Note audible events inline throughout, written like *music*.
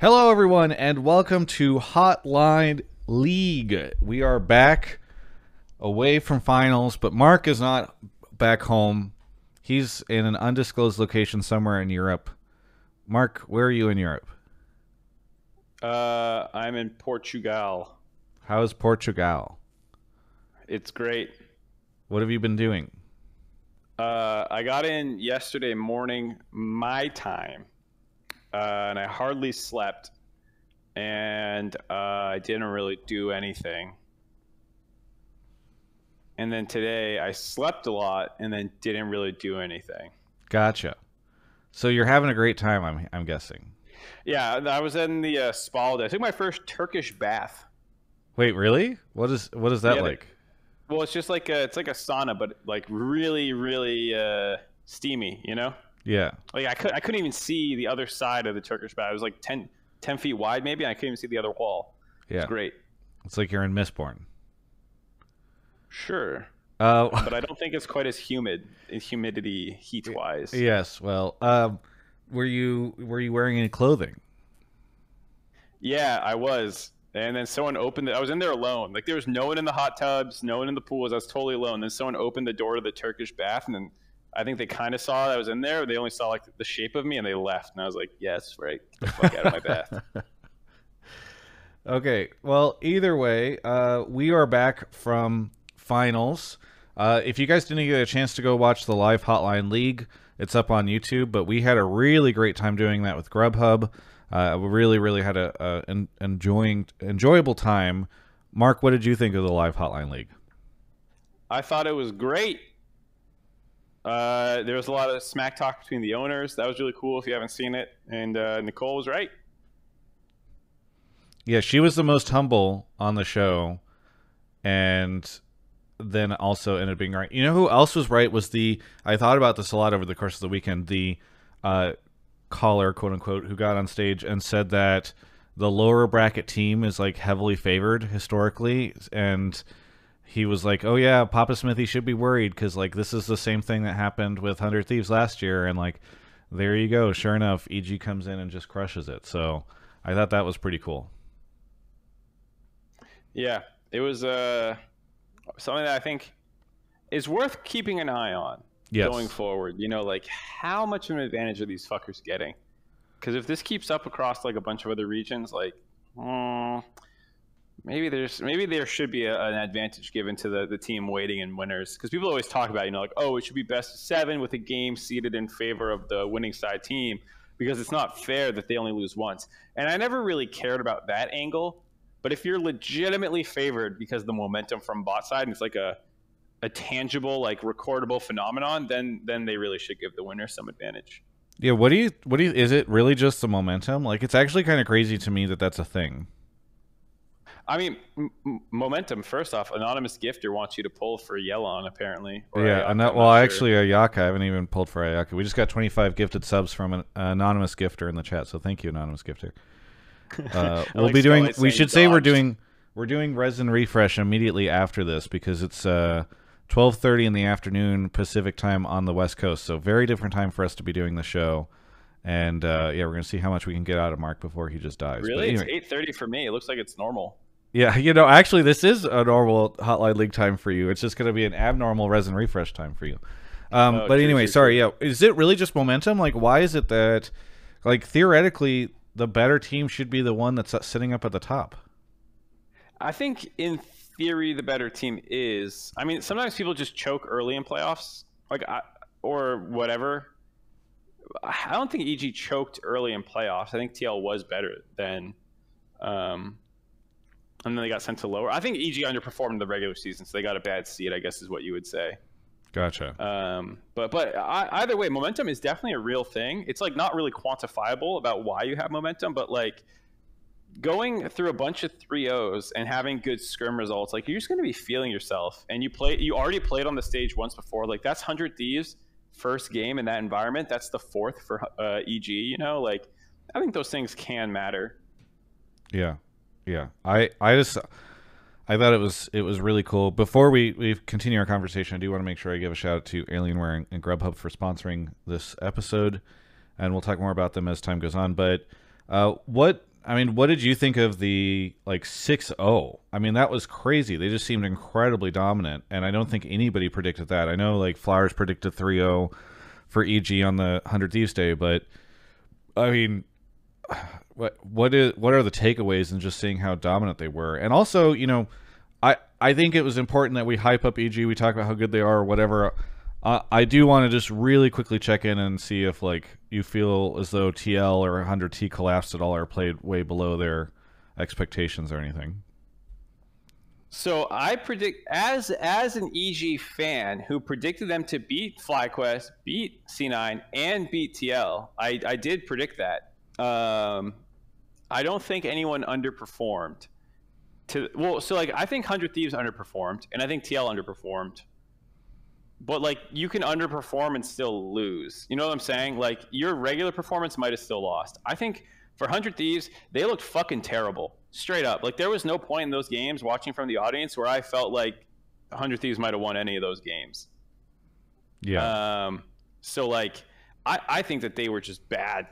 Hello, everyone, and welcome to Hotline League. We are back away from finals, but Mark is not back home. He's in an undisclosed location somewhere in Europe. Mark, where are you in Europe? Uh, I'm in Portugal. How is Portugal? It's great. What have you been doing? Uh, I got in yesterday morning, my time, uh, and I hardly slept, and uh, I didn't really do anything. And then today I slept a lot and then didn't really do anything. Gotcha. So you're having a great time, I'm I'm guessing. Yeah, I was in the uh, spa. all day. I took my first Turkish bath. Wait, really? What is what is that Yeah, like? Well, it's just like a, it's like a sauna, but like really, really uh, steamy. You know. Yeah. Like I could I couldn't even see the other side of the Turkish bath. It was like 10, 10 feet wide maybe, I couldn't even see the other wall. Yeah. It's great. It's like you're in Mistborn. Sure. Uh, But I don't think it's quite as humid, in humidity heat wise. yes. Well, um, were you were you wearing any clothing? Yeah, I was. And then someone opened it. I was in there alone. Like there was no one in the hot tubs, no one in the pools. I was totally alone. Then someone opened the door to the Turkish bath, and then I think they kind of saw that I was in there. They only saw like the shape of me, and they left. And I was like, "Yes, right, get the fuck out of my bath." *laughs* Okay. Well, either way, uh, we are back from finals. Uh, if you guys didn't get a chance to go watch the live Hotline League, it's up on YouTube. But we had a really great time doing that with Grubhub. Uh, we really, really had a, a en- enjoying enjoyable time. Mark, what did you think of the live Hotline League? I thought it was great. Uh, there was a lot of smack talk between the owners. That was really cool. If you haven't seen it, and uh, Nicole was right. Yeah, she was the most humble on the show, and then also ended up being right. You know who else was right was the I thought about this a lot over the course of the weekend. The uh, caller, quote unquote, who got on stage and said that the lower bracket team is like heavily favored historically, and he was like, "Oh yeah, Papa Smithy should be worried because like this is the same thing that happened with Hundred Thieves last year, and like there you go. Sure enough, EG comes in and just crushes it. So I thought that was pretty cool. Yeah, it was uh, something that I think is worth keeping an eye on Yes. going forward. You know, like how much of an advantage are these fuckers getting? Because if this keeps up across like a bunch of other regions, like hmm, maybe there's maybe there should be a, an advantage given to the, the team waiting in winners. Because people always talk about you know like oh it should be best seven with a game seeded in favor of the winning side team because it's not fair that they only lose once. And I never really cared about that angle. But if you're legitimately favored because the momentum from bot side and it's like a a tangible, like recordable phenomenon, then then they really should give the winner some advantage. Yeah, what do you what do you is it really just the momentum? Like it's actually kind of crazy to me that that's a thing. I mean, m- momentum. First off, anonymous gifter wants you to pull for Yelan, apparently. yeah, Ayaka, I'm well, not sure. actually, Ayaka, I haven't even pulled for Ayaka. We just got 25 gifted subs from an anonymous gifter in the chat, so thank you, anonymous gifter. *laughs* Uh, we'll like be doing. We should say we're doing we're doing resin refresh immediately after this because it's uh 12:30 in the afternoon Pacific time on the West Coast, so very different time for us to be doing the show. And uh, yeah, we're gonna see how much we can get out of Mark before he just dies. Really, anyway. it's eight thirty for me. It looks like it's normal. Yeah, you know, actually, this is a normal Hotline League time for you. It's just going to be an abnormal resin refresh time for you. Um, Oh, but true, anyway, true, sorry. Yeah, is it really just momentum? Like, why is it that, like, theoretically, the better team should be the one that's sitting up at the top? I think in theory the better team is. I mean, sometimes people just choke early in playoffs, like I, or whatever. I don't think EG choked early in playoffs. I think TL was better than, um, and then they got sent to lower. I think EG underperformed the regular season, so they got a bad seed. I guess is what you would say. Gotcha. Um, but but I, either way, momentum is definitely a real thing. It's like not really quantifiable about why you have momentum, but like going through a bunch of 3-0s and having good scrim results, like you're just going to be feeling yourself. And you play, you already played on the stage once before. Like that's Hundred Thieves first game in that environment. That's the fourth for uh, EG. You know, like I think those things can matter. Yeah, yeah. I I just I thought it was it was really cool. Before we we continue our conversation, I do want to make sure I give a shout out to Alienware and, Grubhub for sponsoring this episode, and we'll talk more about them as time goes on. But Uh, what I mean, what did you think of the like 6-0? I mean, that was crazy. They just seemed incredibly dominant, and I don't think anybody predicted that. I know like Flowers predicted 3-0 for EG on the 100 Thieves Day, but I mean, *sighs* what what is what are the takeaways in just seeing how dominant they were? And also, you know, I I think it was important that we hype up EG. We talk about how good they are, or whatever. Uh, I do want to just really quickly check in and see if like you feel as though TL or 100T collapsed at all or played way below their expectations or anything. So I predict as as an EG fan who predicted them to beat FlyQuest, beat C9, and beat TL. I, I did predict that. Um, I don't think anyone underperformed. To well, so like I think Hundred Thieves underperformed, and I think TL underperformed. But like you can underperform and still lose. You know what I'm saying? Like your regular performance might have still lost. I think for Hundred Thieves, they looked fucking terrible, straight up. Like there was no point in those games watching from the audience where I felt like Hundred Thieves might have won any of those games. Yeah. Um. So like, I I think that they were just bad,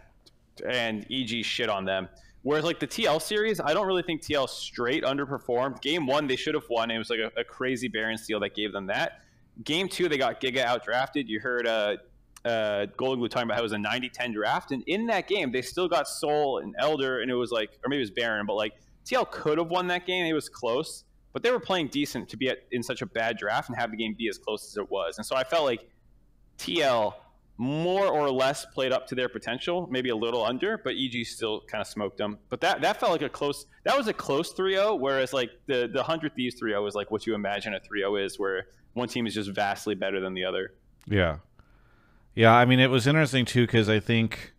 and EG shit on them. Whereas like the TL series, I don't really think TL straight underperformed. Game one, they should have won. It was like a, a crazy Baron steal that gave them that. Game two, they got Giga outdrafted. You heard uh, uh, Golden Glue talking about how it was a 90-10 draft, and in that game, they still got Soul and Elder, and it was like, or maybe it was Baron, but like TL could have won that game. It was close, but they were playing decent to be at, in such a bad draft and have the game be as close as it was. And so I felt like TL more or less played up to their potential, maybe a little under, but EG still kind of smoked them. But that that felt like a close that was a close 3-0 whereas like the the 100 Thieves 3-0 is like what you imagine a 3-0 is where one team is just vastly better than the other. Yeah. Yeah, I mean it was interesting too cuz I think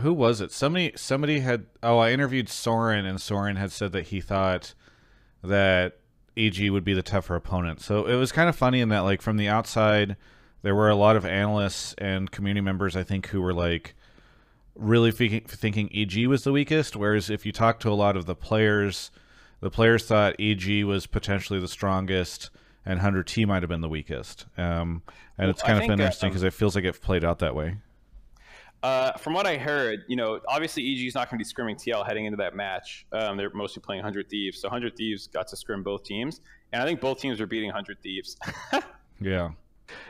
who was it? Somebody somebody had oh, I interviewed Soren and Soren had said that he thought that EG would be the tougher opponent. So it was kind of funny in that like from the outside there were a lot of analysts and community members I think who were like really thinking, thinking EG was the weakest whereas if you talk to a lot of the players the players thought EG was potentially the strongest and 100T might have been the weakest. Um, and Well, it's I kind of think, interesting um, because it feels like it played out that way. Uh, from what I heard, you know, obviously EG is not going to be scrimming TL heading into that match. Um, they're mostly playing 100 Thieves. So 100 Thieves got to scrim both teams. And I think both teams were beating 100 Thieves *laughs* Yeah.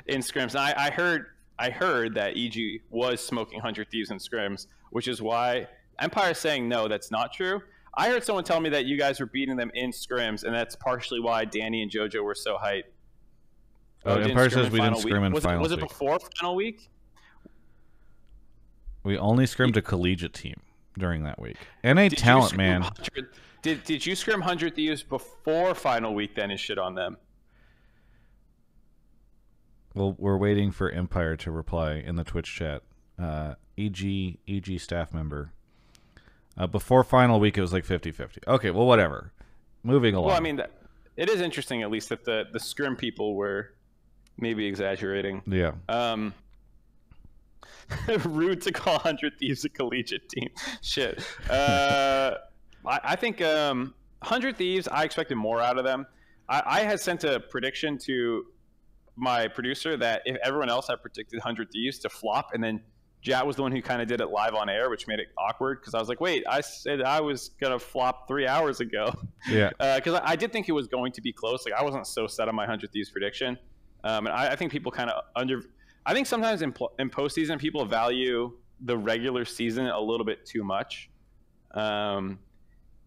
In scrims. And I, I heard I heard that EG was smoking 100 Thieves in scrims, which is why Empire's saying no, that's not true. I heard someone tell me that you guys were beating them in scrims, and that's partially why Danny and JoJo were so hyped. Oh, Empire says we didn't scrim in was it, finals Was it before final week? We only scrimmed a collegiate team during that week. NA Did talent, man. 100 Did, did you scrim 100 Thieves before final week then and shit on them? Well, we're waiting for Empire to reply in the Twitch chat. Uh, EG EG staff member. Uh, before final week, it was like 50-50. Okay, well, whatever. Moving along. Well, I mean, that, it is interesting at least that the, the scrim people were maybe exaggerating. yeah. Um, *laughs* rude to call 100 Thieves a collegiate team. *laughs* Shit. Uh, I, I think um, 100 Thieves, I expected more out of them. I, I had sent a prediction to my producer that if everyone else had predicted 100 Thieves to flop, and then Jatt was the one who kind of did it live on air, which made it awkward because I was like, wait, I said I was going to flop three hours ago. Yeah. *laughs* Because I, I did think it was going to be close. Like, I wasn't so set on my 100 Thieves prediction. Um, and I, I think people kind of under. I think sometimes in, in postseason, people value the regular season a little bit too much. Um,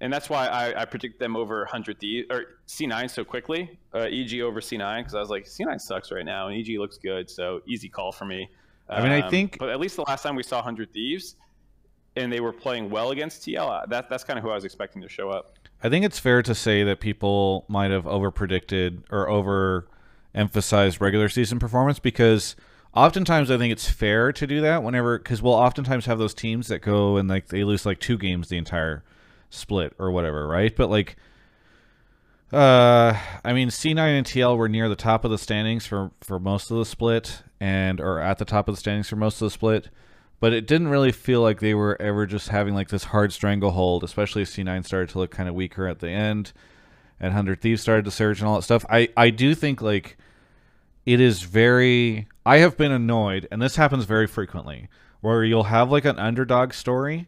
and that's why I, I predict them over 100 Thieves or C9 so quickly. Uh, EG over C9 because I was like, C9 sucks right now, and EG looks good, so easy call for me. I mean, I Um, think- but at least the last time we saw 100 Thieves, and they were playing well against TL, uh, that that's kind of who I was expecting to show up. I think it's fair to say that people might have over predicted or over emphasized regular season performance because oftentimes I think it's fair to do that whenever because we'll oftentimes have those teams that go and like they lose like two games the entire split or whatever, right? But like uh I mean C9 and TL were near the top of the standings for for most of the split and or at the top of the standings for most of the split but it didn't really feel like they were ever just having like this hard stranglehold, especially as C9 started to look kind of weaker at the end and 100 Thieves started to surge and all that stuff. I, I do think like it is very. I have been annoyed, and this happens very frequently, where you'll have like an underdog story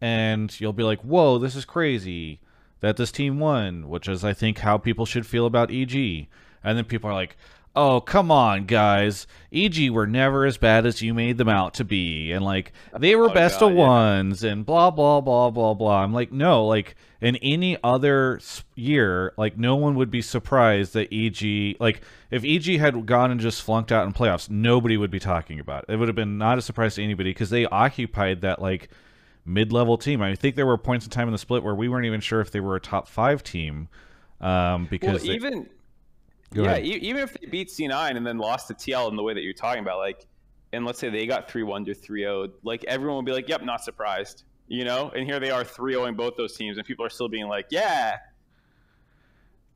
and you'll be like, "Whoa, this is crazy that this team won," which is I think how people should feel about EG. And then people are like, "Oh, come on, guys. EG were never as bad as you made them out to be." And like, they were Oh, best God, of yeah. ones and blah blah blah blah blah. I'm like, "No, like in any other year, like no one would be surprised that EG like if EG had gone and just flunked out in playoffs, nobody would be talking about it. It would have been not a surprise to anybody because they occupied that like mid-level team. I think there were points in time in the split where we weren't even sure if they were a top five team um, Well, because they- even Go yeah, e- even if they beat C9 and then lost to TL in the way that you're talking about, like, and let's say they got 3-1 to 3-0, like everyone would be like, "Yep, not surprised," you know. And here they are 3-0ing both those teams, and people are still being like, "Yeah,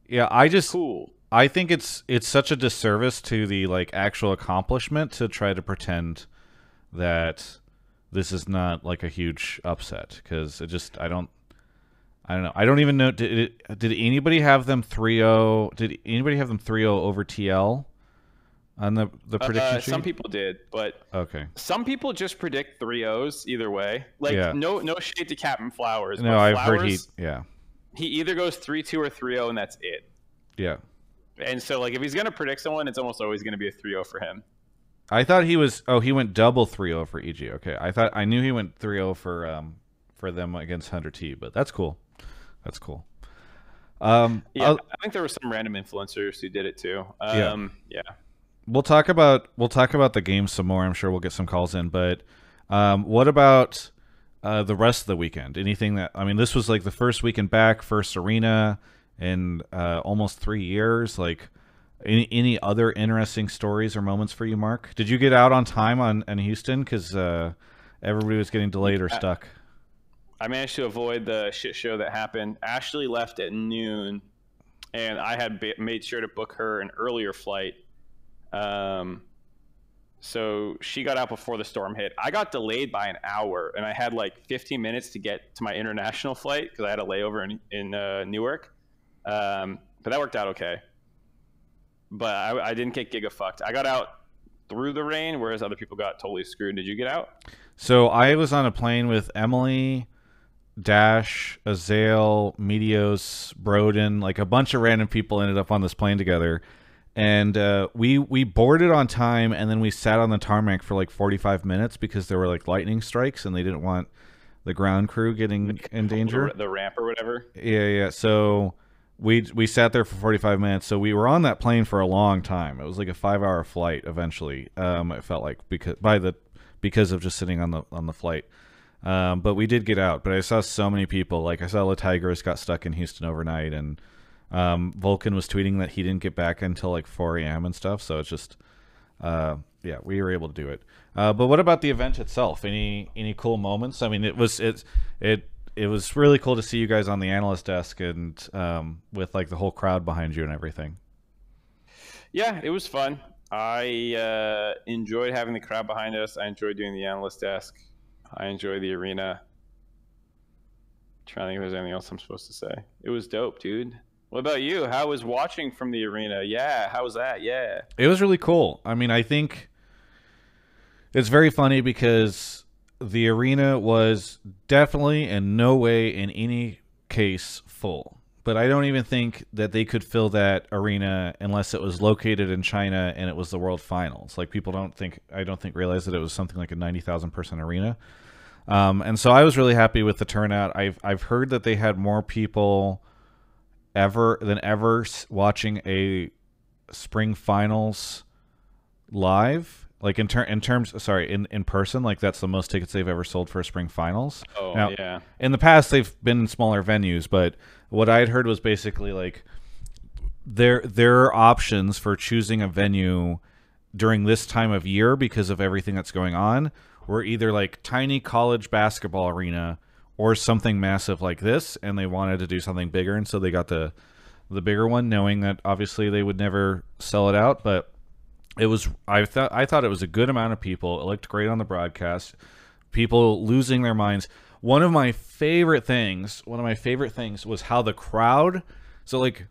yeah, I just cool." I think it's it's such a disservice to the like actual accomplishment to try to pretend that this is not like a huge upset because it just I don't I don't know I don't even know did it, did anybody have them 3-0 did anybody have them 3-0 over TL on the the prediction Uh, sheet? some people did, but okay some people just predict 3-0s either way. Like, Yeah. no, no shade to Captain Flowers. no I've heard he yeah he either goes 3-2 or 3-0, and that's it. yeah And so, like, if he's gonna predict someone, it's almost always gonna be a 3-0 for him. I thought he was. Oh, he went double 3-0 for EG. Okay, I thought I knew he went 3-0 for um for them against 100T. But that's cool. That's cool. Um, Yeah, I'll- I think there were some random influencers who did it too. Yeah. Um, yeah. we'll talk about we'll talk about the game some more. I'm sure we'll get some calls in. But um, what about uh, the rest of the weekend? Anything that I mean, this was like the first weekend back, first arena in uh, almost three years. Like any any other interesting stories or moments for you, Mark? Did you get out on time on in Houston because uh, everybody was getting delayed or stuck? I managed to avoid the shit show that happened. Ashley left at noon, and I had ba- made sure to book her an earlier flight. Um, so she got out before the storm hit. I got delayed by an hour, and I had like 15 minutes to get to my international flight because I had a layover in in uh, Newark. Um, but that worked out okay. But I, I didn't get giga fucked. I got out through the rain, whereas other people got totally screwed. Did you get out? So I was on a plane with Emily, Dash, Azael, Medios, Broden, like a bunch of random people ended up on this plane together. And uh, we we boarded on time, and then we sat on the tarmac for like forty five minutes because there were like lightning strikes, and they didn't want the ground crew getting in danger. The, the ramp or whatever. Yeah, yeah. So we we sat there for 45 minutes. So we were on that plane for a long time. It was like a 5-hour flight eventually. Um it felt like because by the because of just sitting on the on the flight. Um but we did get out, but I saw so many people. Like I saw La Tigers got stuck in Houston overnight and um Vulcan was tweeting that he didn't get back until like 4 a.m. and stuff. So it's just uh yeah, we were able to do it. Uh, but what about the event itself? Any any cool moments? I mean, it was it it it was really cool to see you guys on the analyst desk and um, with like the whole crowd behind you and everything. Yeah, it was fun. I uh, enjoyed having the crowd behind us. I enjoyed doing the analyst desk. I enjoyed the arena. trying to think if there's anything else I'm supposed to say. It was dope, dude. What about you? How was watching from the arena? Yeah, how was that? Yeah. It was really cool. I mean, I think it's very funny because the arena was definitely in no way in any case full. But I don't even think that they could fill that arena unless it was located in China and it was the World Finals. Like people don't think I don't think realize that it was something like a ninety thousand person arena. Um, and so I was really happy with the turnout. I've I've heard that they had more people ever than ever watching a spring finals live like in ter- in terms sorry in in person like that's the most tickets they've ever sold for a spring finals Oh, Now, yeah. in the past they've been in smaller venues but what i had heard was basically like there there are options for choosing a venue during this time of year because of everything that's going on were either like tiny college basketball arena or something massive like this and they wanted to do something bigger and so they got the the bigger one knowing that obviously they would never sell it out but it was I thought I thought it was a good amount of people. It looked great on the broadcast. People losing their minds. One of my favorite things, one of my favorite things was how the crowd so like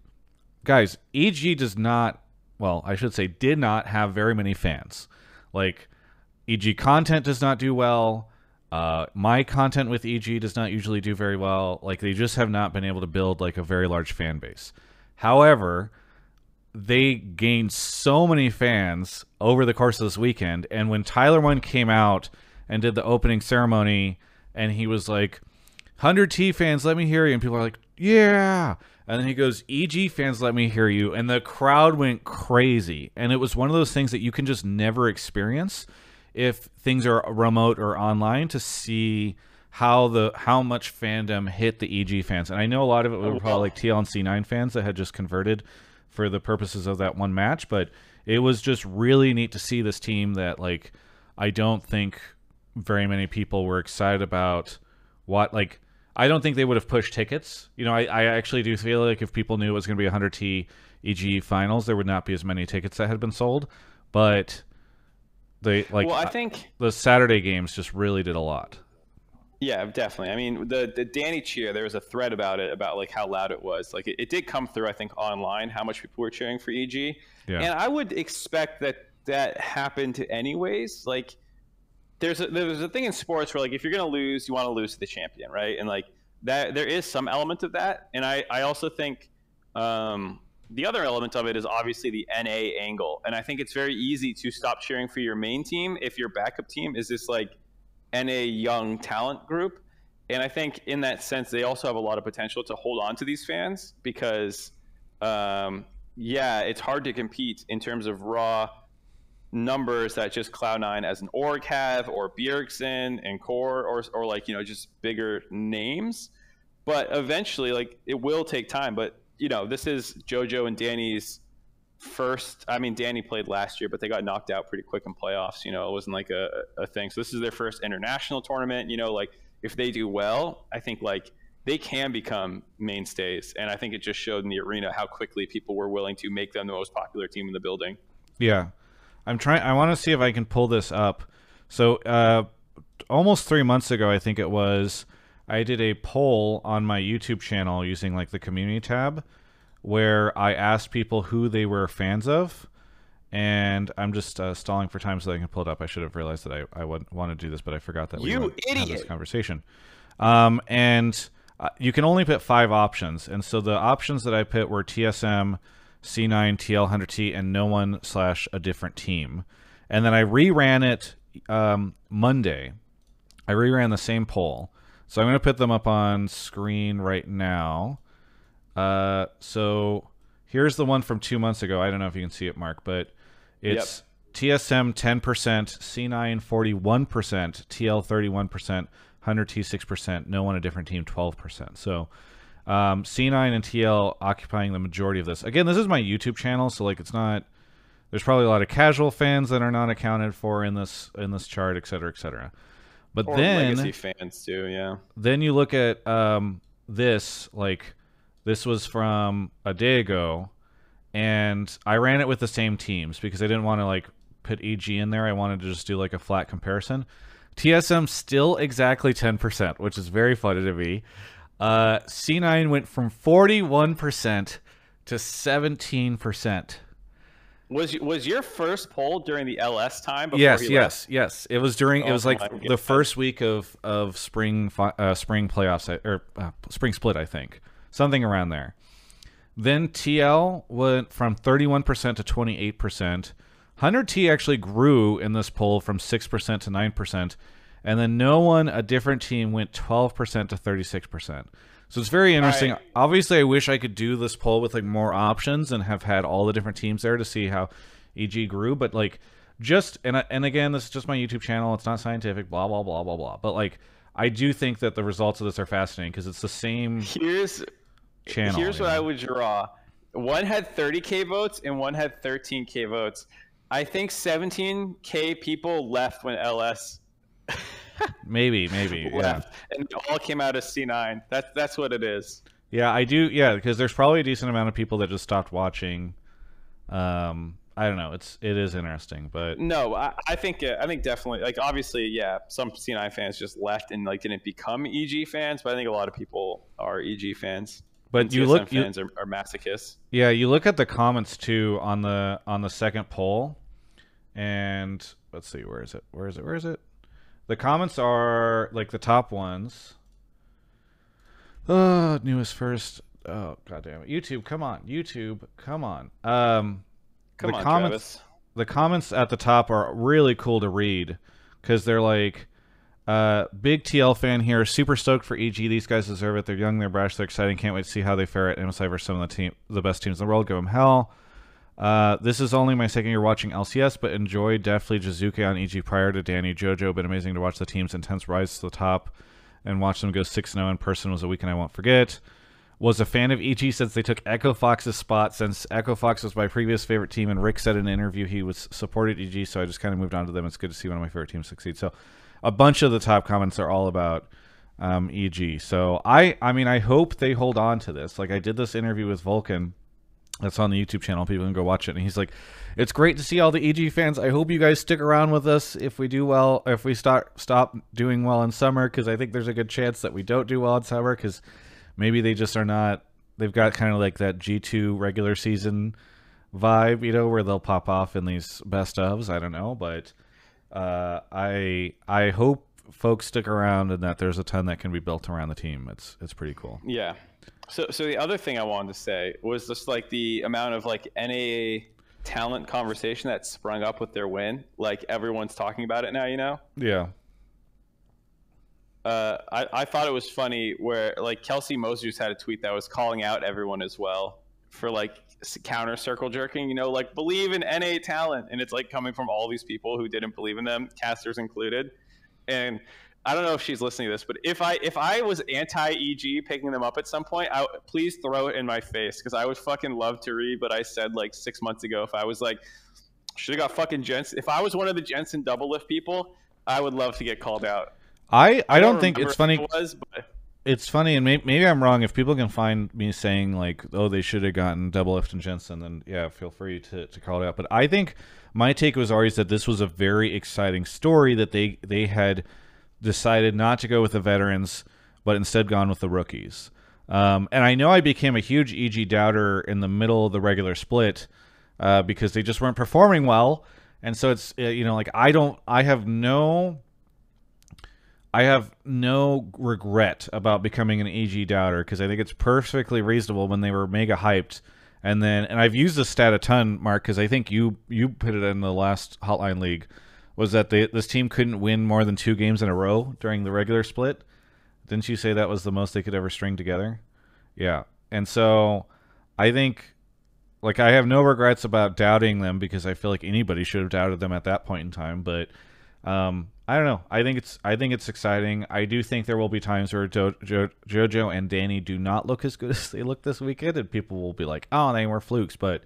guys, EG does not well, I should say did not have very many fans. Like EG content does not do well. Uh, my content with EG does not usually do very well. Like they just have not been able to build like a very large fan base. However, they gained so many fans over the course of this weekend. And when Tyler One came out and did the opening ceremony, and he was like, "100 T fans, let me hear you," and people are like, "Yeah." And then he goes, EG fans, let me hear you. And the crowd went crazy. And it was one of those things that you can just never experience if things are remote or online to see how the how much fandom hit the EG fans. And I know a lot of it were oh, probably like TL and C9 fans that had just converted for the purposes of that one match, but it was just really neat to see this team that like I don't think very many people were excited about what like I don't think they would have pushed tickets. You know, I, I actually do feel like if people knew it was going to be a 100T EG finals, there would not be as many tickets that had been sold. But they like well, I think the Saturday games just really did a lot. Yeah, definitely. I mean, the the Danny cheer. There was a thread about it about like how loud it was. Like it, it did come through. I think online how much people were cheering for EG. Yeah. And I would expect that that happened anyways. Like there's a, there's a thing in sports where like if you're gonna lose, you want to lose to the champion, right? And like that, there is some element of that. And I I also think um, the other element of it is obviously the NA angle. And I think it's very easy to stop cheering for your main team if your backup team is this like NA young talent group. And I think in that sense, they also have a lot of potential to hold on to these fans because, um, yeah, it's hard to compete in terms of raw numbers that just Cloud9 as an org have, or Bjergsen and Core, or, or like, you know, just bigger names. But eventually, like, it will take time. But, you know, this is JoJo and Danny's first. I mean, Danny played last year, but they got knocked out pretty quick in playoffs. You know, it wasn't like a, a thing. So this is their first international tournament. You know, like, if they do well, I think, like, they can become mainstays. And I think it just showed in the arena how quickly people were willing to make them the most popular team in the building. Yeah. I'm trying. I want to see if I can pull this up. So, uh, almost three months ago, I think it was, I did a poll on my YouTube channel using like the community tab, where I asked people who they were fans of, and I'm just uh, stalling for time so I can pull it up. I should have realized that I I would want to do this, but I forgot that you we idiot. this conversation. Um, and uh, you can only put five options, and so the options that I put were TSM. C9, TL100T, and no one slash a different team. And then I reran it um, Monday. I reran the same poll. So I'm going to put them up on screen right now. Uh, so here's the one from two months ago. I don't know if you can see it, Mark, but it's yep. TSM 10%, C9 41%, TL 31%, 100T 6%, no one a different team 12%. So um, C9 and TL occupying the majority of this. Again, this is my YouTube channel, so like it's not. There's probably a lot of casual fans that are not accounted for in this in this chart, et cetera, et cetera. But or then legacy fans too, yeah. Then you look at um, this, like this was from a day ago, and I ran it with the same teams because I didn't want to like put EG in there. I wanted to just do like a flat comparison. TSM still exactly 10%, which is very funny to me. Uh, C9 went from 41% to 17%. Was was your first poll during the LS time? yes, yes, left? yes. It was during. Oh, it was like the first week of of spring uh, spring playoffs or uh, spring split, I think, something around there. Then TL went from 31% to 28%. 100T actually grew in this poll from 6% to 9%. And then no one, a different team, went 12% to 36%. So it's very interesting. Obviously, I wish I could do this poll with like more options and have had all the different teams there to see how EG grew. But like, just and and again, this is just my YouTube channel. It's not scientific. Blah blah blah blah blah. But like, I do think that the results of this are fascinating because it's the same. Here's channel. Here's what know? I would draw. One had 30k votes and one had 13k votes. I think 17k people left when LS *laughs* maybe, maybe. left, yeah. and all came out as C9. That's that's what it is. Yeah, I do. Yeah, because there's probably a decent amount of people that just stopped watching. Um, I don't know. It's it is interesting, but no, I, I think uh, I think definitely like obviously, yeah, some C9 fans just left and like didn't become EG fans, but I think a lot of people are EG fans. But you look, fans you, are, are masochists. Yeah, you look at the comments too on the on the second poll, and let's see, where is it? Where is it? Where is it? The comments are like the top ones. Uh, newest first. Oh goddamn it! YouTube, come on! YouTube, come on! Um, Come the on, comments, Travis. the comments at the top are really cool to read because they're like, uh, big TL fan here, super stoked for EG. These guys deserve it. They're young, they're brash, they're exciting. Can't wait to see how they fare at MSI versus some of the team, the best teams in the world. Give them hell. Uh, this is only my second year watching LCS, but enjoyed definitely Jiizuke on EG prior to Danny Jojo. Been amazing to watch the team's intense rise to the top and watch them go 6 0 in person was a weekend I won't forget. Was a fan of EG since they took Echo Fox's spot, since Echo Fox was my previous favorite team, and Rick said in an interview he was supported EG, so I just kind of moved on to them. It's good to see one of my favorite teams succeed. So, a bunch of the top comments are all about um, EG. So I, I mean, I hope they hold on to this. Like I did this interview with Vulcan that's on the YouTube channel. People can go watch it. And he's like, "It's great to see all the EG fans. I hope you guys stick around with us if we do well. If we start stop doing well in summer, because I think there's a good chance that we don't do well in summer, because maybe they just are not. They've got kind of like that G2 regular season vibe, you know, where they'll pop off in these best ofs. I don't know, but uh, I I hope folks stick around and that there's a ton that can be built around the team. It's it's pretty cool. Yeah. So, so the other thing I wanted to say was just like the amount of like NAA talent conversation that sprung up with their win. Like everyone's talking about it now, you know. Yeah. Uh, I, I thought it was funny where like Kelsey Moser's had a tweet that was calling out everyone as well for like counter circle jerking, you know, like believe in NA talent. And it's like coming from all these people who didn't believe in them, casters included. And I don't know if she's listening to this, but if I if I was anti EG picking them up at some point, I, please throw it in my face because I would fucking love to read. But I said like six months ago, if I was like, should have got fucking Jensen. If I was one of the Jensen Doublelift people, I would love to get called out. I I don't think it's funny. It was, but It's funny, and may, maybe I'm wrong. If people can find me saying like, "Oh, they should have gotten Doublelift and Jensen," then yeah, feel free to, to call it out. But I think my take was always that this was a very exciting story that they they had decided not to go with the veterans, but instead gone with the rookies. Um, and I know I became a huge EG doubter in the middle of the regular split uh, because they just weren't performing well, and so it's uh, you know like I don't I have no I have no regret about becoming an EG doubter because I think it's perfectly reasonable when they were mega hyped. And then, and I've used this stat a ton, Mark, because I think you you put it in the last Hotline League, was that they, this team couldn't win more than two games in a row during the regular split. Didn't you say that was the most they could ever string together? Yeah, and so I think, like, I have no regrets about doubting them because I feel like anybody should have doubted them at that point in time. But um, I don't know. I think it's I think it's exciting. I do think there will be times where jo- jo- JoJo and Danny do not look as good *laughs* as they look this weekend, and people will be like, "Oh, they were flukes." But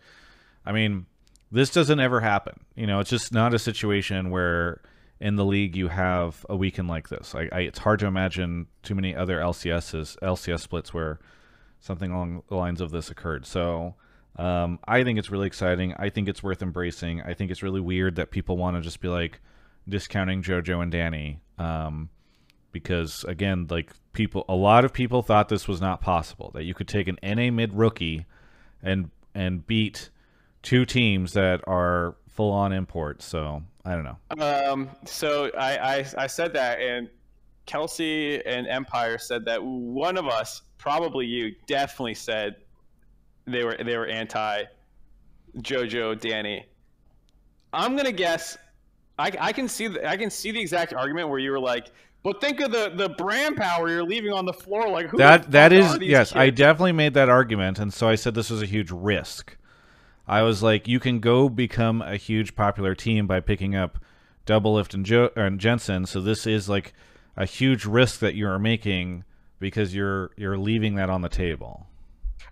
I mean, this doesn't ever happen. You know, it's just not a situation where in the league you have a weekend like this. I, I it's hard to imagine too many other LCSs LCS splits where something along the lines of this occurred. So. Um, I think it's really exciting. I think it's worth embracing. I think it's really weird that people want to just be like, discounting JoJo and Danny um, because again, like people, a lot of people thought this was not possible that you could take an NA mid rookie and and beat two teams that are full on imports. So I don't know. um, so I, I I said that, and Kelsey and Empire said that one of us, probably you, definitely said they were they were anti JoJo Danny. I'm gonna guess. I, I can see the, I can see the exact argument where you were like, but think of the the brand power you're leaving on the floor. Like who That that is yes, I definitely made that argument, and so I said this was a huge risk. I was like, you can go become a huge popular team by picking up Doublelift and, jo- and Jensen. So this is like a huge risk that you are making because you're you're leaving that on the table.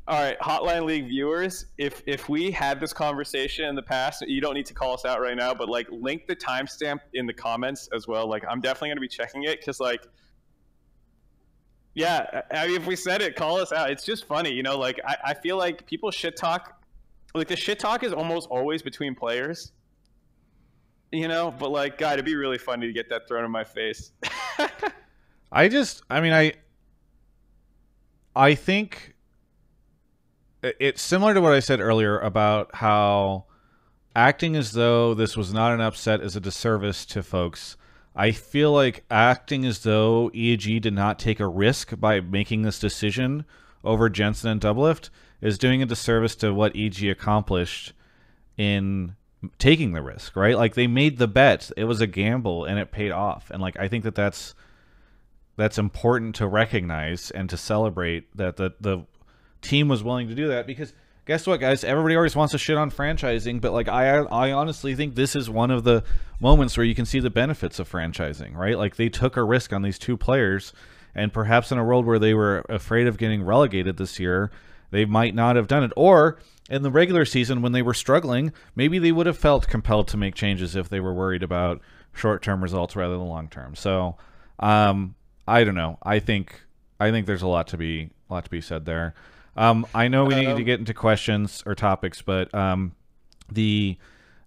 All right, Hotline League viewers, if if we had this conversation in the past, you don't need to call us out right now, but like link the timestamp in the comments as well. Like I'm definitely gonna be checking it because like, yeah, I mean, if we said it, call us out. It's just funny, you know. Like I, I feel like people shit talk, like the shit talk is almost always between players, you know. But like, God, it'd be really funny to get that thrown in my face. *laughs* I just, I mean, I, I think it's similar to what I said earlier about how acting as though this was not an upset is a disservice to folks. I feel like acting as though EG did not take a risk by making this decision over Jensen and Doublelift is doing a disservice to what EG accomplished in taking the risk, right? Like they made the bet. It was a gamble and it paid off. And like I think that that's that's important to recognize and to celebrate that the the team was willing to do that because guess what guys? Everybody always wants to shit on franchising but like i i honestly think this is one of the moments where you can see the benefits of franchising right? Like they took a risk on these two players and perhaps in a world where they were afraid of getting relegated this year they might not have done it. Or in the regular season when they were struggling maybe they would have felt compelled to make changes if they were worried about short-term results rather than long-term. So um i don't know. I think i think there's a lot to be a lot to be said there um, I know we need to Um, get into questions or topics, but um, the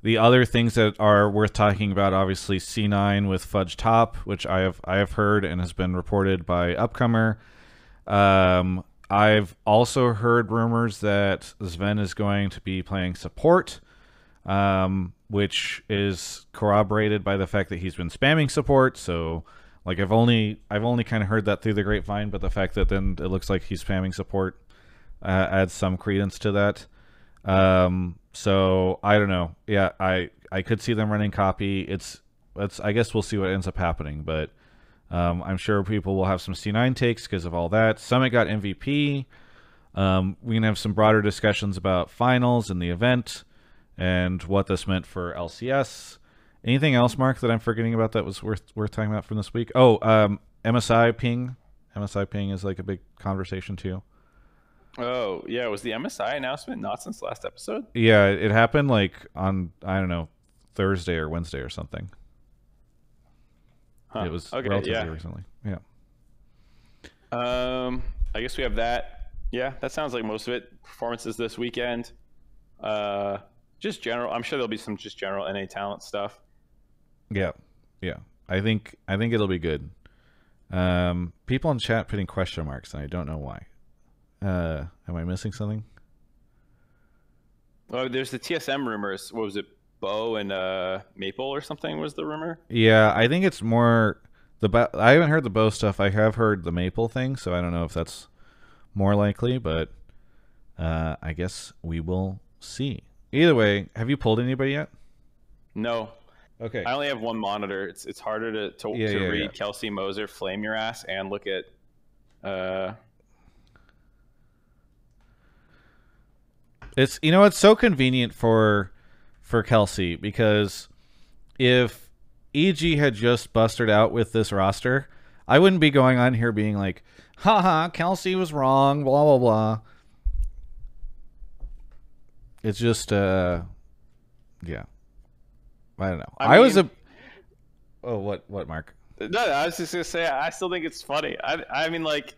the other things that are worth talking about, obviously C9 with Fudge Top, which I have I have heard and has been reported by Upcomer. Um, I've also heard rumors that Sven is going to be playing support, um, which is corroborated by the fact that he's been spamming support. So, like, I've only I've only kind of heard that through the grapevine, but the fact that then it looks like he's spamming support uh, adds some credence to that. Um, so I don't know. Yeah, I I could see them running copy. It's it's I guess we'll see what ends up happening, but um, I'm sure people will have some C9 takes because of all that. Summit got MVP. Um, we can have some broader discussions about finals and the event and what this meant for LCS. Anything else, Mark, that I'm forgetting about that was worth worth talking about from this week? Oh, um, MSI ping. MSI ping is like a big conversation too. Oh yeah, was the MSI announcement not since last episode? Yeah, it happened like on I don't know Thursday or Wednesday or something. Huh. It was okay. relatively Yeah. recently. Yeah. Um, I guess we have that. Yeah, that sounds like most of it. Performances this weekend. Uh, just general. I'm sure there'll be some just general NA talent stuff. Yeah. Yeah. I think I think it'll be good. Um, people in chat putting question marks, and I don't know why. Uh, am I missing something? Oh, there's the TSM rumors. What was it? Bo and uh, Maple or something was the rumor. Yeah, I think it's more the. Ba- I haven't heard the Bo stuff. I have heard the maple thing, so I don't know if that's more likely, but uh, I guess we will see. Either way, have you pulled anybody yet? No, Okay. I only have one monitor. It's it's harder to to, Yeah, to yeah, read yeah. Kelsey Moser flame your ass and look at. Uh, It's you know it's so convenient for for Kelsey because if EG had just busted out with this roster, I wouldn't be going on here being like, haha, Kelsey was wrong, blah blah blah. It's just uh yeah. I don't know. I, I was a Oh, what what Mark? No, I was just gonna say I still think it's funny. I I mean like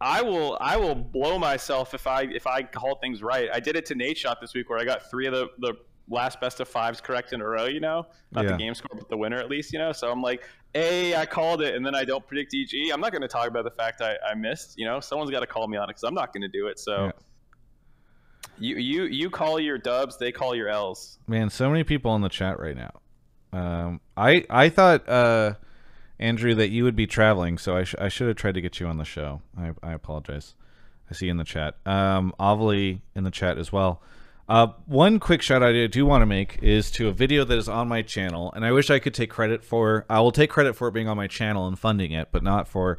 I will I will blow myself if I if I call things right. I did it to Nate Shot this week where I got three of the the last best of fives correct in a row. You know, not Yeah. the game score, but the winner at least. You know, so I'm like, a I called it, and then I don't predict EG. I'm not gonna talk about the fact I, I missed. You know, someone's got to call me on it because I'm not gonna do it. So. Yeah. You, you you call your dubs, they call your L's. Man, so many people in the chat right now. Um, I I thought uh, Andrew that you would be traveling, so I, sh- I should have tried to get you on the show. I I apologize. I see you in the chat. Um, Ovely in the chat as well. Uh, one quick shout out I do want to make is to a video that is on my channel, and I wish I could take credit for. I will take credit for it being on my channel and funding it, but not for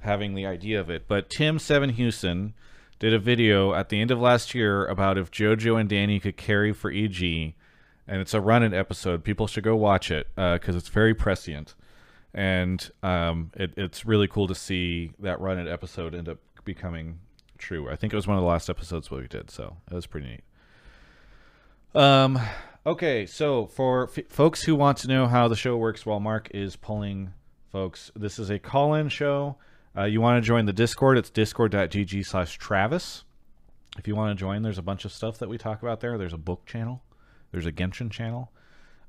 having the idea of it. But Tim Sevenhuysen did a video at the end of last year about if JoJo and Danny could carry for EG, and it's a run-in episode. People should go watch it because it's very prescient, and um, it, it's really cool to see that run-in episode end up becoming true. I think it was one of the last episodes we did, so it was pretty neat. Um. Okay, so for f- folks who want to know how the show works while Mark is pulling folks, this is a call-in show. Uh, you want to join the Discord? It's discord.gg slash Travis. If you want to join, there's a bunch of stuff that we talk about there. There's a book channel. There's a Genshin channel.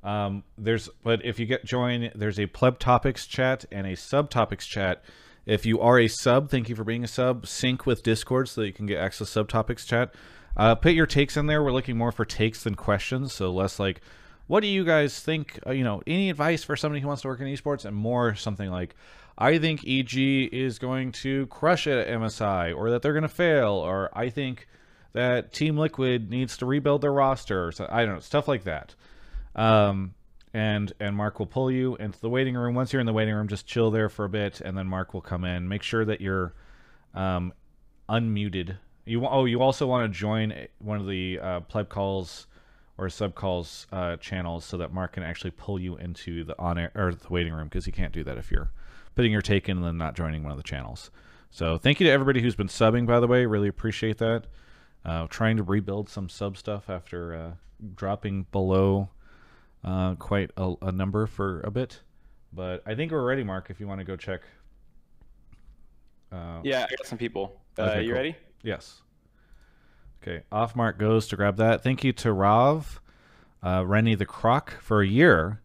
Um, there's but if you get join, there's a pleb topics chat and a subtopics chat. If you are a sub, thank you for being a sub. Sync with Discord so that you can get access to subtopics chat. Uh, put your takes in there. We're looking more for takes than questions, so less like what do you guys think? Uh, you know, any advice for somebody who wants to work in esports, and more something like, I think EG is going to crush it at MSI, or that they're going to fail, or I think that Team Liquid needs to rebuild their roster, so, I don't know, stuff like that. Um, and and Mark will pull you into the waiting room. Once you're in the waiting room, just chill there for a bit, and then Mark will come in. Make sure that you're um, unmuted. You oh, you also want to join one of the uh, pleb calls or sub calls uh, channels so that Mark can actually pull you into the on air or the waiting room because he can't do that if you're putting your take in and then not joining one of the channels. So thank you to everybody who's been subbing. By the way, really appreciate that. Uh, trying to rebuild some sub stuff after uh, dropping below uh, quite a, a, number for a bit. But I think we're ready, Mark. If you want to go check. Uh, yeah, I got some people. Uh, okay, you cool. ready? Yes. Okay, off mark goes to grab that. Thank you to Rav, uh, Rennie the Croc for a year.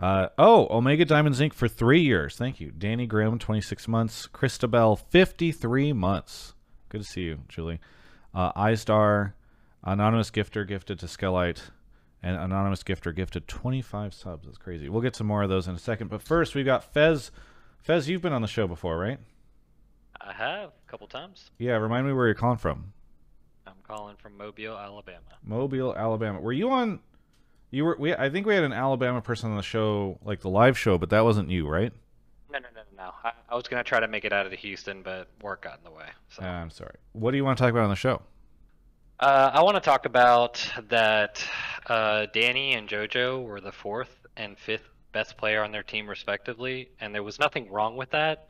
Uh, oh, Omega Diamonds Inc. for three years. Thank you. Danny Grimm, 26 months. Christabel, 53 months. Good to see you, Julie. Uh, iStar, Anonymous Gifter gifted to Skelite, and Anonymous Gifter gifted 25 subs. That's crazy. We'll get some more of those in a second. But first, we've got Fez. Fez, you've been on the show before, right? I have, a couple times. Yeah, remind me where you're calling from. I'm calling from Mobile, Alabama. Mobile, Alabama. Were you on? You were. We. I think we had an Alabama person on the show, like the live show, but that wasn't you, right? No, no, no, no. I, I was gonna try to make it out of Houston, but work got in the way. So. Uh, I'm sorry. What do you want to talk about on the show? Uh, I want to talk about that uh, Danny and JoJo were the fourth and fifth best player on their team, respectively, and there was nothing wrong with that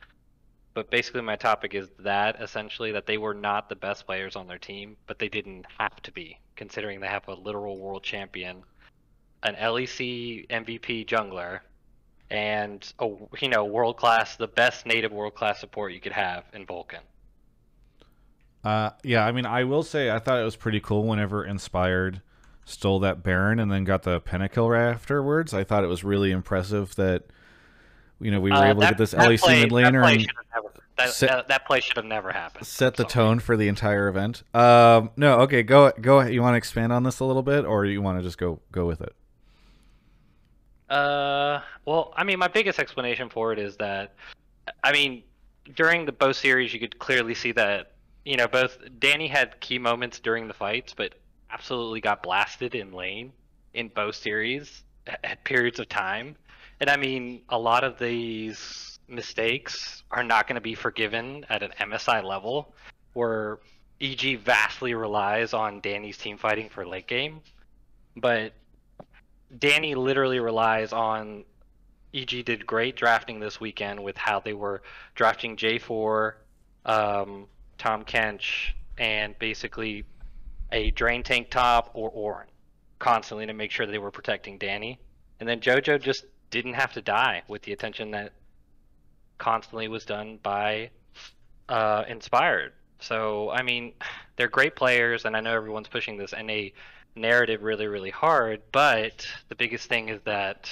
but basically my topic is that essentially that they were not the best players on their team, but they didn't have to be, considering they have a literal world champion, an LEC MVP jungler, and a you know world class, the best native world class support you could have in Vulcan. Uh, yeah, I mean, I will say I thought it was pretty cool whenever Inspired stole that Baron and then got the Pentakill afterwards. I thought it was really impressive that you know, we were uh, able that, to get this LEC play, mid laner and that, set, that, that, play should have never happened. Set the tone for the entire event. Um, no, okay, go go. You want to expand on this a little bit, or you want to just go go with it? Uh, well, I mean, my biggest explanation for it is that, I mean, during the both series, you could clearly see that you know both Danny had key moments during the fights, but absolutely got blasted in lane in both series at periods of time. And I mean, a lot of these mistakes are not going to be forgiven at an MSI level, where EG vastly relies on Danny's team fighting for late game. But Danny literally relies on EG did great drafting this weekend with how they were drafting J4, um, Tahm Kench, and basically a drain tank top or Ornn constantly to make sure they were protecting Danny. And then JoJo just didn't have to die with the attention that constantly was done by uh, Inspired. So, I mean, they're great players, and I know everyone's pushing this NA narrative really, really hard, but the biggest thing is that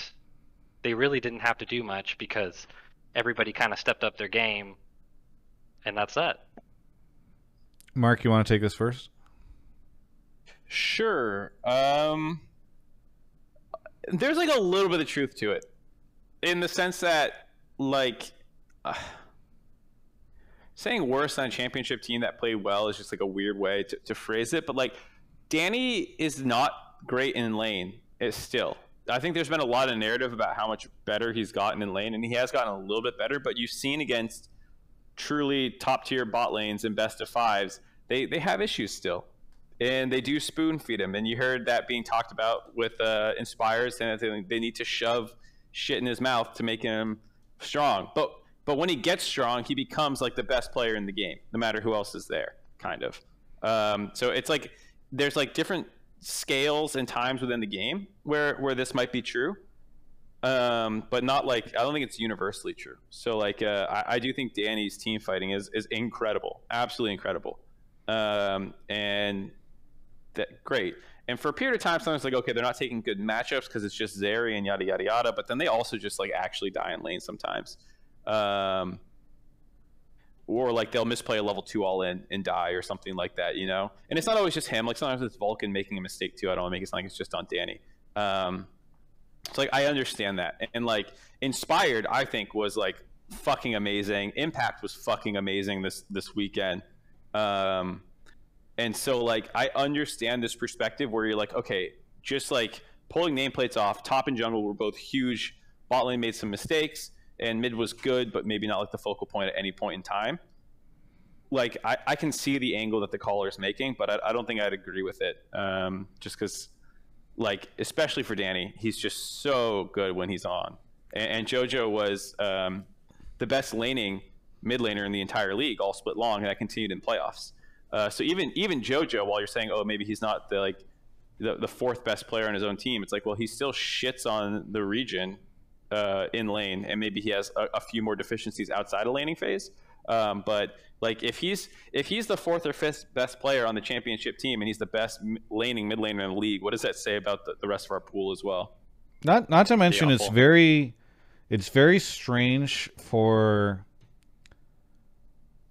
they really didn't have to do much because everybody kind of stepped up their game, and that's that. Mark, you want to take this first? Sure. Um, there's like a little bit of truth to it in the sense that like uh, saying worse on a championship team that played well is just like a weird way to, to phrase it but like danny is not great in lane it's still i think there's been a lot of narrative about how much better he's gotten in lane and he has gotten a little bit better but you've seen against truly top tier bot lanes and best of fives they they have issues still and they do spoon feed him and you heard that being talked about with uh, inspires and they, they need to shove shit in his mouth to make him strong. But but when he gets strong, he becomes like the best player in the game, no matter who else is there, kind of. Um, so it's like there's like different scales and times within the game where where this might be true, um, but not like I don't think it's universally true. So like uh, I, I, do think Danny's team fighting is is incredible, absolutely incredible, um, and that great. And for a period of time, sometimes like, okay, they're not taking good matchups because it's just Zeri and yada yada yada. But then they also just like actually die in lane sometimes, um, or like they'll misplay a level two all in and die or something like that, you know. And it's not always just him. Like sometimes it's Vulcan making a mistake too. I don't want to make it sound like it's just on Danny. It's like I understand that, and like inspired, I think was like fucking amazing. Impact was fucking amazing this this weekend. Um, and so like I understand this perspective where you're like, okay, just like pulling nameplates off, top and jungle were both huge. Bot lane made some mistakes, and mid was good, but maybe not like the focal point at any point in time. Like I, I can see the angle that the caller is making, but I, I don't think I'd agree with it. Um, just because, like, especially for Danny, he's just so good when he's on. And, and JoJo was um, the best laning mid laner in the entire league, all split long, and that continued in playoffs. Uh, so even even JoJo, while you're saying, oh, maybe he's not the like the, the fourth best player on his own team, it's like, well, he still shits on the region uh, in lane, and maybe he has a, a, few more deficiencies outside of laning phase. Um, but like if he's if he's the fourth or fifth best player on the championship team, and he's the best laning mid laner in the league, what does that say about the, the rest of our pool as well? Not not to mention, it's very it's very strange for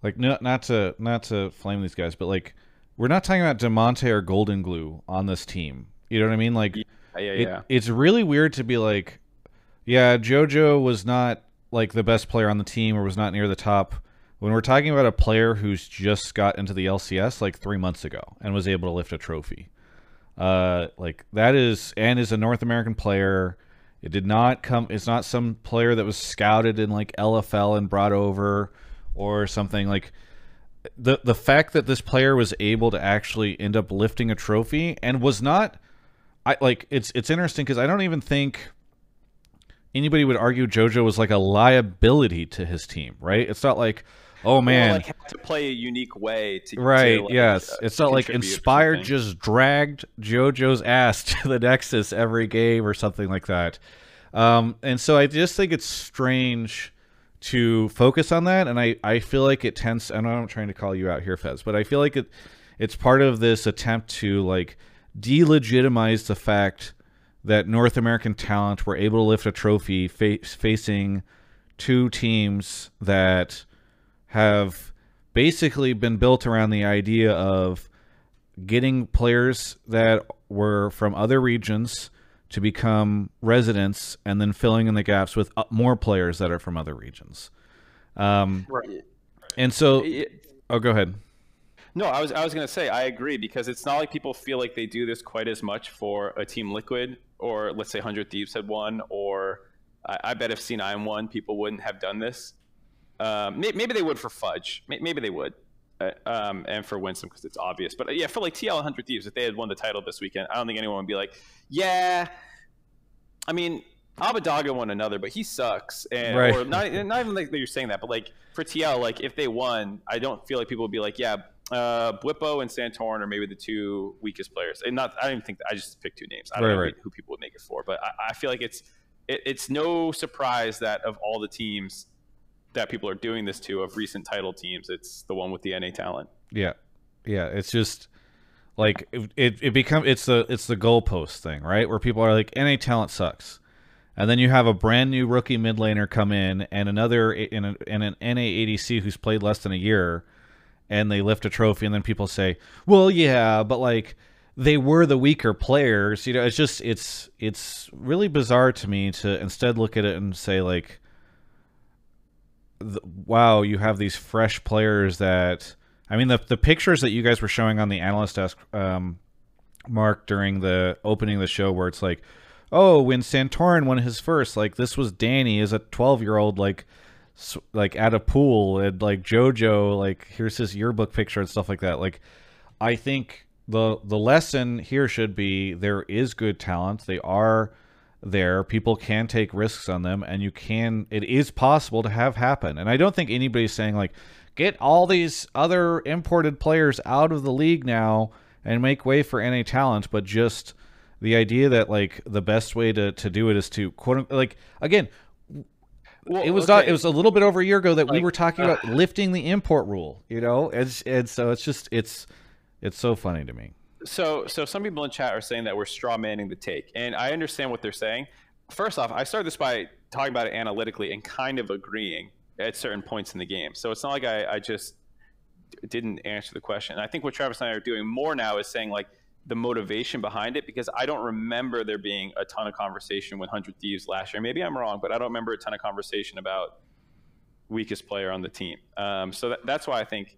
like not not to not to flame these guys, but like we're not talking about Damonte or Golden Glue on this team. You know what I mean? Like, yeah, yeah, it, yeah. It's really weird to be like, yeah, JoJo was not like the best player on the team or was not near the top. When we're talking about a player who's just got into the LCS like three months ago and was able to lift a trophy, uh, like that is and is a North American player. It did not come. It's not some player that was scouted in like LFL and brought over or something like the the fact that this player was able to actually end up lifting a trophy and was not I like it's it's interesting because I don't even think anybody would argue JoJo was like a liability to his team, right? It's not like oh man, like have to play a unique way to right. To, like, yes, uh, it's not like Inspired just dragged JoJo's ass *laughs* to the Nexus every game or something like that. Um, and so I just think it's strange to focus on that and I, I feel like it tends and I'm trying to call you out here Fez but I feel like it it's part of this attempt to like delegitimize the fact that North American talent were able to lift a trophy fa- facing two teams that have basically been built around the idea of getting players that were from other regions to become residents and then filling in the gaps with uh, more players that are from other regions. Um, right. And so, oh, go ahead. No, I was I was gonna say I agree because it's not like people feel like they do this quite as much for a team Liquid or let's say Hundred Thieves had won or I, I bet if C9 won, people wouldn't have done this. Um, maybe they would for Fudge. Maybe they would. Uh, um, and for Winsome because it's obvious. But uh, yeah, for like TL 100 Thieves, if they had won the title this weekend, I don't think anyone would be like, yeah. I mean, Abbedagge won another, but he sucks. And right. or not, not even like that you're saying that, but like for TL, like if they won, I don't feel like people would be like, yeah, uh, Bwipo and Santorin are maybe the two weakest players. And not, I don't even think that, I just picked two names. I don't right, know right. who people would make it for, but I, I feel like it's it, it's no surprise that of all the teams that people are doing this to of recent title teams. It's the one with the NA talent. Yeah, yeah. It's just like it. It, it become it's the it's the goalpost thing, right? Where people are like NA talent sucks, and then you have a brand new rookie mid laner come in and another in, a, in an NA ADC who's played less than a year, and they lift a trophy, and then people say, "Well, yeah, but like." they were the weaker players you know it's just it's it's really bizarre to me to instead look at it and say like the, wow, you have these fresh players that I mean the the pictures that you guys were showing on the analyst desk, um, Mark, during the opening of the show, where it's like, oh, when Santorin won his first, like this was Danny as a twelve year old, like like at a pool, and like JoJo, like here's his yearbook picture and stuff like that. Like, I think the the lesson here should be there is good talent. They are there people can take risks on them and you can it is possible to have happen. And i don't think anybody's saying like get all these other imported players out of the league now and make way for NA talent but just the idea that like the best way to, to do it is to quote like again well, it was okay. not it was a little bit over a year ago that like, we were talking uh, about lifting the import rule you know? And, and so it's just it's it's so funny to me so so some people in chat are saying that we're straw manning the take, and I understand what they're saying. First off, I started this by talking about it analytically and kind of agreeing at certain points in the game. So it's not like I, I just didn't answer the question. And I think what Travis and I are doing more now is saying like the motivation behind it because I don't remember there being a ton of conversation with 100 Thieves last year. Maybe I'm wrong, but I don't remember a ton of conversation about weakest player on the team. Um, so that, that's why I think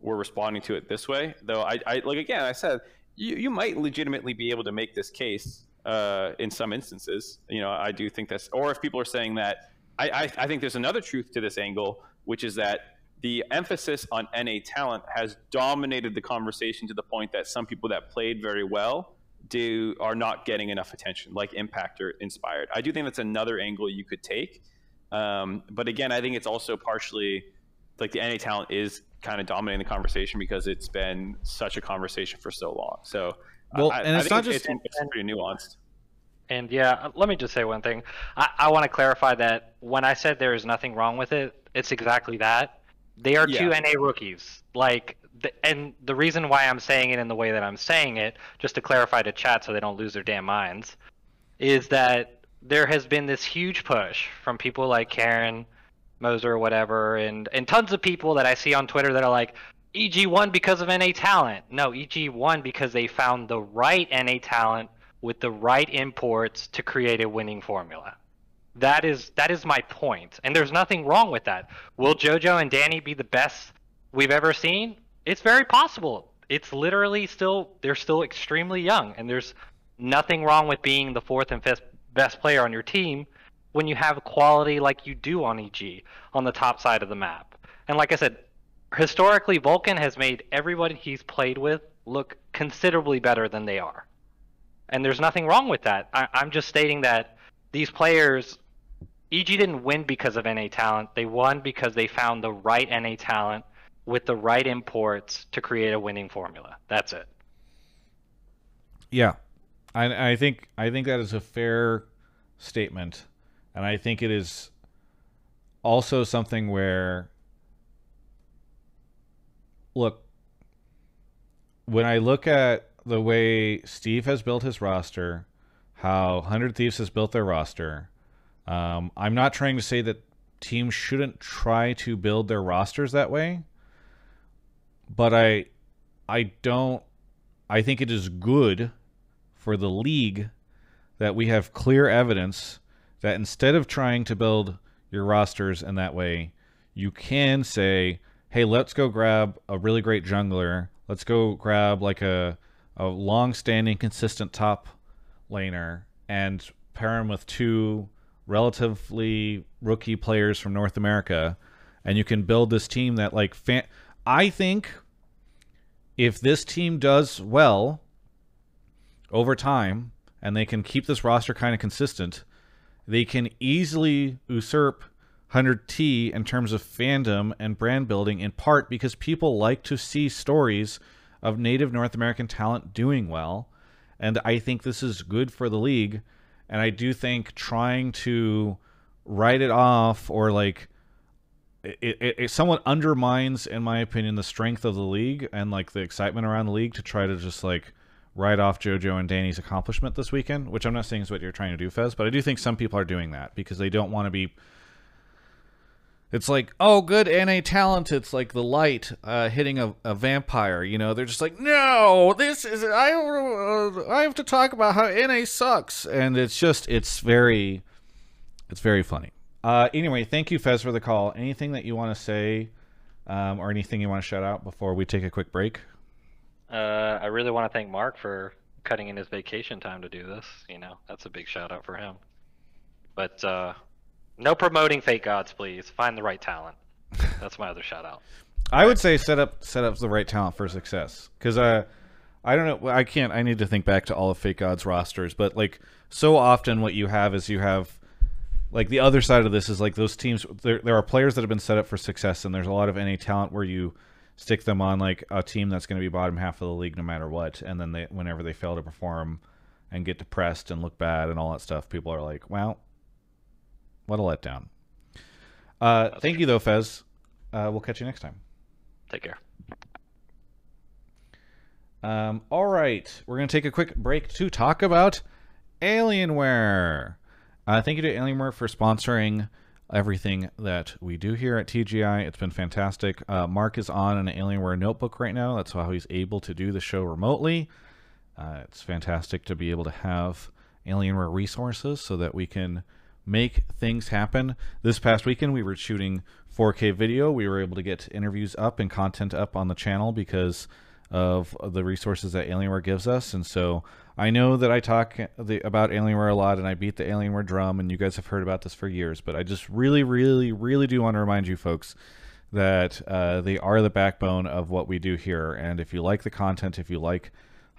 we're responding to it this way. Though I, I like again, I said you, you might legitimately be able to make this case uh, in some instances. You know, I do think that's, or if people are saying that, I, I, I think there's another truth to this angle, which is that the emphasis on NA talent has dominated the conversation to the point that some people that played very well do are not getting enough attention, like Impact or Inspired. I do think that's another angle you could take. Um, but again, I think it's also partially like the NA talent is kind of dominating the conversation because it's been such a conversation for so long. So, well, I, and it's I not it's, just it's, it's pretty nuanced. And yeah, let me just say one thing. I, I want to clarify that when I said there is nothing wrong with it, it's exactly that. They are two NA rookies. Like, the, and the reason why I'm saying it in the way that I'm saying it, just to clarify to chat so they don't lose their damn minds, is that there has been this huge push from people like Karen, Moser, or whatever, and and tons of people that I see on Twitter that are like, EG won because of NA talent. No, EG won because they found the right NA talent with the right imports to create a winning formula. That is that is my point, and there's nothing wrong with that. Will JoJo and Danny be the best we've ever seen? It's very possible. It's literally still they're still extremely young, and there's nothing wrong with being the fourth and fifth best player on your team when you have quality like you do on EG on the top side of the map. And like I said, historically Vulcan has made everybody he's played with look considerably better than they are. And there's nothing wrong with that. I, I'm just stating that these players, EG didn't win because of NA talent. They won because they found the right NA talent with the right imports to create a winning formula. That's it. Yeah, I, I think I think that is a fair statement, and I think it is also something where, look, when I look at the way Steve has built his roster, how Hundred Thieves has built their roster, um, I'm not trying to say that teams shouldn't try to build their rosters that way, but I, I don't. I think it is good for the league that we have clear evidence that instead of trying to build your rosters in that way, you can say, "Hey, let's go grab a really great jungler. Let's go grab like a a long-standing, consistent top laner and pair him with two relatively rookie players from North America, and you can build this team that like fan. I think if this team does well over time and they can keep this roster kind of consistent, they can easily usurp 100T in terms of fandom and brand building in part because people like to see stories of native North American talent doing well. And I think this is good for the league. And I do think trying to write it off or like it, it, it somewhat undermines, in my opinion, the strength of the league and like the excitement around the league to try to just like write off JoJo and Danny's accomplishment this weekend, which I'm not saying is what you're trying to do, Fez, but I do think some people are doing that because they don't want to be. It's like, oh, good NA talent. It's like the light uh, hitting a, a vampire. You know, they're just like, no, this is I. Uh, I have to talk about how NA sucks, and it's just, it's very, it's very funny. Uh, anyway, thank you, Fez, for the call. Anything that you want to say, um, or anything you want to shout out before we take a quick break? Uh, I really want to thank Mark for cutting in his vacation time to do this. You know, that's a big shout out for him. But uh, no promoting fake gods, please. Find the right talent. That's my other shout out. *laughs* I would say set up set up the right talent for success because uh, I don't know. I can't. I need to think back to all of FakeGod's rosters, but like so often, what you have is you have like the other side of this is like those teams. There there are players that have been set up for success, and there's a lot of NA talent where you stick them on like a team that's going to be bottom half of the league no matter what, and then they whenever they fail to perform and get depressed and look bad and all that stuff, people are like, well, what a letdown. Uh, thank you though, Fez. Uh, we'll catch you next time. Take care. Um, all right, we're going to take a quick break to talk about Alienware. Uh, thank you to Alienware for sponsoring everything that we do here at TGI. It's been fantastic. Uh, Mark is on an Alienware notebook right now. That's how he's able to do the show remotely. Uh, it's fantastic to be able to have Alienware resources so that we can make things happen. This past weekend, we were shooting 4K video. We were able to get interviews up and content up on the channel because of the resources that Alienware gives us. And so I know that I talk the, about Alienware a lot and I beat the Alienware drum, and you guys have heard about this for years. But I just really, really, really do want to remind you folks that uh, they are the backbone of what we do here. And if you like the content, if you like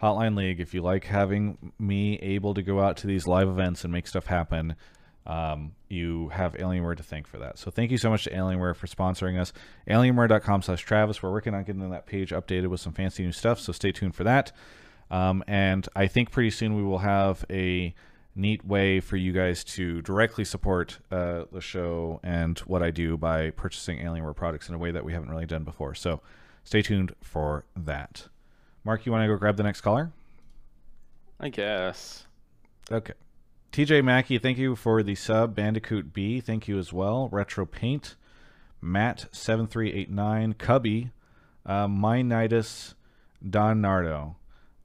Hotline League, if you like having me able to go out to these live events and make stuff happen, um, you have Alienware to thank for that. So thank you so much to Alienware for sponsoring us. Alienware.com slash Travis. We're working on getting that page updated with some fancy new stuff, so stay tuned for that. Um, and I think pretty soon we will have a neat way for you guys to directly support uh, the show and what I do by purchasing Alienware products in a way that we haven't really done before. So stay tuned for that. Mark, you want to go grab the next caller? I guess. Okay. TJ Mackey, thank you for the sub. Bandicoot B, thank you as well. Retro Paint, Matt7389, Cubby, uh, Mynitus, Don Nardo.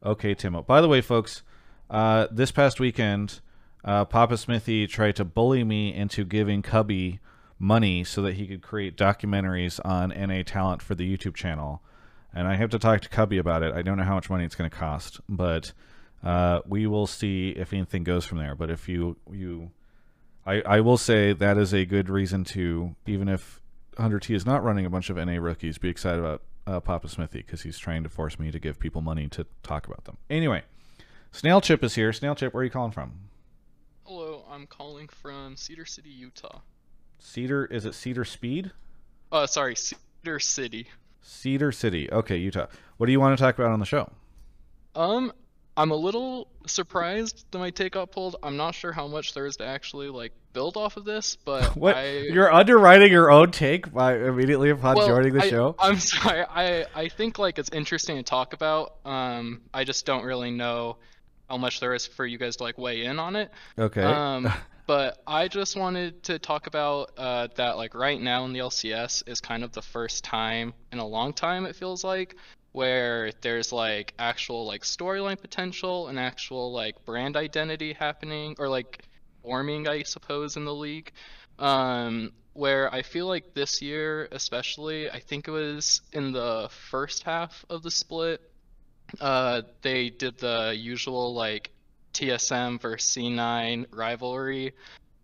Okay, Timo. By the way, folks, uh, this past weekend, uh, Papa Smithy tried to bully me into giving Cubby money so that he could create documentaries on NA talent for the YouTube channel. And I have to talk to Cubby about it. I don't know how much money it's going to cost, but uh, we will see if anything goes from there. But if you you, I I will say that is a good reason to even if 100T is not running a bunch of NA rookies, be excited about uh, Papa Smithy because he's trying to force me to give people money to talk about them. Anyway, Snail Chip is here. Snail Chip, where are you calling from? Hello, I'm calling from Cedar City, Utah. Cedar is it Cedar Speed? Uh, sorry, Cedar City. Cedar City. Okay, Utah. What do you want to talk about on the show? Um, I'm a little surprised that my take got pulled. I'm not sure how much there is to actually like build off of this, but *laughs* What I, you're underwriting your own take by immediately upon well, joining the I, show? I'm *laughs* sorry. I I think like it's interesting to talk about. Um, I just don't really know how much there is for you guys to like weigh in on it. Okay. Um, *laughs* but I just wanted to talk about uh, that like right now in the LCS is kind of the first time in a long time it feels like where there's like actual like storyline potential and actual like brand identity happening or like forming I suppose in the league. Um, where I feel like this year especially, I think it was in the first half of the split, uh, they did the usual like TSM versus C9 rivalry,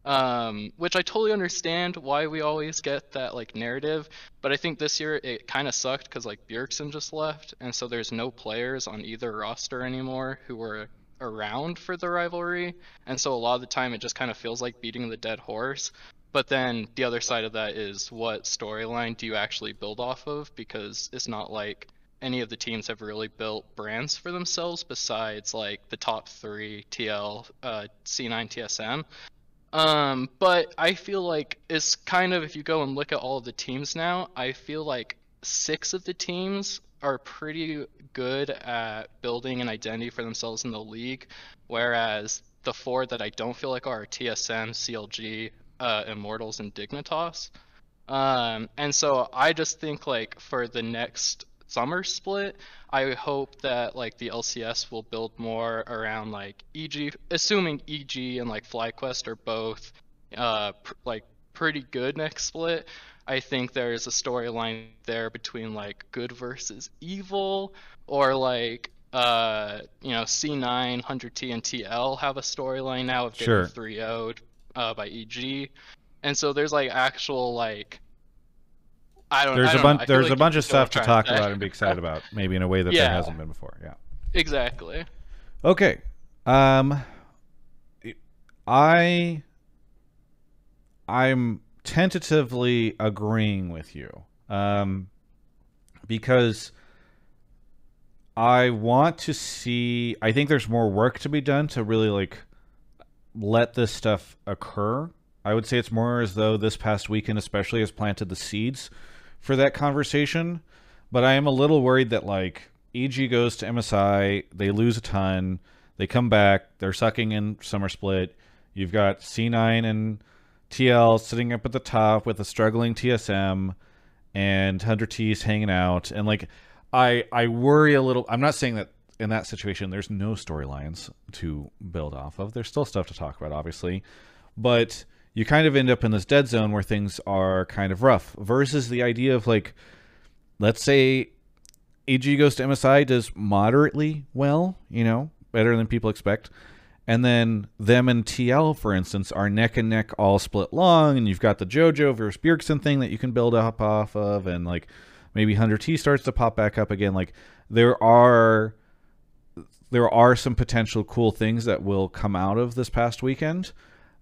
um, which I totally understand why we always get that like narrative, but I think this year it kind of sucked because like Bjergsen just left, and so there's no players on either roster anymore who were around for the rivalry, and so a lot of the time it just kind of feels like beating the dead horse. But then the other side of that is what storyline do you actually build off of? Because it's not like any of the teams have really built brands for themselves besides like the top three TL, uh, C9, TSM. Um, but I feel like it's kind of if you go and look at all the teams now, I feel like six of the teams are pretty good at building an identity for themselves in the league, whereas the four that I don't feel like are, are TSM, CLG, uh, Immortals, and Dignitas. Um, and so I just think like for the next summer split, I hope that like the LCS will build more around like EG, assuming EG and like FlyQuest are both uh pr- like pretty good next split. I think there's a storyline there between like good versus evil, or like uh you know C9, 100T, and TL have a storyline now of getting Sure. 3 0'd uh, by EG, and so there's like actual like. I don't. there's I a don't know. bunch there's like a bunch of get what I'm stuff to talk say. about and be excited about, maybe in a way that there *laughs* hasn't been before. Yeah. Exactly. Okay. Um I I'm tentatively agreeing with you. Um because I want to see I think there's more work to be done to really like let this stuff occur. I would say it's more as though this past weekend especially has planted the seeds for that conversation, but I am a little worried that like EG goes to MSI, they lose a ton, they come back, they're sucking in summer split. You've got C9 and TL sitting up at the top with a struggling TSM and 100 T's hanging out and like I I worry a little I'm not saying that in that situation, there's no storylines to build off of. There's still stuff to talk about, obviously, but you kind of end up in this dead zone where things are kind of rough. Versus the idea of like, let's say EG goes to MSI, does moderately well, you know, better than people expect. And then them and TL, for instance, are neck and neck all split long, and you've got the JoJo versus Bjergsen thing that you can build up off of, and like maybe 100T starts to pop back up again. Like there are there are some potential cool things that will come out of this past weekend.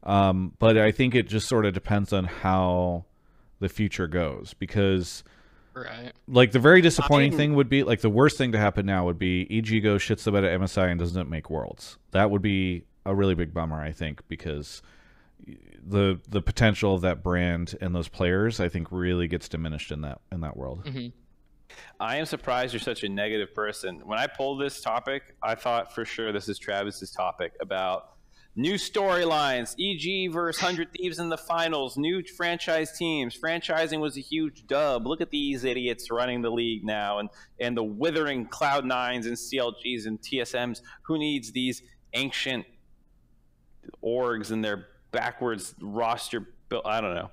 Um, but I think it just sort of depends on how the future goes because Right. like the very disappointing I'm- thing would be like the worst thing to happen now would be EG goes shits the bed at MSI and doesn't make worlds. That would be a really big bummer, I think, because the the potential of that brand and those players, I think, really gets diminished in that in that world. hmm I am surprised you're such a negative person. When I pulled this topic, I thought for sure this is Travis's topic about new storylines, EG, versus 100 Thieves in the finals, new franchise teams. Franchising was a huge dub. Look at these idiots running the league now and, and the withering Cloud9s and CLGs and TSMs. Who needs these ancient orgs and their backwards roster built? I don't know.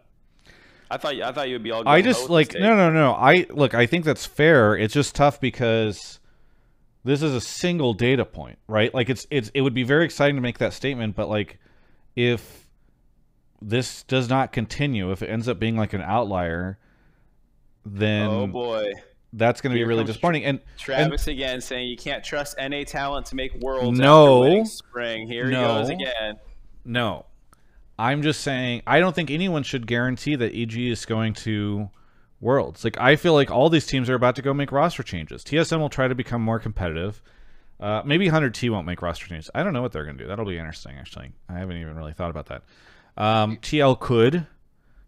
I thought I thought you would be all. I just like no no no. I look. I think that's fair. It's just tough because this is a single data point, right? Like it's it's it would be very exciting to make that statement, but like if this does not continue, if it ends up being like an outlier, then Oh boy. that's going to be really disappointing. And Travis again saying you can't trust NA talent to make worlds. No. after spring. Here No. he goes again. no, I'm just saying I don't think anyone should guarantee that EG is going to worlds. Like I feel like all these teams are about to go make roster changes. TSM will try to become more competitive. Uh, maybe 100T won't make roster changes. I don't know what they're going to do. That'll be interesting, actually. I haven't even really thought about that. Um, TL could.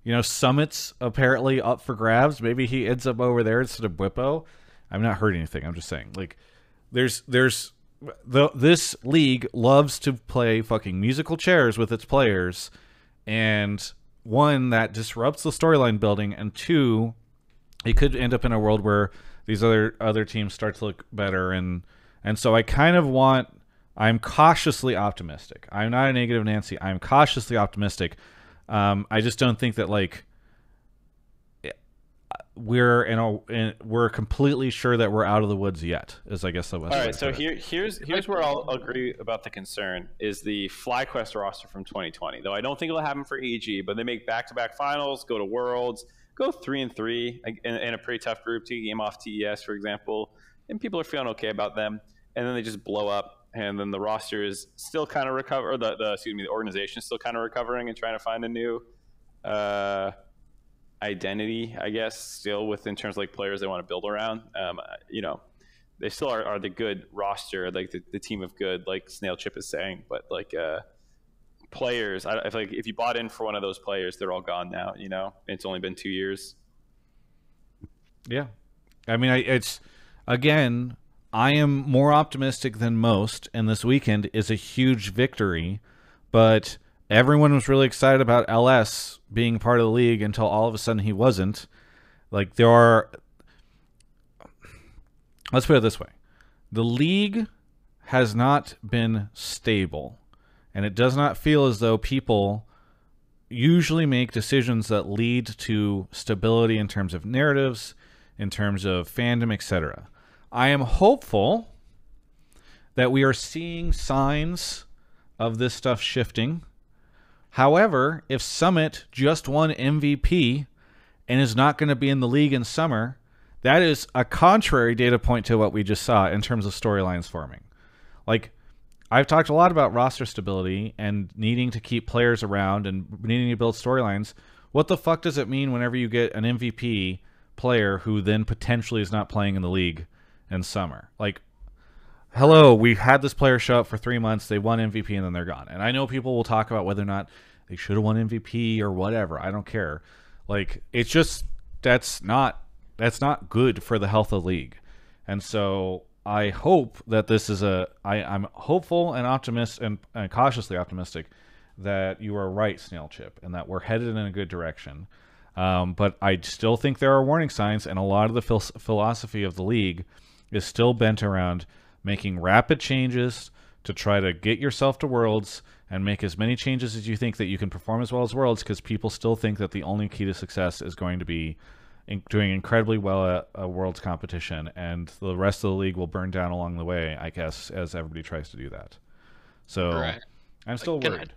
You know, Summit's apparently up for grabs. Maybe he ends up over there instead of Bwipo. I'm not hurting anything. I'm just saying, like, there's there's the this league loves to play fucking musical chairs with its players, and one that disrupts the storyline building, and two, it could end up in a world where these other other teams start to look better and and so I kind of want I'm cautiously optimistic. I'm not a negative Nancy. I'm cautiously optimistic. Um, I just don't think that like we're in a in, we're completely sure that we're out of the woods yet. Is I guess the best. All right, to so here here's here's where I'll agree about the concern is the FlyQuest roster from 2020. Though I don't think it'll happen for EG, but they make back-to-back finals, go to Worlds, go three and three in, in a pretty tough group, two game off TES, for example, and people are feeling okay about them, and then they just blow up, and then the roster is still kind of recover, the, the excuse me, the organization is still kind of recovering and trying to find a new. Uh, identity, I guess, still with in terms of like players they want to build around. Um, you know, they still are, are the good roster, like the, the team of good, like Snail Chip is saying, but like uh, players, I, I feel like if you bought in for one of those players, they're all gone now. You know, it's only been two years. Yeah, I mean, I, it's again, I am more optimistic than most, and this weekend is a huge victory. But everyone was really excited about LS being part of the league until all of a sudden he wasn't. Like there are, let's put it this way: the league has not been stable, and it does not feel as though people usually make decisions that lead to stability in terms of narratives, in terms of fandom, etc. I am hopeful that we are seeing signs of this stuff shifting. However, if Summit just won MVP and is not going to be in the league in summer, that is a contrary data point to what we just saw in terms of storylines forming. Like, I've talked a lot about roster stability and needing to keep players around and needing to build storylines. What the fuck does it mean whenever you get an MVP player who then potentially is not playing in the league in summer? Like, hello, we had this player show up for three months, they won MVP, and then they're gone. And I know people will talk about whether or not they should have won MVP or whatever. I don't care. Like, it's just that's not that's not good for the health of the league. And so I hope that this is a. I, I'm hopeful and optimist and, and cautiously optimistic that you are right, Snail Chip, and that we're headed in a good direction. Um, but I still think there are warning signs, and a lot of the phil- philosophy of the league is still bent around making rapid changes to try to get yourself to Worlds and make as many changes as you think that you can perform as well as Worlds because people still think that the only key to success is going to be in, doing incredibly well at a Worlds competition, and the rest of the league will burn down along the way, I guess, as everybody tries to do that. So Right. I'm still Like, can I- worried.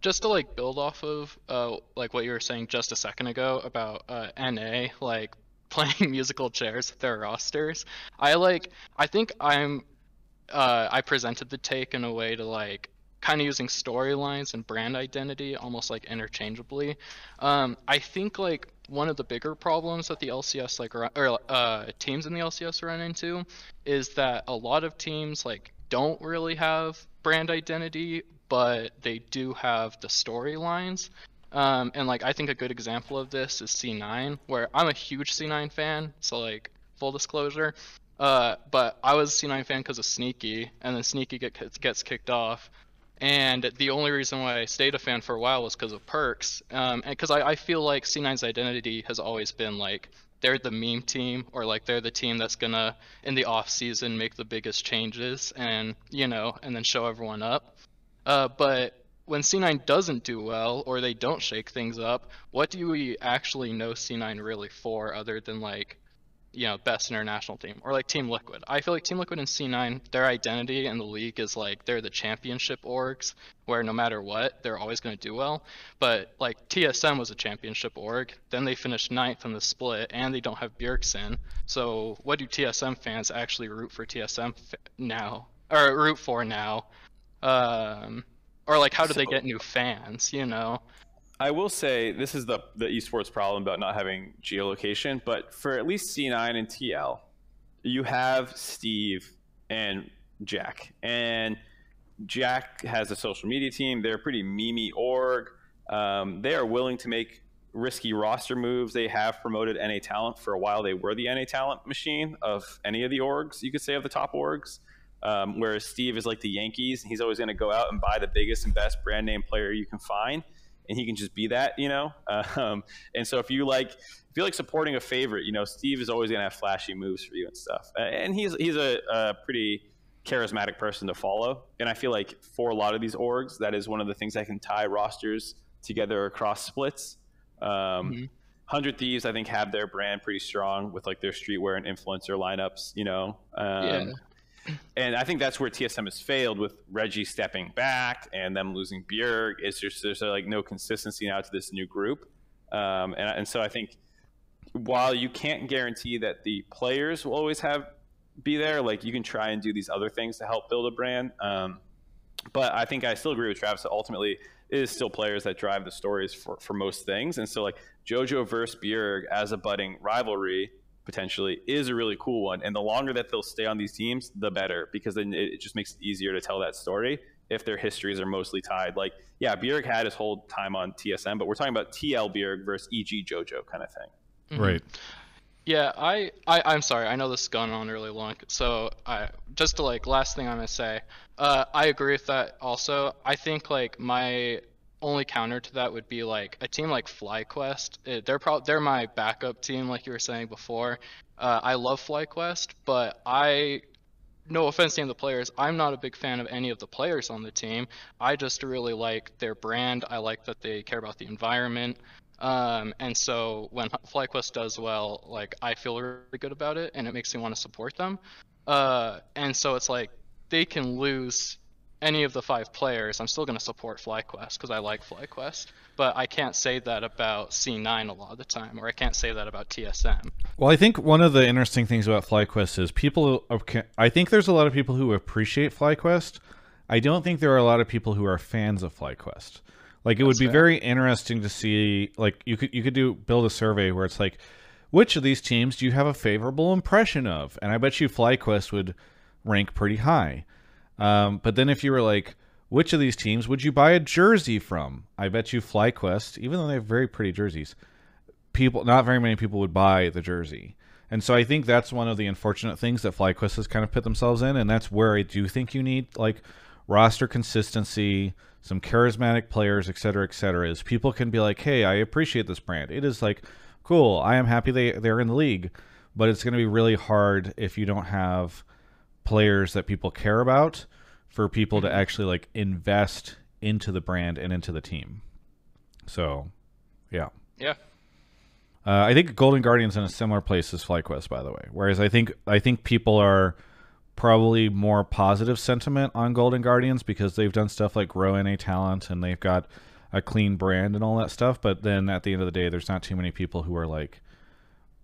just to like build off of uh like what you were saying just a second ago about uh NA like *laughs* playing musical chairs with their rosters. I like I think I'm uh I presented the take in a way to like kind of using storylines and brand identity almost like interchangeably. Um I think like one of the bigger problems that the LCS like or uh teams in the LCS run into is that a lot of teams like don't really have brand identity but they do have the storylines. Um, and like I think a good example of this is C9, where I'm a huge C9 fan. So like full disclosure, uh, but I was a C9 fan because of Sneaky, and then Sneaky get, gets kicked off. And the only reason why I stayed a fan for a while was because of Perkz, um, and because I, I feel like C9's identity has always been like they're the meme team, or like they're the team that's gonna in the off season make the biggest changes, and you know, and then show everyone up. Uh, but when C9 doesn't do well or they don't shake things up, what do we actually know C9 really for other than like, you know, best international team or like Team Liquid? I feel like Team Liquid and C9, their identity in the league is like they're the championship orgs where no matter what, they're always going to do well. But like TSM was a championship org, then they finished ninth in the split and they don't have Bjergsen. So what do TSM fans actually root for TSM f- now or root for now? um, or like how do they get new fans? You know, I will say this is the the esports problem about not having geolocation, but for at least C9 and TL, you have Steve and Jack, and Jack has a social media team. They're a pretty memey org. Um, they are willing to make risky roster moves. They have promoted NA talent for a while. They were the NA talent machine of any of the orgs. You could say of the top orgs. Um, whereas Steve is like the Yankees, he's always going to go out and buy the biggest and best brand name player you can find, and he can just be that, you know. *laughs* Um, and so if you like, if you like supporting a favorite, you know, Steve is always going to have flashy moves for you and stuff. And he's he's a, a pretty charismatic person to follow. And I feel like for a lot of these orgs, that is one of the things that can tie rosters together across splits. Um, Mhm. Hundred Thieves, I think, have their brand pretty strong with like their streetwear and influencer lineups. You know, um, Yeah. And I think that's where TSM has failed with Reggie stepping back and them losing Bjerg. It's just there's like no consistency now to this new group, um, and and so I think while you can't guarantee that the players will always have be there, like you can try and do these other things to help build a brand. Um, but I think I still agree with Travis that ultimately it is still players that drive the stories for, for most things. And so like JoJo versus Bjerg as a budding rivalry potentially is a really cool one. And the longer that they'll stay on these teams, the better because then it, it just makes it easier to tell that story if their histories are mostly tied. Like, yeah, Bjerg had his whole time on TSM, but we're talking about TL Bjerg versus EG JoJo kind of thing. Mhm. Right. Yeah, I, I I'm sorry. I know this is going on really long. So I just to like last thing I'm gonna say. Uh, I agree with that. Also, I think like my only counter to that would be like a team like FlyQuest. eh, They're pro- they're my backup team, like you were saying before. Uh, I love FlyQuest, but I no offense to the players, I'm not a big fan of any of the players on the team. I just really like their brand. I like that they care about the environment. Um, and so when FlyQuest does well, like I feel really good about it, and it makes me want to support them. Uh, and so it's like they can lose any of the five players. I'm still going to support FlyQuest because I like FlyQuest. But I can't say that about C9 a lot of the time, or I can't say that about TSM. Well, I think one of the interesting things about FlyQuest is people. I think there's a lot of people who appreciate FlyQuest. I don't think there are a lot of people who are fans of FlyQuest. Like it would be fair. very interesting to see. Like you could you could do build a survey where it's like, which of these teams do you have a favorable impression of? And I bet you FlyQuest would rank pretty high. Um, but then if you were like, which of these teams would you buy a jersey from? I bet you FlyQuest, even though they have very pretty jerseys, people not very many people would buy the jersey. And so I think that's one of the unfortunate things that FlyQuest has kind of put themselves in, and that's where I do think you need like roster consistency, some charismatic players, et cetera, et cetera. Is people can be like, hey, I appreciate this brand. It is like cool. I am happy they they're in the league, but it's going to be really hard if you don't have players that people care about for people Mm-hmm. to actually like invest into the brand and into the team. So, yeah. Yeah. Uh, I think Golden Guardian's in a similar place as FlyQuest, by the way. Whereas I think I think people are probably more positive sentiment on Golden Guardians because they've done stuff like grow NA talent and they've got a clean brand and all that stuff. But then at the end of the day, there's not too many people who are like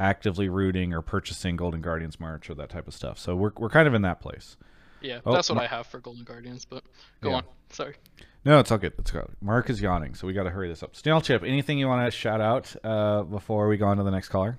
actively rooting or purchasing Golden Guardians merch or that type of stuff. So we're we're kind of in that place. Yeah, Oh, that's what I have for Golden Guardians. But go Yeah. on. Sorry. No, it's all good. It's good. Mark is yawning, so we got to hurry this up. Snail Chip, anything you want to shout out uh, before we go on to the next caller?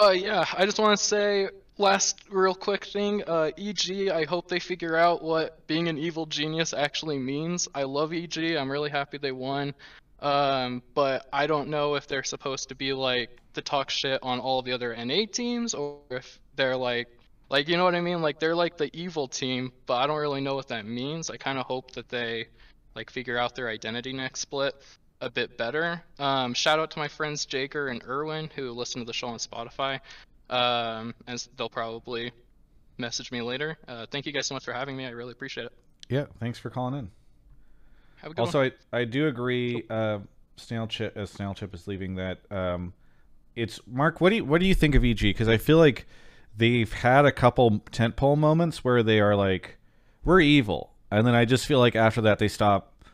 Uh, yeah, I just want to say last real quick thing. Uh, EG, I hope they figure out what being an evil genius actually means. I love EG. I'm really happy they won. Um, but I don't know if they're supposed to be like to talk shit on all the other NA teams or if they're like, like you know what I mean? Like they're like the evil team, but I don't really know what that means. I kind of hope that they like figure out their identity next split a bit better. Um, shout out to my friends Jaker and Erwin who listen to the show on Spotify. Um, and they'll probably message me later. Uh, thank you guys so much for having me. I really appreciate it. Yeah, thanks for calling in. Have a good Also, one. I, I do agree. Uh, Snail Chip, as Snail Chip is leaving, that um, it's Mark. What do you what do you think of EG? Because I feel like they've had a couple tentpole moments where they are like, "We're evil," and then I just feel like after that they stop.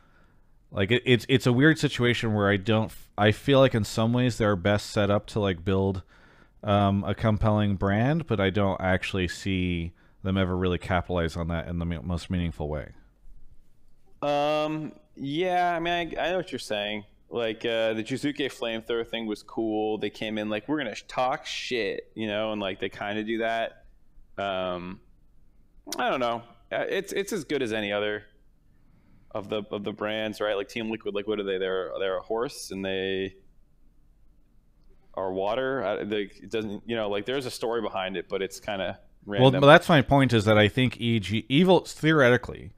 Like it, it's it's a weird situation where I don't. I feel like in some ways they're best set up to like build um, a compelling brand, but I don't actually see them ever really capitalize on that in the most meaningful way. Um. Yeah. I mean, I, I know what you're saying. Like uh, the Jiizuke flamethrower thing was cool. They came in like we're gonna talk shit, you know, and like they kind of do that. Um, I don't know. Uh, It's it's as good as any other of the of the brands, right? Like Team Liquid, like what are they? They're they're a horse and they are water. I, they, it doesn't, you know, like there's a story behind it, but it's kind of Well, random. but that's my point is that I think EG evil theoretically,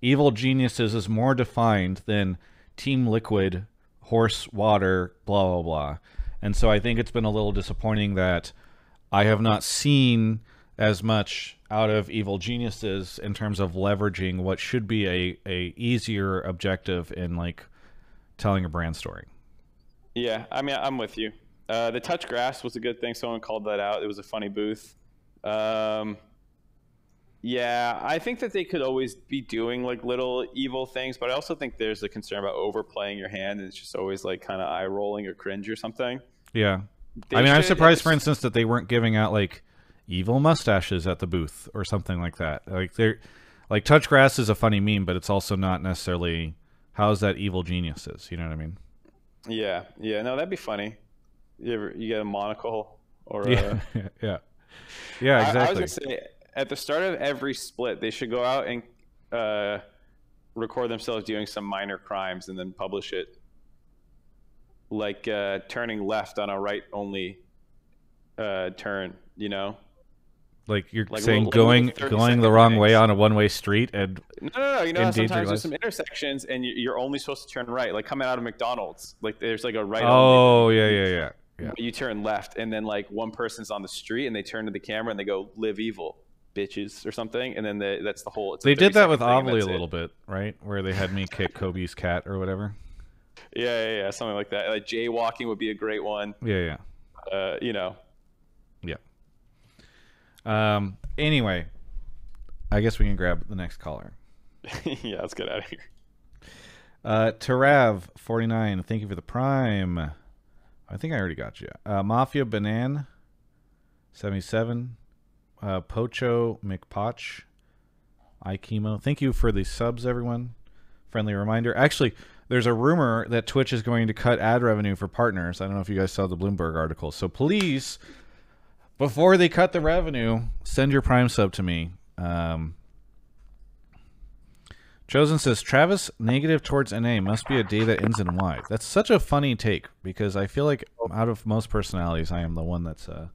evil geniuses is more defined than Team Liquid, Horse Water, blah blah blah, and so I think it's been a little disappointing that I have not seen as much out of evil geniuses in terms of leveraging what should be a a easier objective in like telling a brand story. Yeah, I mean, I'm with you. Uh, the touch grass was a good thing. Someone called that out. It was a funny booth. Um, yeah, I think that they could always be doing like little evil things, but I also think there's a concern about overplaying your hand, and it's just always like kind of eye rolling or cringe or something. Yeah. They I mean, I'm surprised, for instance, that they weren't giving out like evil mustaches at the booth or something like that. Like they're like touch grass is a funny meme, but it's also not necessarily how's that evil geniuses. You know what I mean? Yeah, yeah, no, that'd be funny. You ever you get a monocle or a, Yeah, *laughs* yeah, yeah. I- I, Exactly. was gonna say at the start of every split, they should go out and uh, record themselves doing some minor crimes and then publish it, like uh, turning left on a right only uh, turn. You know? like you're like saying little- going going the wrong way on a one way street and No, no, no. You know sometimes lives. there's some intersections and you- you're only supposed to turn right, like coming out of McDonald's. Like there's like a right. only oh yeah yeah yeah yeah. you turn left and then like one person's on the street and they turn to the camera and they go live evil bitches or something and then they, that's the whole it's They did that with second thing and Ovely a it. little bit, right? Where they had me *laughs* kick Kobe's cat or whatever. yeah yeah yeah something like that like jaywalking would be a great one Yeah yeah. uh you know Yeah. Um. Anyway, I guess we can grab the next caller. *laughs* yeah let's get out of here Uh, Tarav forty nine. Thank you for the prime. I think I already got you. Uh, Mafia Banan seventy seven. Uh, Pocho McPotch. iChemo. Thank you for the subs, everyone. Friendly reminder. Actually, there's a rumor that Twitch is going to cut ad revenue for partners. I don't know if you guys saw the Bloomberg article. So please, before they cut the revenue, send your Prime sub to me. Um, Chosen says Travis negative towards NA must be a day that ends in Y. That's such a funny take because I feel like out of most personalities, I am the one that's uh,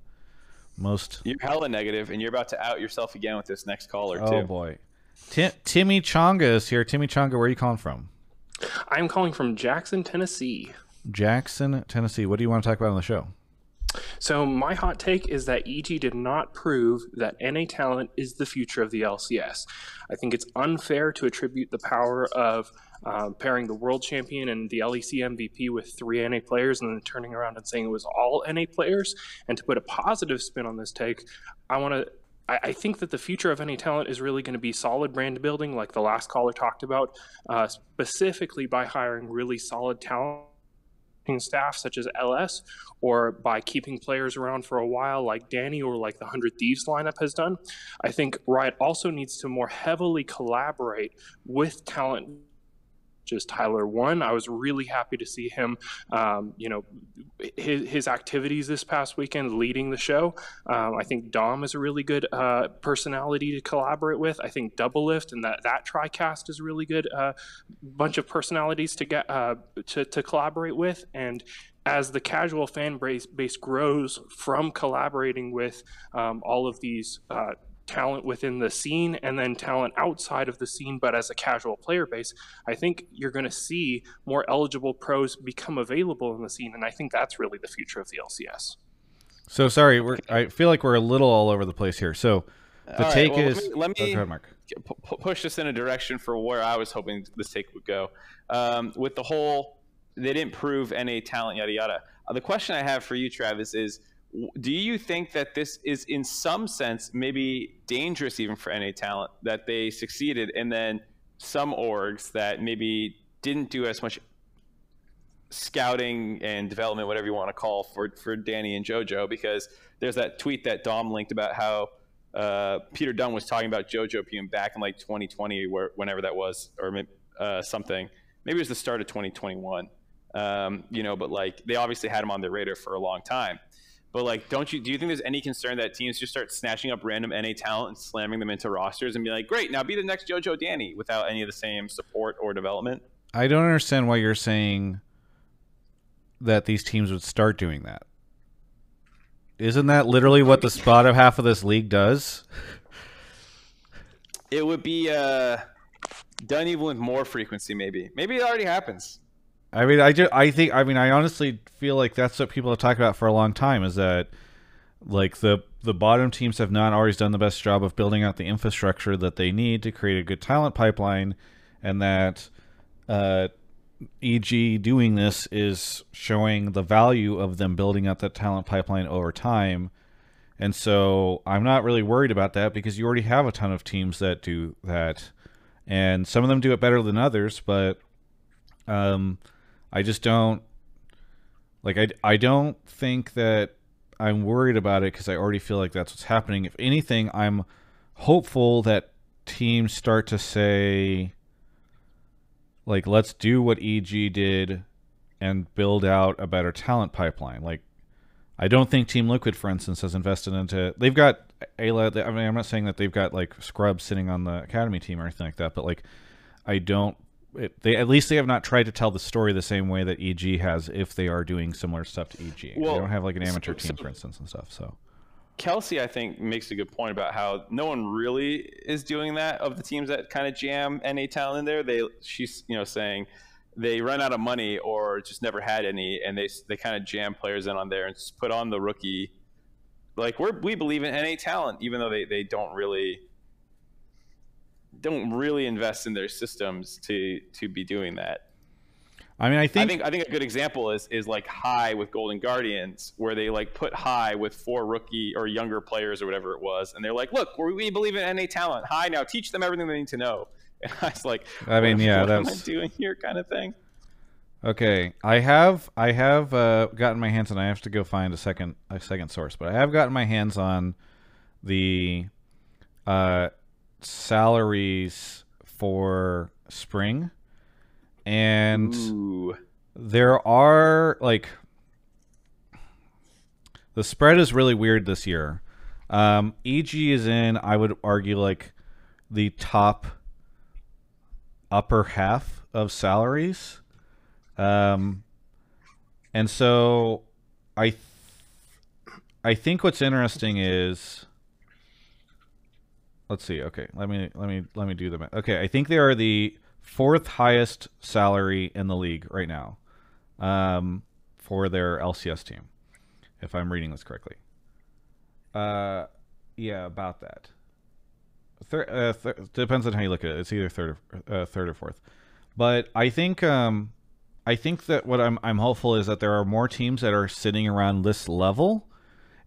most. you're hella negative and you're about to out yourself again with this next caller Oh too boy, Tim, Timmy Chonga is here. Timmy Chonga, where are you calling from? I'm calling from Jackson, Tennessee. Jackson, Tennessee. What do you want to talk about on the show? So my hot take is that EG did not prove that NA talent is the future of the LCS. I think it's unfair to attribute the power of um, pairing the world champion and the LEC MVP with three NA players and then turning around and saying it was all NA players. And to put a positive spin on this take, I want to I, think that the future of NA talent is really going to be solid brand building, like the last caller talked about, uh, specifically by hiring really solid talent staff such as LS, or by keeping players around for a while like Danny or like the 100 Thieves lineup has done. I think Riot also needs to more heavily collaborate with talent just Tyler one. I was really happy to see him, um, you know, his, his activities this past weekend leading the show. Um, I think Dom is a really good uh, personality to collaborate with. I think Doublelift and that that TriCast is a really good uh, bunch of personalities to get uh, to, to collaborate with. And as the casual fan base, base grows from collaborating with um, all of these uh, talent within the scene and then talent outside of the scene, but as a casual player base, I think you're going to see more eligible pros become available in the scene, and I think that's really the future of the LCS. So sorry, we're, I feel like we're a little all over the place here. So the all take right, well, is. Let me, let me oh, ahead, Mark. P- push this in a direction for where I was hoping this take would go. Um, with the whole, they didn't prove NA talent, yada yada. Uh, the question I have for you, Travis, is do you think that this is in some sense maybe dangerous even for NA talent that they succeeded and then some orgs that maybe didn't do as much scouting and development, whatever you want to call for for Danny and JoJo, because there's that tweet that Dom linked about how uh, Peter Dun was talking about JoJo being back in like 2020, where whenever that was, or uh, something. Maybe it was the start of 2021. Um, you know, but like they obviously had him on their radar for a long time. But like, don't you do you think there's any concern that teams just start snatching up random NA talent and slamming them into rosters and be like, great, now be the next JoJo Danny without any of the same support or development? I don't understand why you're saying that these teams would start doing that. Isn't that literally what the spot of half of this league does? It would be uh, done even with more frequency, maybe. Maybe it already happens. I mean, I just, I think, I mean, I honestly feel like that's what people have talked about for a long time is that, like the the bottom teams have not always done the best job of building out the infrastructure that they need to create a good talent pipeline, and that, uh, EG doing this is showing the value of them building out that talent pipeline over time. And so I'm not really worried about that because you already have a ton of teams that do that. And some of them do it better than others, but um, I just don't like I I don't think that I'm worried about it because I already feel like that's what's happening. If anything, I'm hopeful that teams start to say like let's do what EG did and build out a better talent pipeline. Like I don't think Team Liquid, for instance, has invested into. They've got Ayla. I mean, I'm not saying that they've got like scrubs sitting on the academy team or anything like that, but like I don't it, they at least they have not tried to tell the story the same way that EG has if they are doing similar stuff to EG. Well, they don't have like an amateur so, team, for instance, and stuff. So Kelsey, I think, makes a good point about how no one really is doing that of the teams that kind of jam NA talent in there. They she's you know saying they run out of money or just never had any, and they they kind of jam players in on there and put on the rookie. Like we we believe in NA talent, even though they, they don't really don't really invest in their systems to to be doing that. I mean, I think I think I think a good example is is like Huhi with Golden Guardians, where they like put Huhi with four rookie or younger players or whatever it was, and they're like, "Look, we believe in NA talent. Huhi now, teach them everything they need to know." *laughs* And I was like, "I mean, yeah, what that's am I doing here?" kind of thing. Okay, I have I have uh, gotten my hands on. I have to go find a second a second source, but I have gotten my hands on the uh, salaries for spring, and Ooh. there are like the spread is really weird this year. Um, EG is in, I would argue, like the top upper half of salaries. Um, and so I, th- I think what's interesting is let's see. Okay, let me let me let me do them. Okay, I think they are the fourth highest salary in the league right now, um, for their LCS team, if I'm reading this correctly. Uh, yeah, about that. Thir- uh, depends on how you look at it. It's either third or uh, third or fourth. But I think um, I think that what I'm I'm hopeful is that there are more teams that are sitting around this level,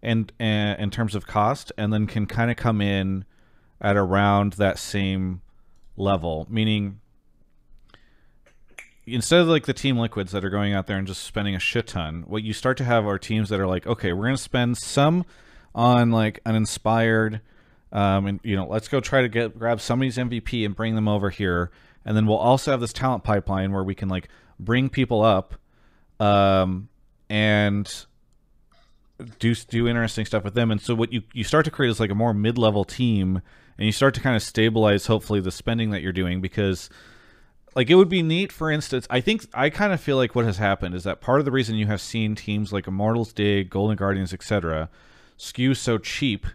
and, and in terms of cost, and then can kind of come in at around that same level, meaning instead of like the team liquids that are going out there and just spending a shit ton, what you start to have are teams that are like, okay, we're gonna spend some on like an inspired, um, and you know, let's go try to get grab somebody's MVP and bring them over here, and then we'll also have this talent pipeline where we can like bring people up, um, and do do interesting stuff with them. And so what you you start to create is like a more mid level team, and you start to kind of stabilize hopefully the spending that you're doing because like it would be neat for instance i think i kind of feel like what has happened is that part of the reason you have seen teams like immortals dig golden guardians etc skew so cheap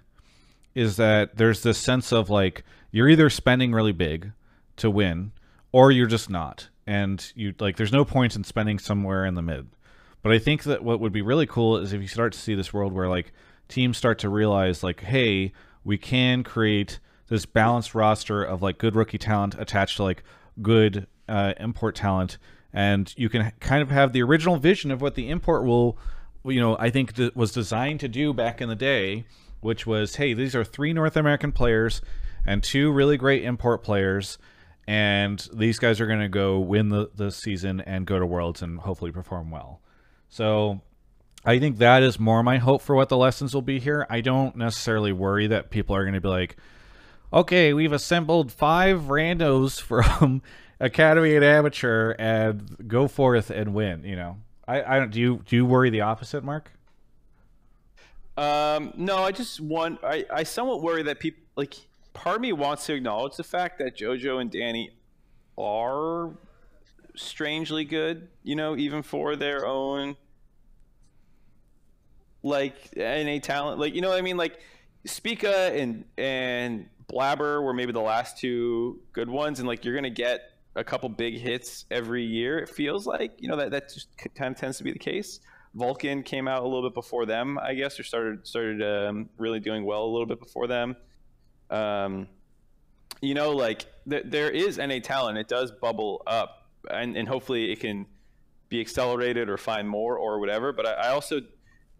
is that there's this sense of like you're either spending really big to win or you're just not. And you like there's no point in spending somewhere in the mid. But i think that what would be really cool is if you start to see this world where like teams start to realize like hey we can create this balanced roster of like good rookie talent attached to like good uh, import talent, and you can kind of have the original vision of what the import will, you know, I think th- was designed to do back in the day, which was, hey, these are three North American players and two really great import players, and these guys are going to go win the, the season and go to Worlds and hopefully perform well. So I think that is more my hope for what the lessons will be here. I don't necessarily worry that people are going to be like, okay, we've assembled five randos from *laughs* Academy and Amateur and go forth and win. You know, I, I don't. Do you do you worry the opposite, Mark? Um, no, I just want. I, I somewhat worry that people like. Part of me wants to acknowledge the fact that JoJo and Danny are strangely good. You know, even for their own like NA talent. Like you know what I mean? Like Spica and and Blabber were maybe the last two good ones, and like you're gonna get a couple big hits every year. It feels like you know that that just kind of tends to be the case. Vulcan came out a little bit before them, I guess, or started started um, really doing well a little bit before them. Um, you know, like th- there is NA talent. It does bubble up, and, and hopefully it can be accelerated or find more or whatever. But I, I also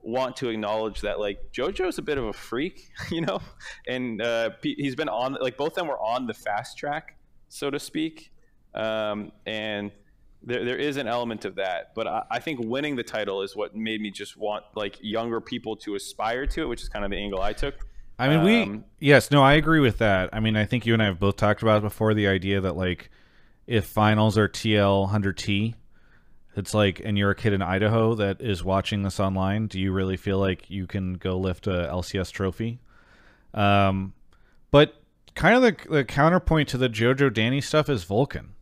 want to acknowledge that like JoJo's a bit of a freak, *laughs* you know, and uh, he's been on like both of them were on the fast track, so to speak, um, and there there is an element of that. But I, I, think winning the title is what made me just want like younger people to aspire to it, which is kind of the angle I took. I mean, um, we yes, no, I agree with that. I mean, I think you and I have both talked about before the idea that like if finals are TL 100T, it's like, and you're a kid in Idaho that is watching this online. Do you really feel like you can go lift a LCS trophy? Um, but kind of the, the counterpoint to the JoJo Danny stuff is Vulcan.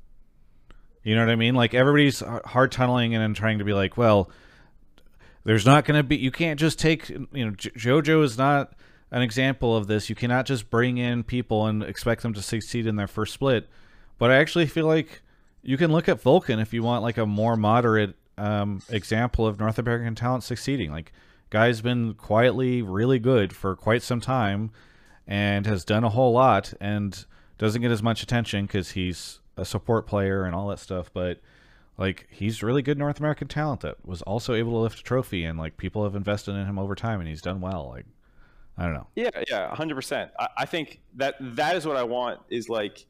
You know what I mean? Like everybody's hard tunneling and trying to be like, well, there's not going to be. You can't just take. You know, JoJo is not an example of this. You cannot just bring in people and expect them to succeed in their first split. But I actually feel like you can look at Vulcan if you want like a more moderate um, example of North American talent succeeding. Like, guy's been quietly really good for quite some time and has done a whole lot and doesn't get as much attention because he's a support player and all that stuff. But like, he's really good North American talent that was also able to lift a trophy and like people have invested in him over time and he's done well. Like, I don't know. Yeah, yeah, hundred percent. I, I think that that is what I want is like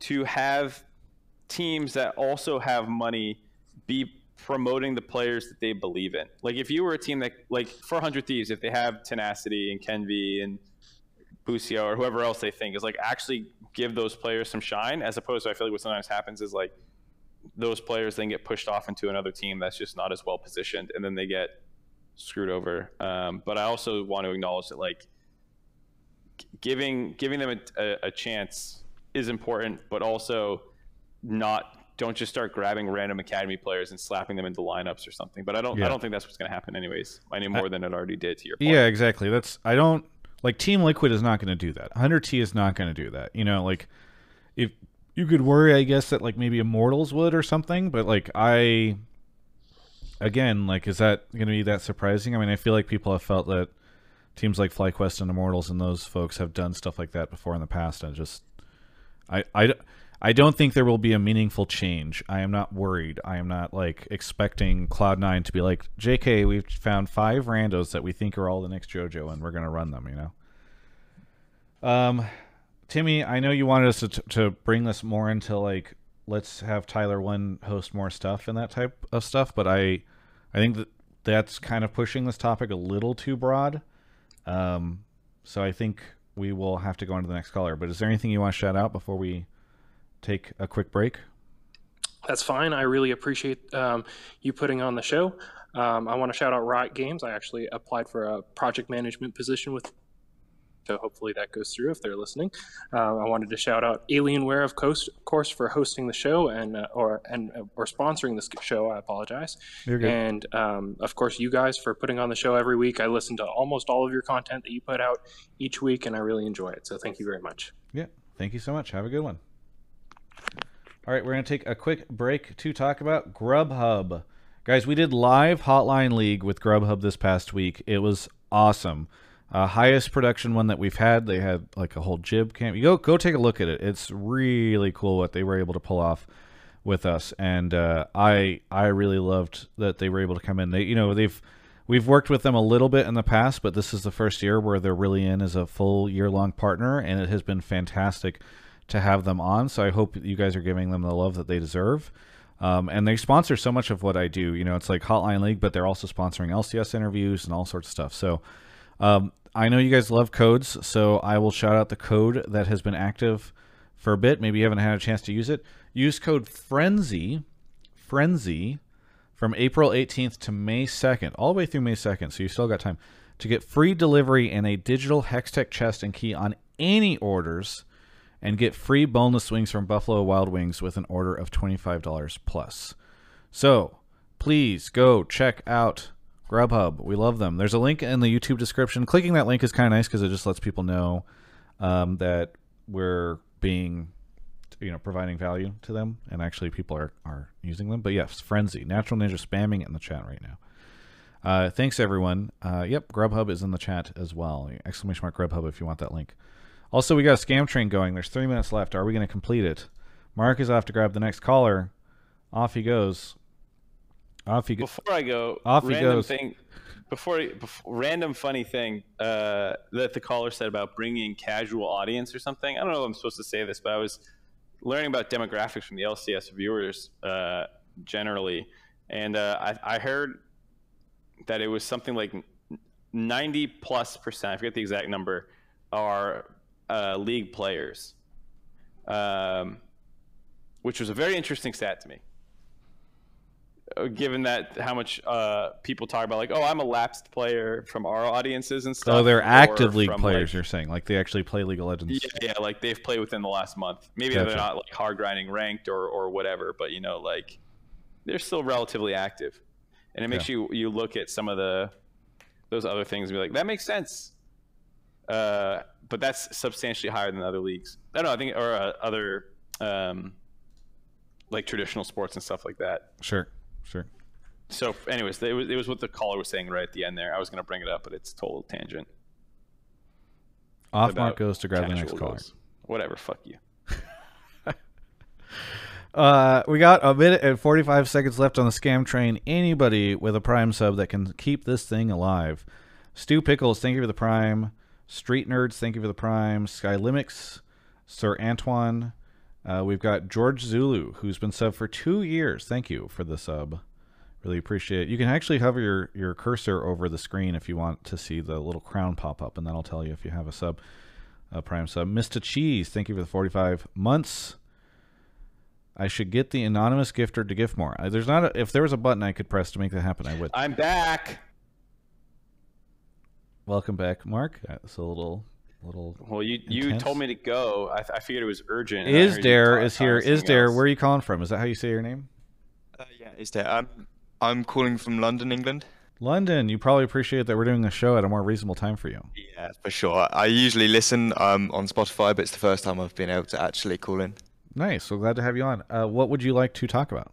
to have teams that also have money be promoting the players that they believe in. Like if you were a team that like for 100 Thieves, if they have tenacity and Kenvi and Busio or whoever else they think is like actually give those players some shine, as opposed to I feel like what sometimes happens is like those players then get pushed off into another team that's just not as well positioned, and then they get screwed over. Um, but I also want to acknowledge that like giving giving them a, a, a chance is important, but also not don't just start grabbing random academy players and slapping them into lineups or something. But I don't yeah. I don't think that's what's going to happen anyways. Any more I, than it already did to your point. Yeah, exactly. That's I don't like Team Liquid is not going to do that. 100T is not going to do that. You know, like if you could worry I guess that like maybe Immortals would or something, but like I again, like, is that going to be that surprising? I mean, I feel like people have felt that teams like FlyQuest and Immortals and those folks have done stuff like that before in the past, and just, I, I, I don't think there will be a meaningful change. I am not worried. I am not like expecting Cloud9 to be like, JK, we've found five randos that we think are all the next JoJo, and we're going to run them. You know. Um, Timmy, I know you wanted us to, to bring this more into like let's have Tyler one host more stuff and that type of stuff, but I I think that that's kind of pushing this topic a little too broad. Um, so I think we will have to go on to the next caller. But is there anything you want to shout out before we take a quick break? That's fine. I really appreciate um, you putting on the show. Um, I want to shout out Riot Games. I actually applied for a project management position with so hopefully that goes through if they're listening. Uh, I wanted to shout out Alienware, of course, course for hosting the show and uh, or and uh, or sponsoring this show. I apologize. You're good. And um, of course, you guys for putting on the show every week. I listen to almost all of your content that you put out each week, and I really enjoy it. So thank you very much. Yeah, thank you so much. Have a good one. All right, we're going to take a quick break to talk about Grubhub. Guys, we did live Hotline League with Grubhub this past week. It was awesome. Uh, highest production one that we've had. They had like a whole jib camp. You go go take a look at it. It's really cool what they were able to pull off with us, and uh, I I really loved that they were able to come in. They you know they've we've worked with them a little bit in the past, but this is the first year where they're really in as a full year long partner, and it has been fantastic to have them on. So I hope you guys are giving them the love that they deserve. Um, and they sponsor so much of what I do. You know, it's like Hotline League, but they're also sponsoring LCS interviews and all sorts of stuff. So um, I know you guys love codes, so I will shout out the code that has been active for a bit. Maybe you haven't had a chance to use it. Use code FRENZY, FRENZY, from April 18th to May 2nd, all the way through May 2nd, so you still got time to get free delivery and a digital Hextech chest and key on any orders and get free boneless wings from Buffalo Wild Wings with an order of $25 plus. So, please go check out Grubhub. We love them. There's a link in the YouTube description. Clicking that link is kind of nice because it just lets people know um, that we're being, you know, providing value to them, and actually people are are using them. But yes, Frenzy, Natural Ninja spamming in the chat right now. Uh, thanks everyone. Uh, yep, Grubhub is in the chat as well. Exclamation mark Grubhub if you want that link. Also, we got a scam train going. There's three minutes left. Are we going to complete it? Mark is off to grab the next caller. Off he goes. Off he goes. Before I go, Off he goes. thing. Before, before random funny thing uh, that the caller said about bringing casual audience or something. I don't know if I'm supposed to say this, but I was learning about demographics from the LCS viewers uh, generally, and uh, I, I heard that it was something like 90 plus percent. I forget the exact number. Are uh, league players, um, which was a very interesting stat to me. Uh, Given that how much uh, people talk about, like, oh, I'm a lapsed player from our audiences and stuff. Oh, they're active league players. like- you're saying like they actually play League of Legends. yeah, yeah, like they've played within the last month. Maybe Gotcha. they're not like hard grinding ranked or, or whatever, but you know, like they're still relatively active. And it makes you you look at some of the those other things and be like, that makes sense. Uh, but that's substantially higher than other leagues. I don't know. I think or uh, other um, like traditional sports and stuff like that. Sure, sure. So, anyways, it was, it was what the caller was saying right at the end there. I was going to bring it up, but it's total tangent. Off Mark goes to grab the next caller. Whatever, fuck you. *laughs* Uh, we got a minute and 45 seconds left on the scam train. Anybody with a Prime sub that can keep this thing alive. Stu Pickles, thank you for the Prime. Street Nerds, thank you for the Prime. Sky Limix, Sir Antoine. Uh, we've got George Zulu, who's been sub for two years. Thank you for the sub. Really appreciate it. You can actually hover your, your cursor over the screen if you want to see the little crown pop up, and that'll tell you if you have a sub, a Prime sub. Mr. Cheese, thank you for the 45 months. I should get the anonymous gifter to gift more. Uh, There's not a, if there was a button I could press to make that happen, I would. I'm back. Welcome back, Mark. That's a little little. Well, you you told me to go. I, I figured it was urgent. Is heard you Dare talk is here. about Is something Dare? else. Where are you calling from? Is that how you say your name? Uh, yeah, is there? Um, I'm calling from London, England. London. You probably appreciate that we're doing a show at a more reasonable time for you. Yeah, for sure. I usually listen um, on Spotify, but it's the first time I've been able to actually call in. Nice. So glad to have you on. Uh, what would you like to talk about?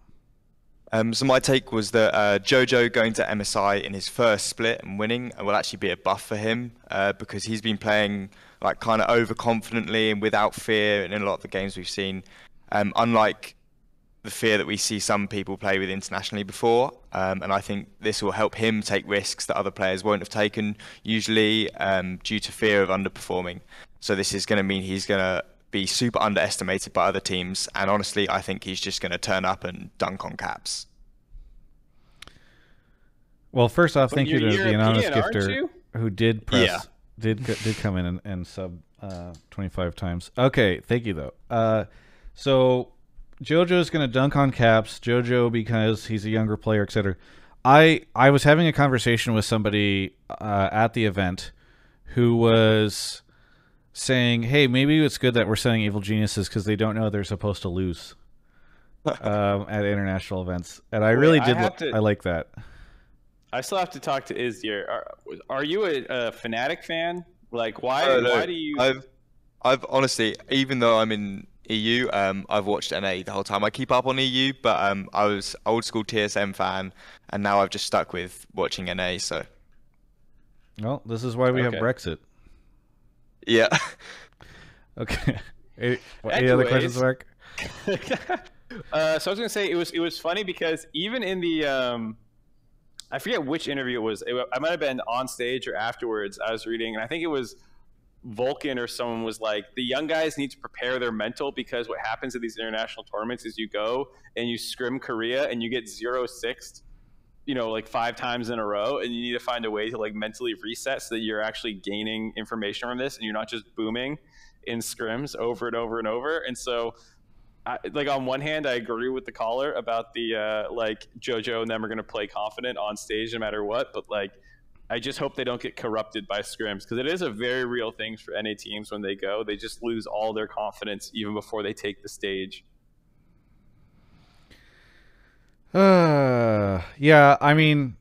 Um, so my take was that uh, Jojo going to MSI in his first split and winning will actually be a buff for him uh, because he's been playing like kind of overconfidently and without fear in a lot of the games we've seen. Um, unlike the fear that we see some people play with internationally before, um, and I think this will help him take risks that other players won't have taken usually um, due to fear of underperforming. So this is going to mean he's going to be super underestimated by other teams. And honestly, I think he's just going to turn up and dunk on caps. Well, first off, thank you you're to the anonymous European, gifter who did press Yeah. did did come in and, and sub uh, 25 times. Okay, thank you though. Uh, so JoJo's going to dunk on caps. JoJo because he's a younger player, etc. I I was having a conversation with somebody uh, at the event who was saying, "Hey, maybe it's good that we're sending evil geniuses because they don't know they're supposed to lose." *laughs* um, at international events, and I Wait, really I did. have li- to- I like that. I still have to talk to Izdir. Are, are you a, a Fnatic fan? Like, why? No. Why do you? I've, I've honestly, even though I'm in EU, um, I've watched NA the whole time. I keep up on EU, but um, I was old school TSM fan, and now I've just stuck with watching NA. So Well, this is why we have Brexit. Yeah, *laughs* Okay. *laughs* any, what- any other questions, Mark? *laughs* uh, so I was gonna say it was it was funny because even in the um, I forget which interview it was. It, I might have been on stage or afterwards. I was reading, and I think it was Vulcan or someone was like, the young guys need to prepare their mental because what happens at these international tournaments is you go and you scrim Korea and you get zero sixth, you know, like five times in a row, and you need to find a way to like mentally reset so that you're actually gaining information from this and you're not just booming in scrims over and over and over. And so I, like on one hand, I agree with the caller about the uh, like JoJo and them are going to play confident on stage no matter what. But like, I just hope they don't get corrupted by scrims because it is a very real thing for NA teams when they go. They just lose all their confidence even before they take the stage. Uh, *sighs* yeah, I mean,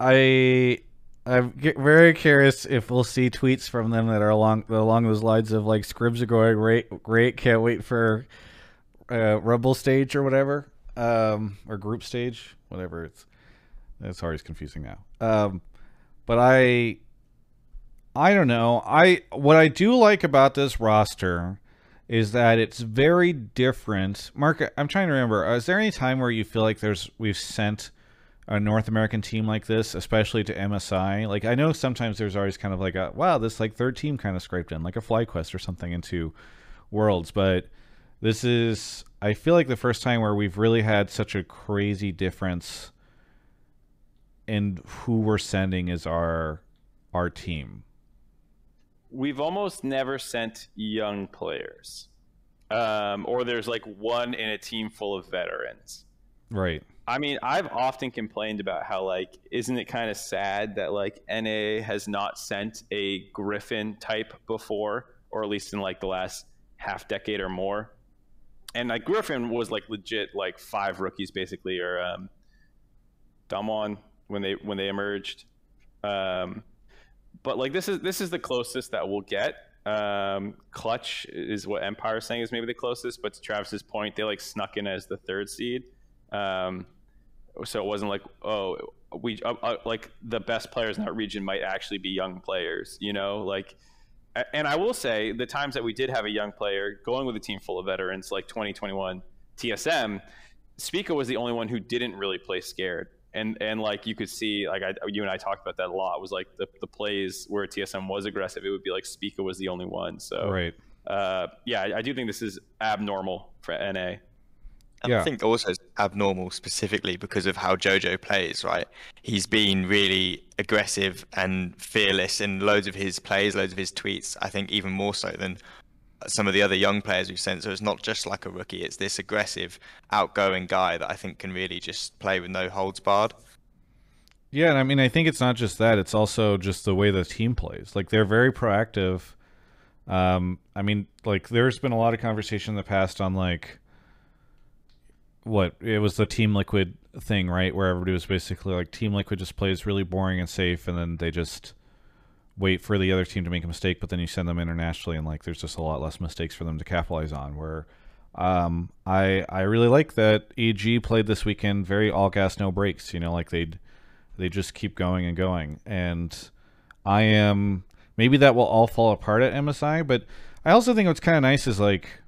I I'm very curious if we'll see tweets from them that are along along those lines of like scrims are going great, great, can't wait for uh, Rumble stage or whatever, um, or group stage, whatever. It's it's always confusing now. Um, but I I don't know. I what I do like about this roster is that it's very different. Mark, I'm trying to remember. uh, Is there any time where you feel like there's we've sent a North American team like this, especially to MSI? Like I know sometimes there's always kind of like a wow, this like third team kind of scraped in, like a FlyQuest or something into Worlds, but this is I feel like the first time where we've really had such a crazy difference in who we're sending as our our team. We've almost never sent young players, um, or there's like one in a team full of veterans. Right. I mean, I've often complained about how like, isn't it kind of sad that like NA has not sent a Griffin type before, or at least in like the last half decade or more. And like Griffin was like legit like five rookies basically, or um, Damwon when they when they emerged. Um, but like this is this is the closest that we'll get. Um, Clutch is what Empire is saying is maybe the closest, but to Travis's point, they like snuck in as the third seed. Um, so it wasn't like oh we uh, uh, like the best players in that region might actually be young players you know like and i will say the times that we did have a young player going with a team full of veterans like 2021 tsm Spica was the only one who didn't really play scared and and like you could see like I, you and i talked about that a lot was like the, the plays where tsm was aggressive it would be like Spica was the only one so Right. uh, yeah I, I do think this is abnormal for na And Yeah. I think also it's abnormal specifically because of how JoJo plays, right? He's been really aggressive and fearless in loads of his plays, loads of his tweets. I think even more so than some of the other young players we've sent. So it's not just like a rookie, it's this aggressive, outgoing guy that I think can really just play with no holds barred. Yeah, and I mean, I think it's not just that; it's also just the way the team plays. Like they're very proactive. Um, I mean, like there's been a lot of conversation in the past on like what it was the Team Liquid thing, right? Where everybody was basically like, Team Liquid just plays really boring and safe, and then they just wait for the other team to make a mistake, but then you send them internationally, and like there's just a lot less mistakes for them to capitalize on. Where Um, I I really like that EG played this weekend very all gas no brakes. You know, like they they just keep going and going. And I am maybe that will all fall apart at MSI, but I also think what's kind of nice is like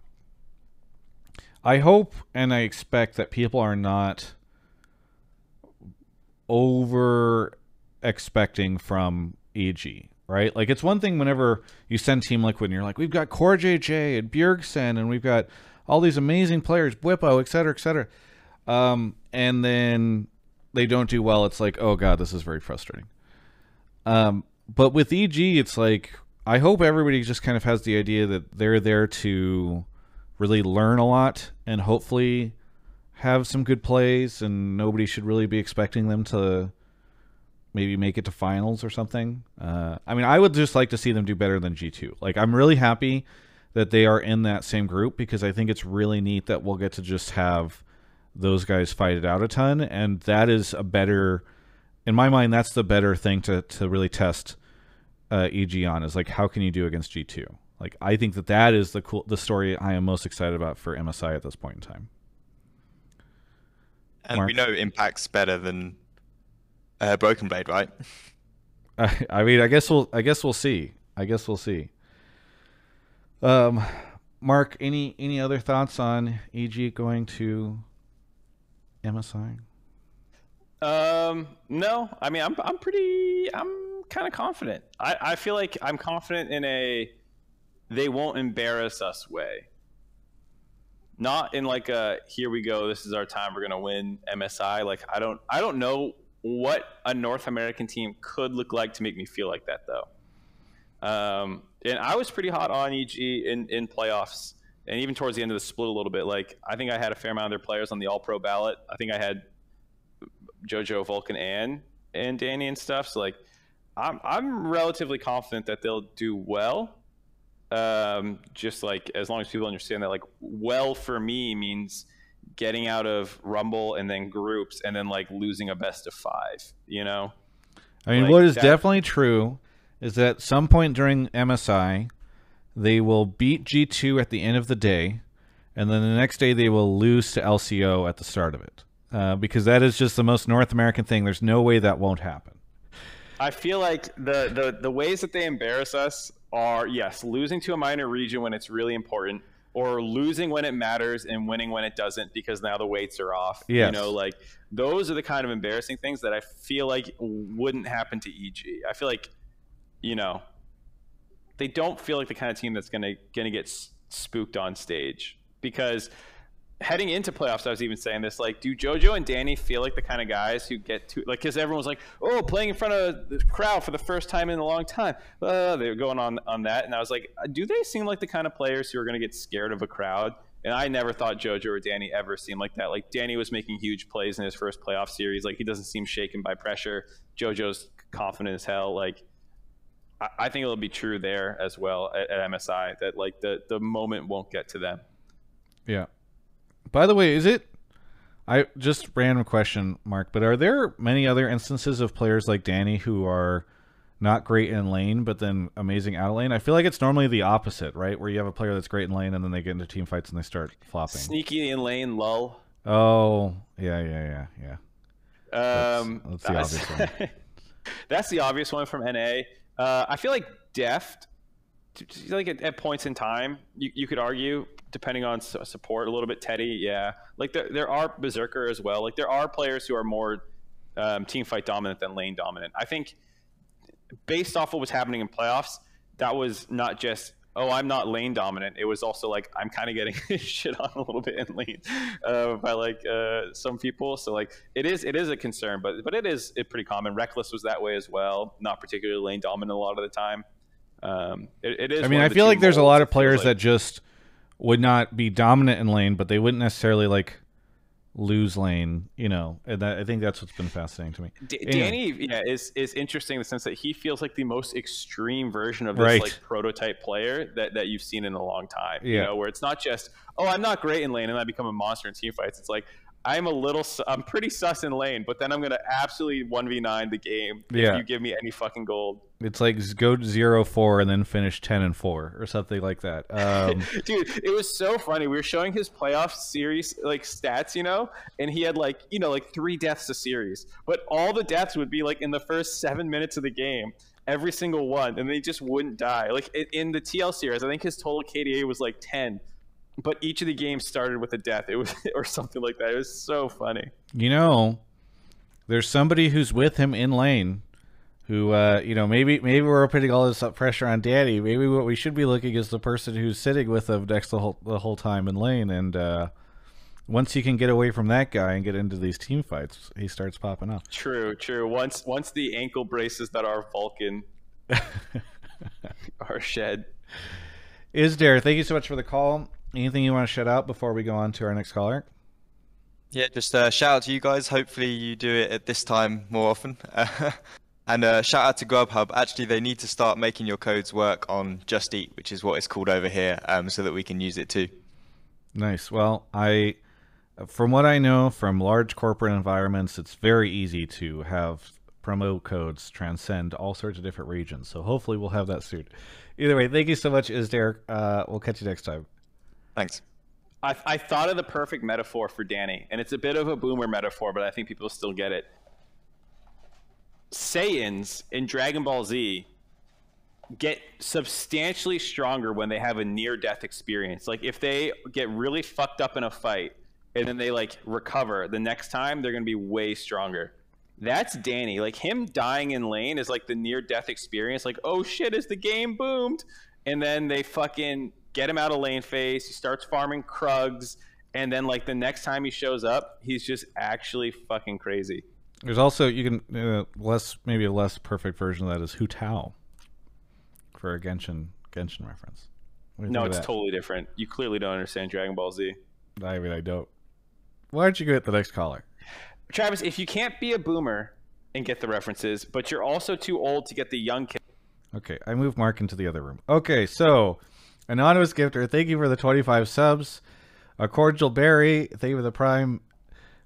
I hope and I expect that people are not over expecting from EG, right? Like it's one thing whenever you send Team Liquid and you're like, we've got Core JJ and Bjergsen and we've got all these amazing players, Bwipo, et cetera, et cetera. Um, and then they don't do well. It's like, oh god, this is very frustrating. Um, but with EG, it's like I hope everybody just kind of has the idea that they're there to really learn a lot and hopefully have some good plays, and nobody should really be expecting them to maybe make it to finals or something. Uh, I mean, I would just like to see them do better than G2. Like, I'm really happy that they are in that same group because I think it's really neat that we'll get to just have those guys fight it out a ton, and that is a better, in my mind, that's the better thing to to really test uh, EG on is like how can you do against G two. Like I think that that is the cool the story I am most excited about for MSI at this point in time. And Mark? we know Impact's better than uh, Broken Blade, right? *laughs* I, I mean, I guess we'll I guess we'll see. I guess we'll see. Um, Mark, any any other thoughts on EG going to MSI? Um, no, I mean, I'm I'm pretty, I'm kind of confident. I I feel like I'm confident in a they won't embarrass us way. Not in like a here we go, this is our time, we're gonna win MSI. Like I don't I don't know what a North American team could look like to make me feel like that though. Um, and I was pretty hot on EG in in playoffs and even towards the end of the split a little bit. Like I think I had a fair amount of their players on the All Pro ballot. I think I had JoJo, Vulcan, and and Danny and stuff. So like, I'm I'm relatively confident that they'll do well. Um, just like as long as people understand that, like, well for me means getting out of Rumble and then groups and then like losing a best of five. You know. I mean, Like, what is that- definitely true is that at some point during MSI, they will beat G2 at the end of the day, and then the next day they will lose to LCO at the start of it. Uh, because that is just the most North American thing. There's no way that won't happen. I feel like the, the the ways that they embarrass us are yes, losing to a minor region when it's really important, or losing when it matters and winning when it doesn't because now the weights are off. Yes. You know, like those are the kind of embarrassing things that I feel like wouldn't happen to EG. I feel like, you know, they don't feel like the kind of team that's gonna gonna get spooked on stage because heading into playoffs, I was even saying this. Like, do JoJo and Danny feel like the kind of guys who get to like? Because everyone's like, "Oh, playing in front of the crowd for the first time in a long time." Uh, they were going on on that, and I was like, "Do they seem like the kind of players who are going to get scared of a crowd?" And I never thought JoJo or Danny ever seemed like that. Like Danny was making huge plays in his first playoff series. Like he doesn't seem shaken by pressure. JoJo's confident as hell. Like I, think it'll be true there as well at, at MSI that like the the moment won't get to them. Yeah. By the way, is it? I just random question, Mark. But are there many other instances of players like Danny who are not great in lane, but then amazing out of lane? I feel like it's normally the opposite, right? Where you have a player that's great in lane, and then they get into team fights and they start flopping. Sneaky in lane, lull. Oh, yeah, yeah, yeah, yeah. Um, that's the obvious one. *laughs* that's the obvious one from NA. Uh, I feel like Deft, like at, at points in time, you, you could argue, depending on su- support, a little bit Teddy, yeah. Like there, there are Berserker as well. Like there are players who are more um, team fight dominant than lane dominant. I think based off what was happening in playoffs, that was not just oh I'm not lane dominant. It was also like I'm kind of getting *laughs* shit on a little bit in lane uh, by like uh, some people. So like it is it is a concern, but but it is it pretty common. Rekkles was that way as well. Not particularly lane dominant a lot of the time. Um, it, it is. I mean, I feel like there's a lot of players like. that just would not be dominant in lane, but they wouldn't necessarily like lose lane. You know, and that, I think that's what's been fascinating to me. D- Anyway. Danny, yeah, is is interesting in the sense that he feels like the most extreme version of this Right. like prototype player that, that you've seen in a long time. You Yeah. know, where it's not just oh I'm not great in lane and I become a monster in team fights. It's like I'm a little, I'm pretty sus in lane, but then I'm gonna absolutely one v nine the game Yeah. if you give me any fucking gold. It's like go to zero four and then finish ten and four or something like that. *laughs* Um, Dude, it was so funny. We were showing his playoff series like stats, you know, and he had like you know like three deaths a series, but all the deaths would be like in the first seven minutes of the game, every single one, and they just wouldn't die. Like in, in the TL series, I think his total KDA was like ten, but each of the games started with a death. It was *laughs* or something like that. It was so funny. you know, there's somebody who's with him in lane. Who uh, you know maybe maybe we're putting all this pressure on Danny. Maybe what we should be looking is the person who's sitting with him next the whole the whole time in lane. And uh, once you can get away from that guy and get into these team fights, he starts popping up. True, true. Once once the ankle braces that are Vulcan *laughs* are shed. Is there? Thank you so much for the call. Anything you want to shout out before we go on to our next caller? Yeah, just uh, shout out to you guys. Hopefully, you do it at this time more often. *laughs* and uh, shout out to Grubhub. Actually, they need to start making your codes work on Just Eat, which is what it's called over here, um, so that we can use it too. Nice. Well, I, from what I know from large corporate environments, it's very easy to have promo codes transcend all sorts of different regions. So hopefully we'll have that soon. Either way, thank you so much, Is Derek. Uh, we'll catch you next time. Thanks. I, I thought of the perfect metaphor for Danny, and it's a bit of a boomer metaphor, but I think people still get it. Saiyans in Dragon Ball Z get substantially stronger when they have a near death experience. Like if they get really fucked up in a fight and then they like recover the next time, they're going to be way stronger. That's Danny. Like him dying in lane is like the near death experience. Like, oh shit, is the game boomed? And then they fucking get him out of lane phase. He starts farming Krugs. And then like the next time he shows up, he's just actually fucking crazy. There's also you can uh, less maybe a less perfect version of that is Hu Tao for a Genshin Genshin reference. What do you No, it's totally different. You clearly don't understand Dragon Ball Z. I mean, I don't. Why don't you get the next caller? Travis, if you can't be a boomer and get the references, but you're also too old to get the young kid. Okay, I move Mark into the other room. Okay, so anonymous gifter, thank you for the 25 subs. A cordial berry, thank you for the prime.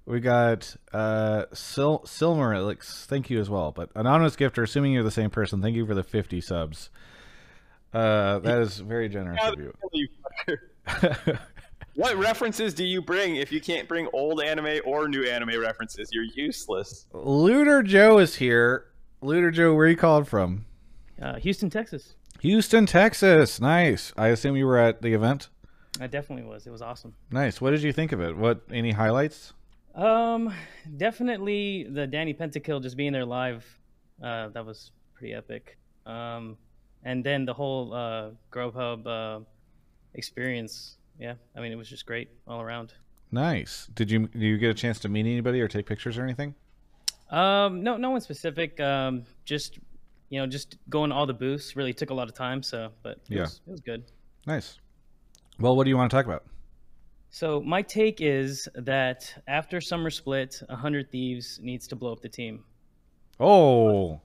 We got uh Sil Silmer Elix, thank you as well. But anonymous gifter, assuming you're the same person, thank you for the 50 subs. Uh, that is very generous of you. You *laughs* what references do you bring if you can't bring old anime or new anime references? You're useless. Looter Joe is here. Looter Joe, where are you calling from? Uh, Houston, Texas. Houston, Texas. Nice. I assume you were at the event. I definitely was. It was awesome. Nice. What did you think of it? What any highlights? Um, definitely the Danny Pentakill just being there live. Uh, that was pretty epic. Um, and then the whole uh, Grubhub uh, experience. Yeah, I mean it was just great all around. Nice. Did you did you get a chance to meet anybody or take pictures or anything? Um, no, no one specific. Um, just you know, just going to all the booths really took a lot of time. So, but it Yeah. was, it was good. Nice. Well, what do you want to talk about? So my take is that after summer split, hundred thieves needs to blow up the team. Oh.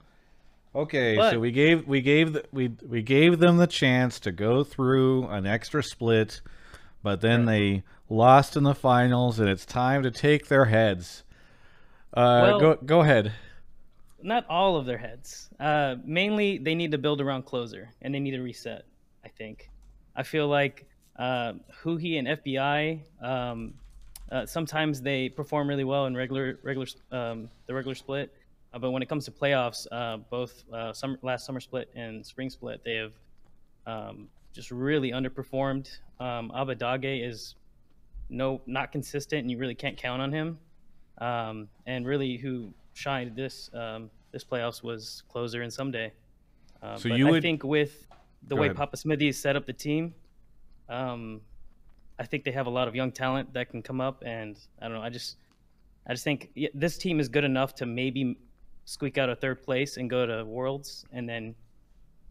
Okay, so we gave we gave the, we we gave them the chance to go through an extra split, but then they lost in the finals and it's time to take their heads. Uh Well- go go ahead. not all of their heads. Uh, mainly, they need to build around closer, and they need to reset. I think. I feel like uh, Huhi and FBI. Um, uh, sometimes they perform really well in regular regular um, the regular split, uh, but when it comes to playoffs, uh, both uh, summer, last summer split and spring split, they have um, just really underperformed. Um, Abbedagge is no not consistent, and you really can't count on him. Um, and really, who shined this um, this playoffs was closer and Ssumday. Uh, So but you I would- think with the Go way ahead. Papa Smithy has set up the team, um, I think they have a lot of young talent that can come up, and I don't know. I just I just think yeah, this team is good enough to maybe squeak out a third place and go to Worlds, and then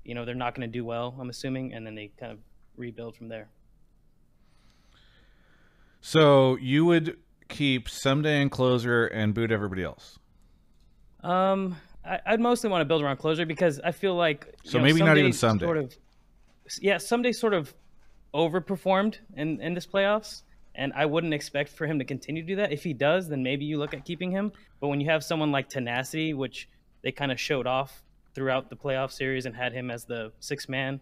you know they're not going to do well. I'm assuming, and then they kind of rebuild from there. So you would keep Ssumday and closer and boot everybody else. Um, I, I'd mostly want to build around closer because I feel like So know, maybe not even Ssumday. Sort of, yeah, Ssumday sort of overperformed in in this playoffs, and I wouldn't expect for him to continue to do that. If he does, then maybe you look at keeping him. But when you have someone like Tenacity, which they kind of showed off throughout the playoff series and had him as the sixth man.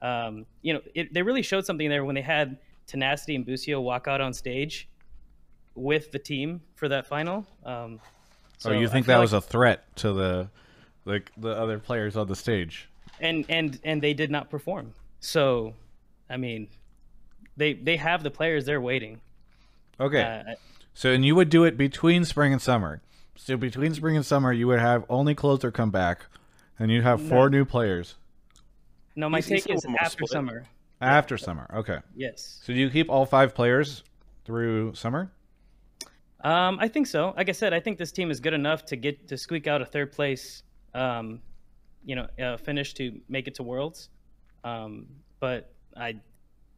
Um, you know, it, they really showed something there when they had Tenacity and Busio walk out on stage with the team for that final. Um, so you think that like, was a threat to the like the other players on the stage? And and and they did not perform. So, I mean, they they have the players there waiting. Okay. Uh, so and you would do it between spring and summer. So between spring and summer, you would have only closer come back, and you'd have four no. new players. No, my take is after split. summer. After summer, okay. Yes. So do you keep all five players through summer? Um, I think so. Like I said, I think this team is good enough to get to squeak out a third place, um, you know, uh, finish to make it to Worlds. Um, but I,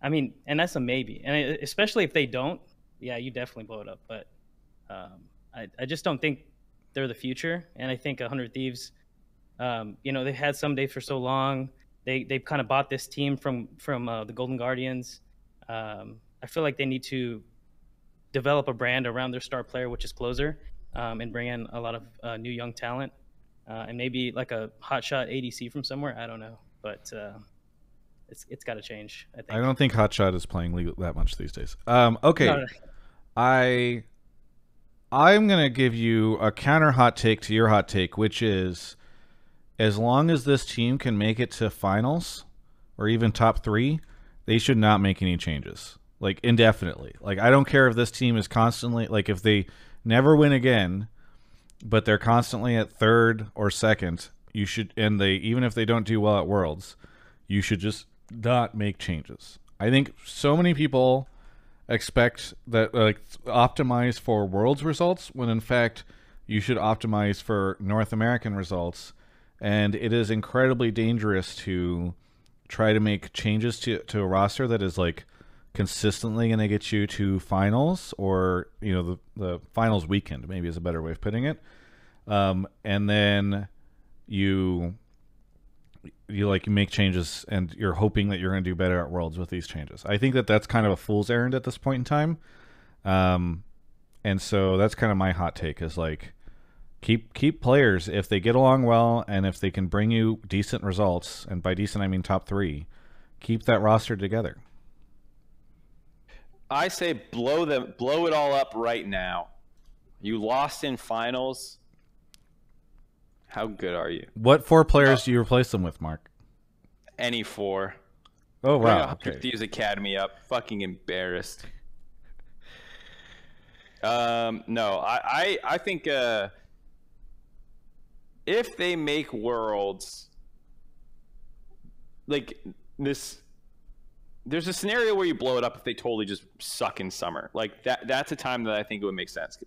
I mean, and that's a maybe, and especially if they don't, yeah, you definitely blow it up. But um, I, I just don't think they're the future, and I think 100 Thieves, um, you know, they had some days for so long. They they've kind of bought this team from from uh, the Golden Guardians. Um, I feel like they need to develop a brand around their star player, which is closer, um, and bring in a lot of uh, new young talent, uh, and maybe like a hotshot ADC from somewhere. I don't know, but uh, it's it's got to change. I think. I don't think hotshot is playing legal that much these days. Um, okay, no, no. I I'm gonna give you a counter hot take to your hot take, which is as long as this team can make it to finals or even top three, they should not make any changes like indefinitely. Like I don't care if this team is constantly like if they never win again, but they're constantly at third or second, you should and they even if they don't do well at Worlds, you should just not make changes. I think so many people expect that like optimize for Worlds results when in fact you should optimize for North American results and it is incredibly dangerous to try to make changes to to a roster that is like consistently going to get you to finals or you know the, the finals weekend maybe is a better way of putting it um, and then you you like make changes and you're hoping that you're going to do better at worlds with these changes i think that that's kind of a fool's errand at this point in time um, and so that's kind of my hot take is like keep keep players if they get along well and if they can bring you decent results and by decent i mean top three keep that roster together I say blow them, blow it all up right now. You lost in finals. How good are you? What four players uh, do you replace them with, Mark? Any four. Oh wow! Okay. Thieves Academy up. Fucking embarrassed. Um, no, I, I, I think uh, if they make worlds, like this there's a scenario where you blow it up if they totally just suck in summer. Like that that's a time that I think it would make sense.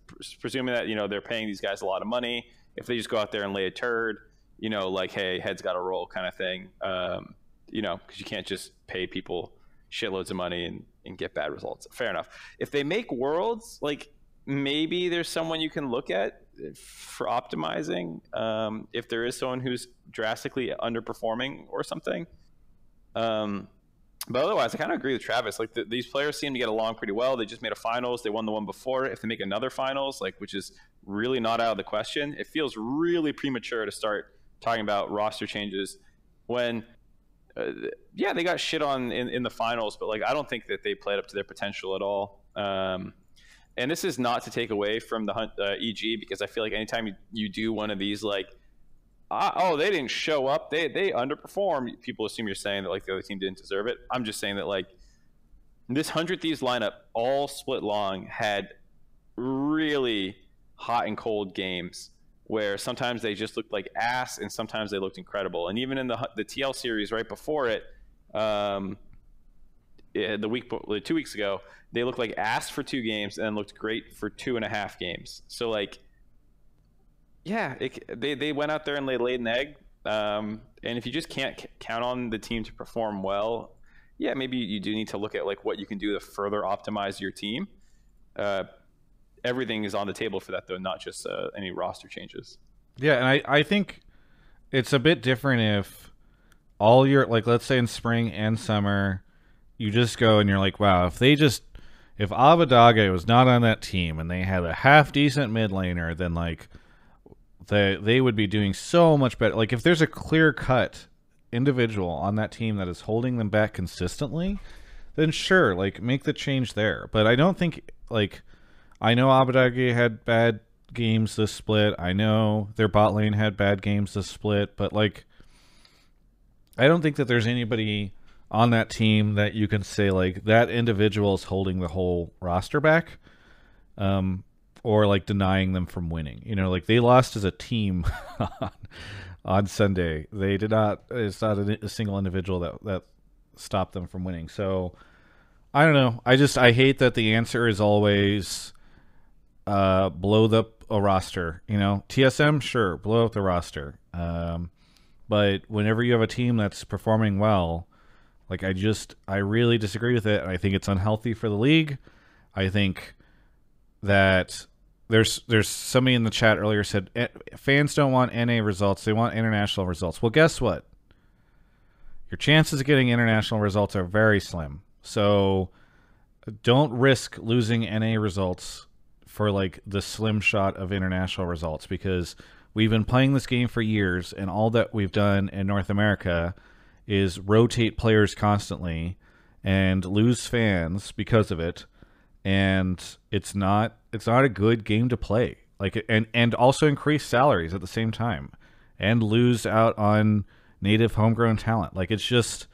Presuming that, you know, they're paying these guys a lot of money. If they just go out there and lay a turd, you know, like, hey, head's got to roll kind of thing. Um, you know, because you can't just pay people shitloads of money and, and get bad results. Fair enough. If they make worlds, like maybe there's someone you can look at for optimizing. Um, if there is someone who's drastically underperforming or something. Um, but otherwise, I kind of agree with Travis. Like the, these players seem to get along pretty well. They just made a finals. They won the one before. If they make another finals, like which is really not out of the question, it feels really premature to start talking about roster changes when, uh, yeah, they got shit on in, in the finals, but like I don't think that they played up to their potential at all. Um, and this is not to take away from the uh, EG because I feel like anytime you, you do one of these like oh, they didn't show up. They they underperformed. People assume you're saying that like the other team didn't deserve it. I'm just saying that like this hundred thieves lineup, all split long, had really hot and cold games where sometimes they just looked like ass and sometimes they looked incredible. And even in the the TL series right before it, um, the week two weeks ago, they looked like ass for two games and looked great for two and a half games. So like yeah, it, they they went out there and they laid an egg. Um, and if you just can't c- count on the team to perform well, yeah, maybe you do need to look at like what you can do to further optimize your team. Uh, everything is on the table for that though, not just uh, any roster changes. Yeah, and I I think it's a bit different if all your like let's say in spring and summer you just go and you're like wow if they just if Abbedagge was not on that team and they had a half decent mid laner then like they they would be doing so much better. Like if there's a clear cut individual on that team that is holding them back consistently, then sure, like make the change there. But I don't think like I know Abbedagge had bad games this split. I know their bot lane had bad games this split, but like I don't think that there's anybody on that team that you can say like that individual is holding the whole roster back. Um or like denying them from winning. You know, like they lost as a team *laughs* on, on Sunday. They did not. It's not a, a, single individual that that stopped them from winning. So I don't know. I just I hate that the answer is always uh, blow the a roster. You know, TSM sure blow up the roster. Um, but whenever you have a team that's performing well, like I just I really disagree with it. I think it's unhealthy for the league. I think that there's there's somebody in the chat earlier said eh, fans don't want NA results; they want international results. Well, guess what? Your chances of getting international results are very slim. So don't risk losing NA results for like the slim shot of international results because we've been playing this game for years and all that we've done in North America is rotate players constantly and lose fans because of it and it's not it's not a good game to play. Like and and also increase salaries at the same time and lose out on native homegrown talent. Like it's just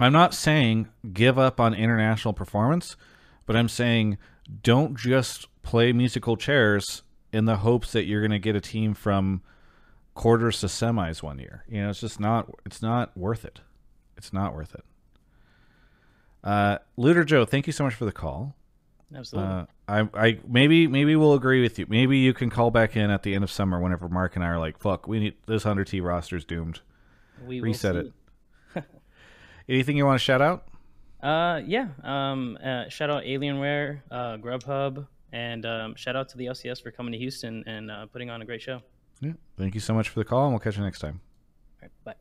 I'm not saying give up on international performance, but I'm saying don't just play musical chairs in the hopes that you're going to get a team from quarters to semis one year. You know, it's just not it's not worth it. It's not worth it. Uh, Looter Joe, thank you so much for the call. Absolutely. Uh, I, I maybe maybe we'll agree with you. Maybe you can call back in at the end of summer whenever Mark and I are like, "Fuck, we need this hundred T roster's doomed." we Reset it. *laughs* Anything you want to shout out? Uh, yeah. Um, uh, shout out Alienware, uh, Grubhub, and um, shout out to the LCS for coming to Houston and uh, putting on a great show. Yeah. Thank you so much for the call, and we'll catch you next time. All right, bye.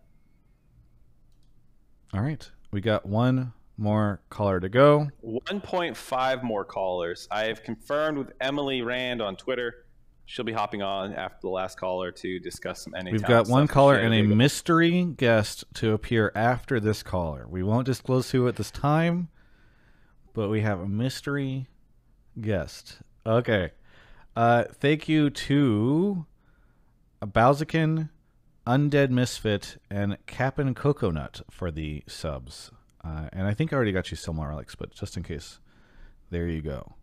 All right, we got one more caller to go. 1.5 more callers. I have confirmed with Emily Rand on Twitter. She'll be hopping on after the last caller to discuss some NA. We've got one caller and a mystery guest to appear after this caller. We won't disclose who at this time, but we have a mystery guest. Okay. Uh, thank you to Balzican, Undead Misfit, and Cap'n Coconut for the subs. Uh, and I think I already got you somewhere, Alex, but just in case, there you go.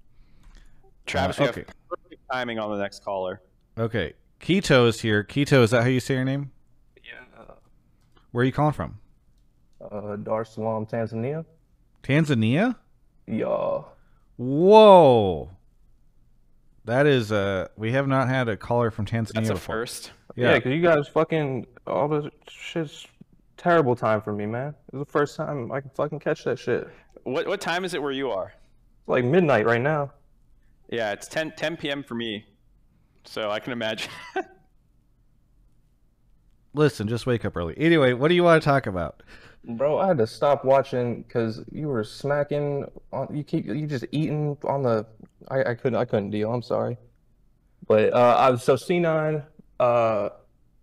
Travis, Uh, we okay. have perfect timing on the next caller. Okay. Keto is here. Keto, is that how you say your name? Yeah. Where are you calling from? Uh, Dar es Salaam, Tanzania. Tanzania? Yeah. Whoa. That is uh we have not had a caller from Tanzania That's a before. first. Yeah, because you guys fucking all the shit's terrible time for me, man. It's the first time I can fucking catch that shit. What what time is it where you are? It's like midnight right now. Yeah, it's 10 10 p.m. for me. So I can imagine. *laughs* Listen, just wake up early. Anyway, what do you want to talk about? Bro, I had to stop watching because you were smacking on you keep you just eating on the I, I couldn't I couldn't deal. I'm sorry. But uh I was so C9 uh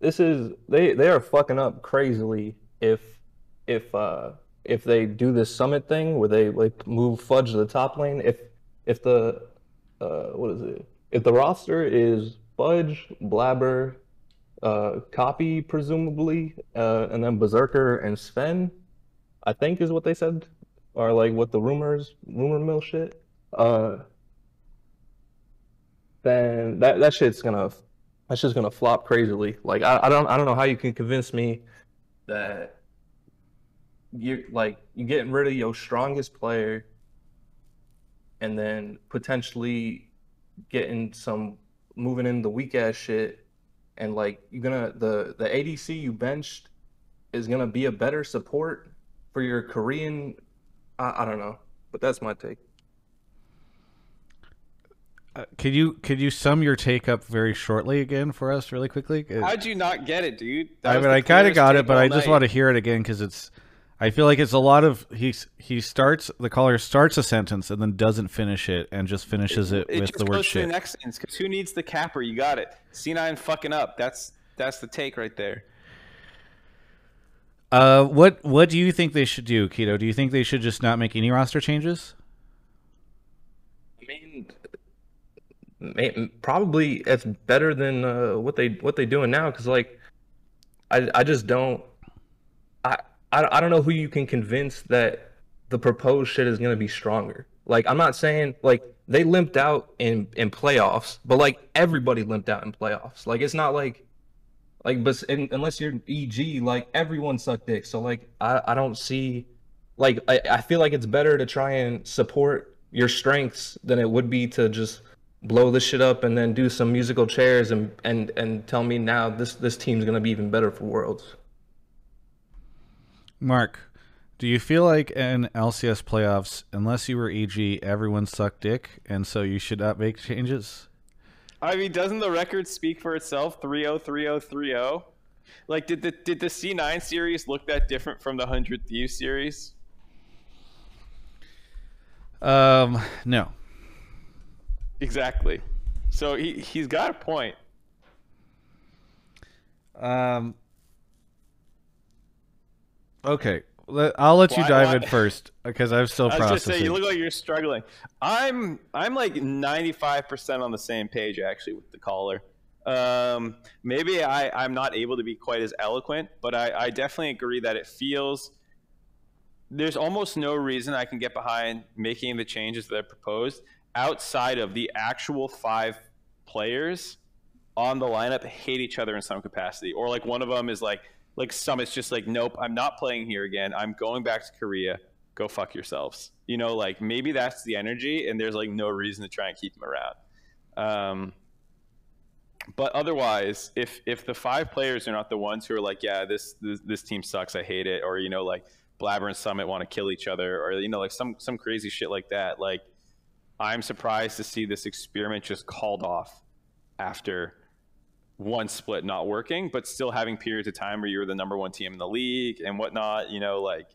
this is they they are fucking up crazily if if uh if they do this summit thing where they like move Fudge to the top lane if if the uh what is it? If the roster is Fudge, Blaber, uh, Copy, presumably, uh, and then Berserker and Zven, I think is what they said, or like what the rumors, rumor mill shit. Uh, then that that shit's gonna, that's just gonna flop crazily. Like I, I don't I don't know how you can convince me that you're like you're getting rid of your strongest player, and then potentially getting some moving in the weak ass shit and like you're gonna the the ADC you benched is gonna be a better support for your Korean. I, I don't know, but that's my take. Uh, could you could you sum your take up very shortly again for us, really quickly? Uh, How'd you not get it, dude? That I mean, I kind of got it, but I just night. want to hear it again because it's. I feel like it's a lot of he he starts the caller starts a sentence and then doesn't finish it and just finishes it, it with just the word goes to shit. the next sentence because who needs the capper? You got it. C9 fucking up. That's that's the take right there. Uh, what what do you think they should do, Keto? Do you think they should just not make any roster changes? I mean, may- probably it's better than uh, what they what they doing now. Because like, I I just don't. I, I don't know who you can convince that the proposed shit is gonna be stronger. Like I'm not saying like they limped out in in playoffs, but like everybody limped out in playoffs. Like it's not like like but unless you're EG, like everyone sucked dick. So like I I don't see like I, I feel like it's better to try and support your strengths than it would be to just blow this shit up and then do some musical chairs and and and tell me now this this team's gonna be even better for worlds. Mark, do you feel like in LCS playoffs, unless you were EG, everyone sucked dick, and so you should not make changes? I mean, doesn't the record speak for itself? oh, 3-0, 3-0, 3-0. Like, did the did the C9 series look that different from the Hundred Thieves series? Um, no. Exactly. So he he's got a point. Um. Okay, I'll let you Why- dive why- in first because I'm still I was just saying, processing. you look like you're struggling. I'm I'm like 95% on the same page actually with the caller. Um, maybe I I'm not able to be quite as eloquent, but I I definitely agree that it feels there's almost no reason I can get behind making the changes that I proposed outside of the actual five players on the lineup hate each other in some capacity, or like one of them is like like Summit's just like, nope, I'm not playing here again. I'm going back to Korea. Go fuck yourselves. You know, like maybe that's the energy, and there's like no reason to try and keep them around. Um, but otherwise, if if the five players are not the ones who are like, yeah, this this, this team sucks, I hate it, or you know, like Blaber and Summit want to kill each other, or you know, like some some crazy shit like that, like I'm surprised to see this experiment just called off after one split not working, but still having periods of time where you're the number one team in the league and whatnot. You know, like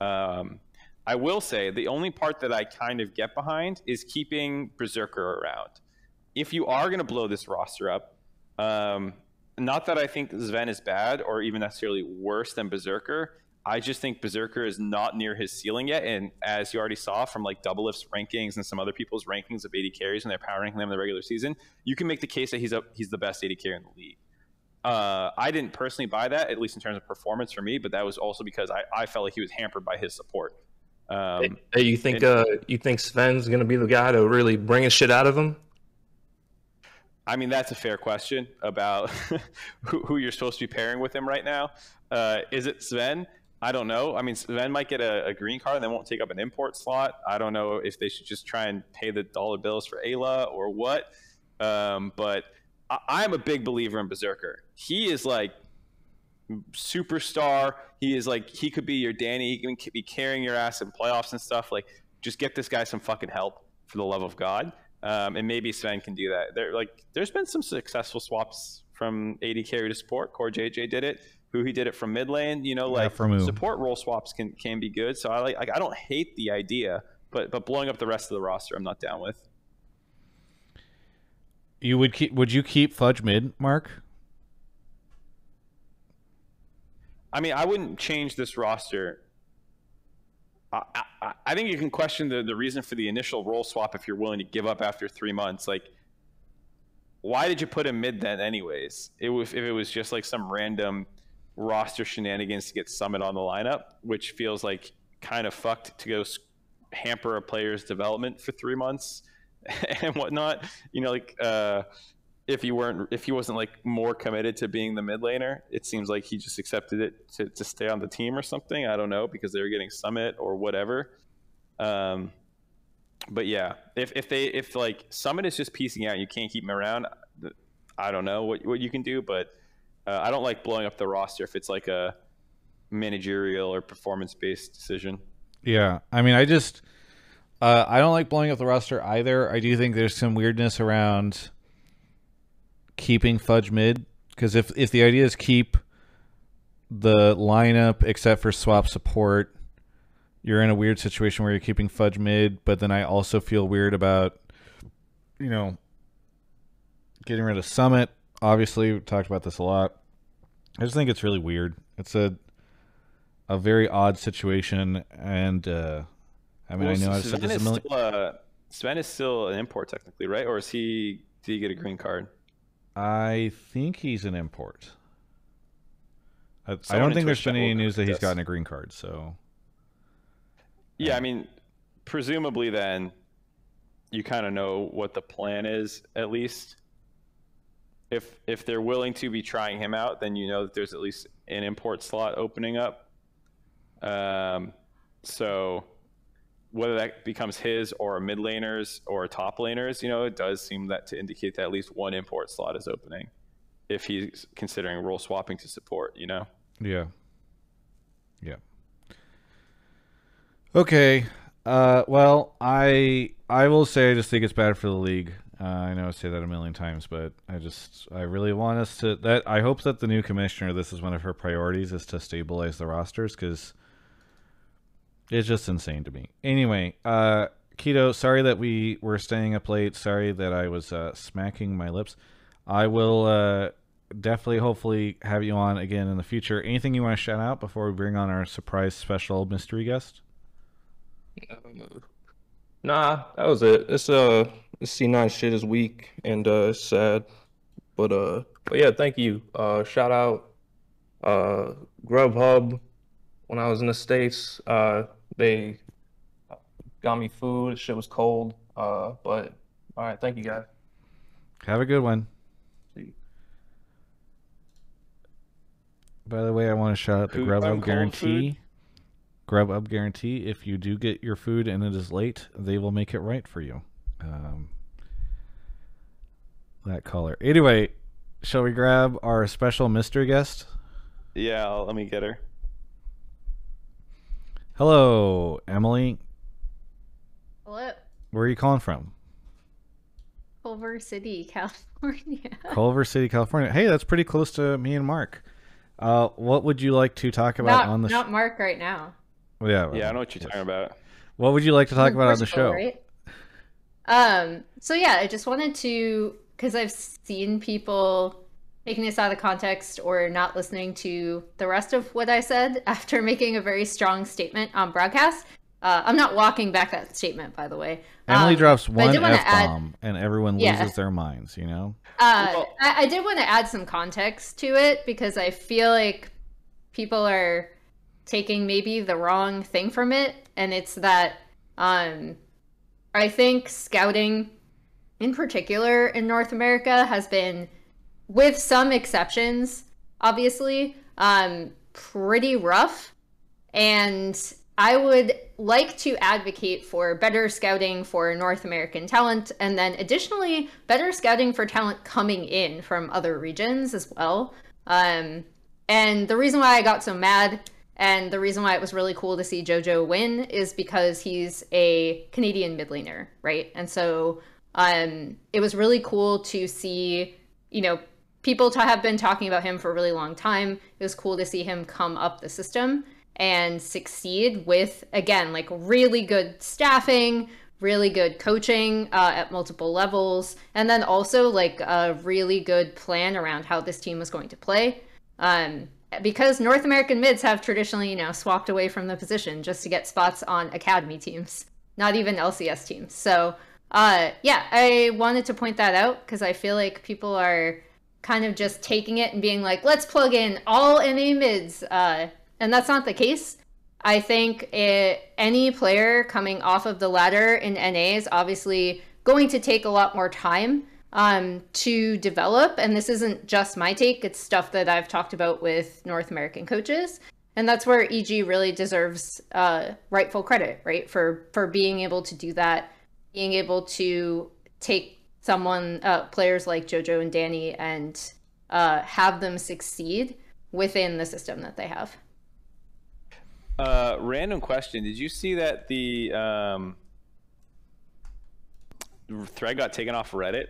um, I will say the only part that I kind of get behind is keeping Berserker around. If you are going to blow this roster up, um, not that I think Zven is bad or even necessarily worse than Berserker. I just think Berserker is not near his ceiling yet. And as you already saw from like Doublelift's rankings and some other people's rankings of AD carries when they're power ranking them in the regular season, you can make the case that he's a, he's the best AD carry in the league. Uh, I didn't personally buy that, at least in terms of performance for me, but that was also because I, I felt like he was hampered by his support. Um, Hey, you think and- uh you think Zven's gonna be the guy to really bring his shit out of him? I mean, that's a fair question about *laughs* who, who you're supposed to be pairing with him right now. Uh, is it Zven? I don't know. I mean, Zven might get a, a green card and then won't take up an import slot. I don't know if they should just try and pay the dollar bills for Ayla or what. Um, but I, I'm a big believer in Berserker. He is like superstar. He is like he could be your Danny. He can be carrying your ass in playoffs and stuff. Like, just get this guy some fucking help for the love of God. Um, and maybe Zven can do that. There, like, there's been some successful swaps from AD carry to support. CoreJJ did it. Who he did it from mid lane. You know, Yeah, like from support role swaps can can be good. So I like, like I don't hate the idea, but but blowing up the rest of the roster, I'm not down with. You would keep? Would you keep Fudge mid, Mark? I mean, I wouldn't change this roster. I, I, I think you can question the, the reason for the initial role swap if you're willing to give up after three months. Like, why did you put him mid then, anyways? It was if it was just like some random roster shenanigans to get Summit on the lineup, which feels like kind of fucked to go hamper a player's development for three months *laughs* and whatnot. You know, like uh, if he weren't if he wasn't like more committed to being the mid laner, it seems like he just accepted it to, to stay on the team or something. I don't know because they were getting Summit or whatever. Um, but yeah, if if they if like Summit is just piecing out, you can't keep him around. I don't know what what you can do, but uh, I don't like blowing up the roster if it's like a managerial or performance based decision. Yeah, I mean, I just uh, I don't like blowing up the roster either. I do think there's some weirdness around keeping Fudge mid because if if the idea is keep the lineup except for swap support. You're in a weird situation where you're keeping Fudge mid, but then I also feel weird about, you know, getting rid of Summit. Obviously, we talked about this a lot. I just think it's really weird. It's a a very odd situation, and uh, I mean, Well, I know I've said this a million. Still, uh, Zven is still an import technically, right? Or is he? Did he get a green card? I think he's an import. I, I don't think there's been any news that he's us. gotten a green card. So Yeah, I mean, presumably then you kind of know what the plan is at least. If if they're willing to be trying him out, then you know that there's at least an import slot opening up. Um, so whether that becomes his or mid laners or top laners, you know, it does seem that to indicate that at least one import slot is opening if he's considering role swapping to support, you know. yeah, yeah. Okay. Uh, well, I I will say I just think it's bad for the league. Uh, I know I say that a million times, but I just I really want us to that. I hope that the new commissioner, this is one of her priorities, is to stabilize the rosters because it's just insane to me. Anyway, uh, Keto, sorry that we were staying up late. Sorry that I was uh, smacking my lips. I will uh, definitely, hopefully, have you on again in the future. Anything you want to shout out before we bring on our surprise special mystery guest? Nah, that was it. It's uh, C9 shit is weak and uh, it's sad, but uh, but yeah, thank you. Uh, shout out, uh, Grubhub. When I was in the states, uh, they got me food. Shit was cold. Uh, but all right, thank you guys. Have a good one. See. By the way, I want to shout out the Grubhub guarantee. Grubhub guarantee. If you do get your food and it is late, they will make it right for you. Um, that caller. Anyway, shall we grab our special mystery guest? Yeah, I'll- let me get her. Hello, Emily. Hello, Where are you calling from? Culver City, *laughs* California. Culver City, California. Hey, that's pretty close to me and Mark. Uh, what would you like to talk about not on the not show? Mark right now. Yeah, Yeah, I know what you're talking about. What would you like to talk about on the show? right? Um. So yeah, I just wanted to because I've seen people taking this out of context or not listening to the rest of what I said *laughs* after making a very strong statement on broadcast. Uh, I'm not walking back that statement, by the way. Emily Um, drops one f add- bomb, and everyone Yeah. loses their minds. You know. Uh, Well- I, I did want to add some context to it because I feel like people are taking maybe the wrong thing from it, and it's that um, I think scouting, in particular in North America, has been, with some exceptions, obviously, um, pretty rough, and I would like to advocate for better scouting for North American talent, and then additionally, better scouting for talent coming in from other regions as well. Um, and the reason why I got so mad and the reason why it was really cool to see JoJo win is because he's a Canadian mid laner, right? And so um, it was really cool to see, you know, people have been talking about him for a really long time. It was cool to see him come up the system and succeed with, again, like really good staffing, really good coaching uh, at multiple levels, and then also like a really good plan around how this team was going to play. Um, because North American mids have traditionally, you know, swapped away from the position just to get spots on academy teams, not even LCS teams. So, uh, yeah, I wanted to point that out because I feel like people are kind of just taking it and being like, let's plug in all NA mids. Uh, and that's not the case. I think it, any player coming off of the ladder in NA is obviously going to take a lot more time um, to develop. And this isn't just my take, it's stuff that I've talked about with North American coaches. And that's where EG really deserves uh, rightful credit, right? For for being able to do that, being able to take someone, uh, players like JoJo and Danny, and uh, have them succeed within the system that they have. Uh, random question: Did you see that the um, thread got taken off Reddit?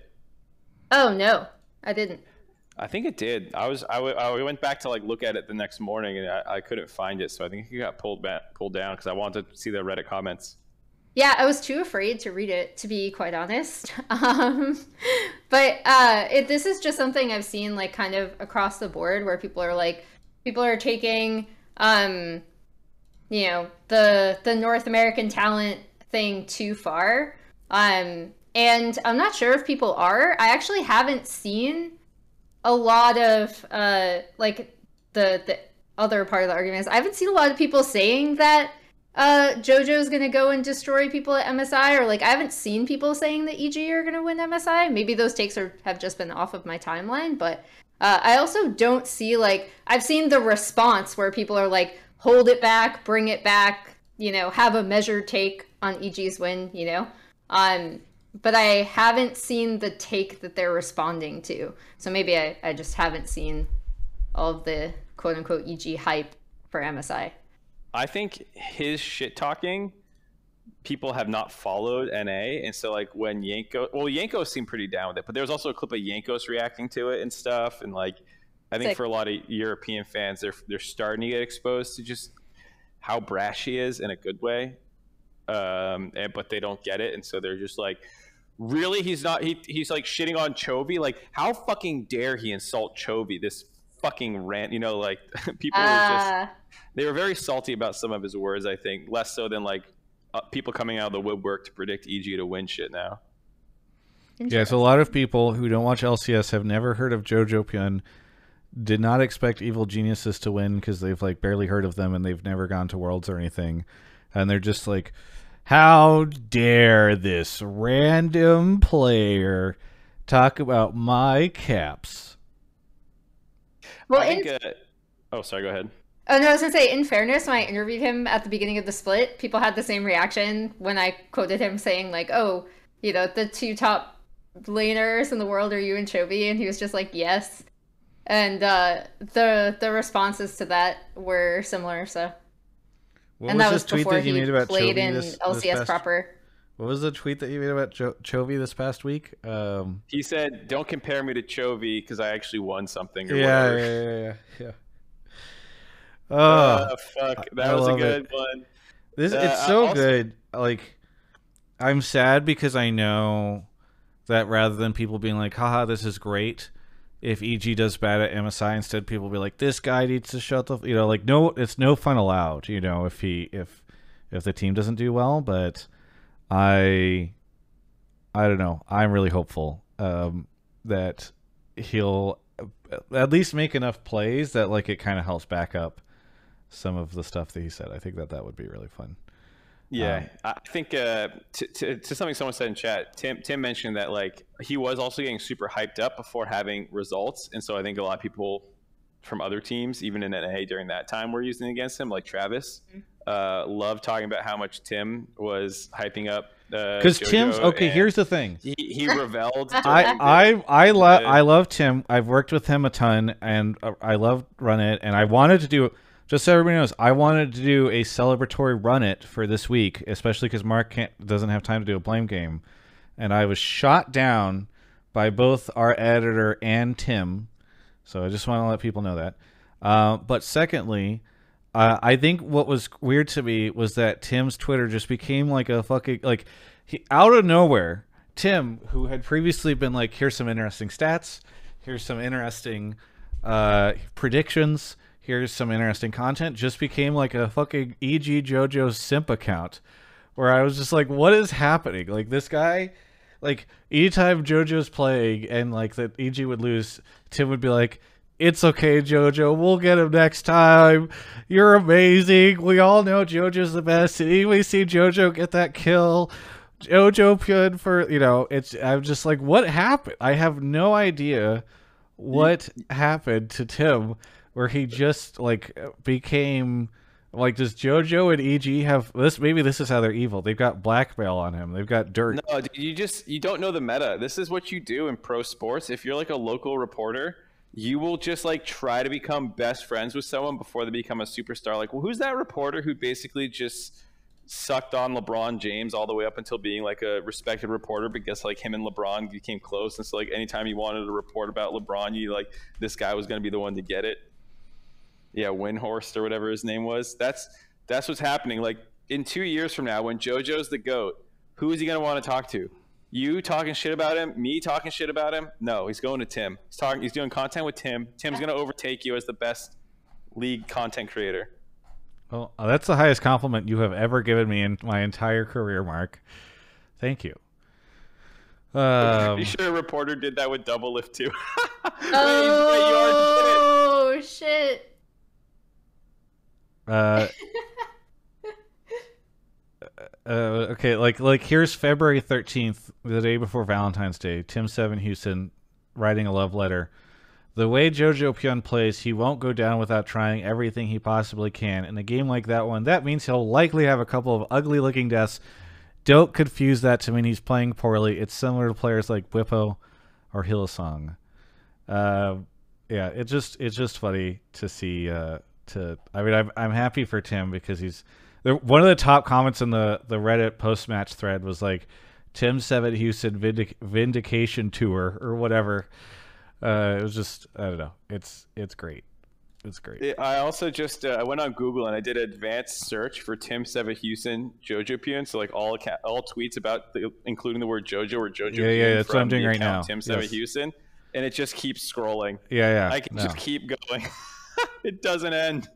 Oh no, I didn't. I think it did. I was I, w- I went back to like look at it the next morning and I, I couldn't find it, so I think it got pulled back pulled down because I wanted to see the Reddit comments. Yeah, I was too afraid to read it, to be quite honest. *laughs* Um, but uh, it, this is just something I've seen like kind of across the board where people are like, people are taking, um, you know, the the North American talent thing too far. Um, and I'm not sure if people are. I actually haven't seen a lot of uh, like the the other part of the argument is I haven't seen a lot of people saying that uh, JoJo's gonna go and destroy people at MSI, or like I haven't seen people saying that EG are gonna win MSI. Maybe those takes are have just been off of my timeline, but uh, I also don't see like I've seen the response where people are like, hold it back, bring it back, you know, have a measured take on EG's win, you know. Um, but I haven't seen the take that they're responding to. So maybe I, I just haven't seen all of the quote unquote EG hype for MSI. I think his shit talking, people have not followed NA, and so like when Yanko, well, Yanko seemed pretty down with it, but there was also a clip of Jankos reacting to it and stuff, and like I think Sick. for a lot of European fans, they're they're starting to get exposed to just how brash he is in a good way, um, and, but they don't get it, and so they're just like. Really, he's not. He, he's like shitting on Chovy. Like, how fucking dare he insult Chovy? This fucking rant. You know, like *laughs* people were just Uh, they were very salty about some of his words. I think less so than like uh, people coming out of the woodwork to predict EG to win shit now. Yeah, so a lot of people who don't watch LCS have never heard of JoJo Pyun, did not expect Evil Geniuses to win because they've like barely heard of them and they've never gone to Worlds or anything, and they're just like, "How dare this random player talk about my caps?" well, I in. Uh, oh, sorry. Go ahead. oh no, I was gonna say, in fairness, when I interviewed him at the beginning of the split, people had the same reaction when I quoted him saying like, "Oh, you know, the two top laners in the world are you and Chovy," and he was just like, "Yes." And uh, the the responses to that were similar. So, What and was that was tweet before that you he made about played Chovy in this, this LCS past- proper. What was the tweet that you made about jo- Chovy this past week? Um, He said, "Don't compare me to Chovy because I actually won something." Or yeah, whatever. yeah, yeah, yeah, yeah. Oh, Uh, fuck, I that was a good it. one. This Uh, it's so also- good. Like I'm sad because I know that rather than people being like, haha, this is great, if EG does bad at MSI instead people will be like, This guy needs to shut the f-" you know, like no it's no fun allowed, you know, if he if if the team doesn't do well, but I I don't know. I'm really hopeful um that he'll at least make enough plays that like it kind of helps back up some of the stuff that he said. I think that that would be really fun. Yeah, Um, I think uh, to, to, to something someone said in chat, Tim Tim mentioned that like he was also getting super hyped up before having results, and so I think a lot of people from other teams, even in NA during that time, were using against him, like Travis. Uh, love talking about how much Tim was hyping up. uh, Because JoJo, Tim's okay. Here's the thing. he, he reveled. *laughs* I I I love I love Tim. I've worked with him a ton, and uh, I love Run It. And I wanted to do just so everybody knows, I wanted to do a celebratory Run It for this week, especially because Mark doesn't have time to do a blame game, and I was shot down by both our editor and Tim. So I just want to let people know that. Uh, but secondly, uh, I think what was weird to me was that Tim's Twitter just became like a fucking like he out of nowhere. Tim, who had previously been like, here's some interesting stats, here's some interesting uh, predictions, here's some interesting content, just became like a fucking EG JoJo simp account, where I was just like, what is happening? Like this guy, like anytime JoJo's playing and like that EG would lose, Tim would be like, it's okay, JoJo. We'll get him next time. You're amazing. We all know JoJo's the best. Did anybody see JoJo get that kill? JoJo Pyun for you know. It's. I'm just like, what happened? I have no idea what happened to Tim, where he just like became like. Does JoJo and EG have this? Maybe this is how they're evil. They've got blackmail on him. They've got dirt. No, you just you don't know the meta. This is what you do in pro sports. If you're like a local reporter, you will just like try to become best friends with someone before they become a superstar. Like, well, who's that reporter who basically just sucked on LeBron James all the way up until being like a respected reporter because like him and LeBron became close, and so like anytime you wanted to report about LeBron, you like this guy was going to be the one to get it. Yeah, Windhorst or whatever his name was. That's that's what's happening. Like in two years from now, when JoJo's the goat, who is he going to want to talk to? You talking shit about him? Me talking shit about him? No, he's going to Tim. He's talking. He's doing content with Tim. Tim's going to overtake you as the best league content creator. Well, uh, that's the highest compliment you have ever given me in my entire career, Mark. Thank you. Um, Pretty sure a reporter did that with Doublelift too. *laughs* Wait, Oh shit! Uh, uh, okay, like like here's February thirteenth, the day before Valentine's Day. Tim Sevenhuysen writing a love letter. The way Jojo Pyun plays, he won't go down without trying everything he possibly can. In a game like that one, that means he'll likely have a couple of ugly looking deaths. Don't confuse that to mean he's playing poorly. It's similar to players like Bwipo or Hylissang. Uh, yeah, it just it's just funny to see. Uh, to I mean, I'm I'm happy for Tim because he's one of the top comments in the the Reddit post match thread was like Tim Sevenhuysen vindic- vindication tour or whatever. Uh, it was just I don't know. It's it's great. It's great. I also just uh, I went on Google and I did an advanced search for Tim Sevenhuysen Jojo Pyun. So like all all tweets about the, including the word Jojo or Jojo. Yeah, yeah, that's what I'm doing right now. Tim Seven Yes. Houston, and it just keeps scrolling. Yeah, yeah. I can no. just keep going. *laughs* *laughs* it doesn't end.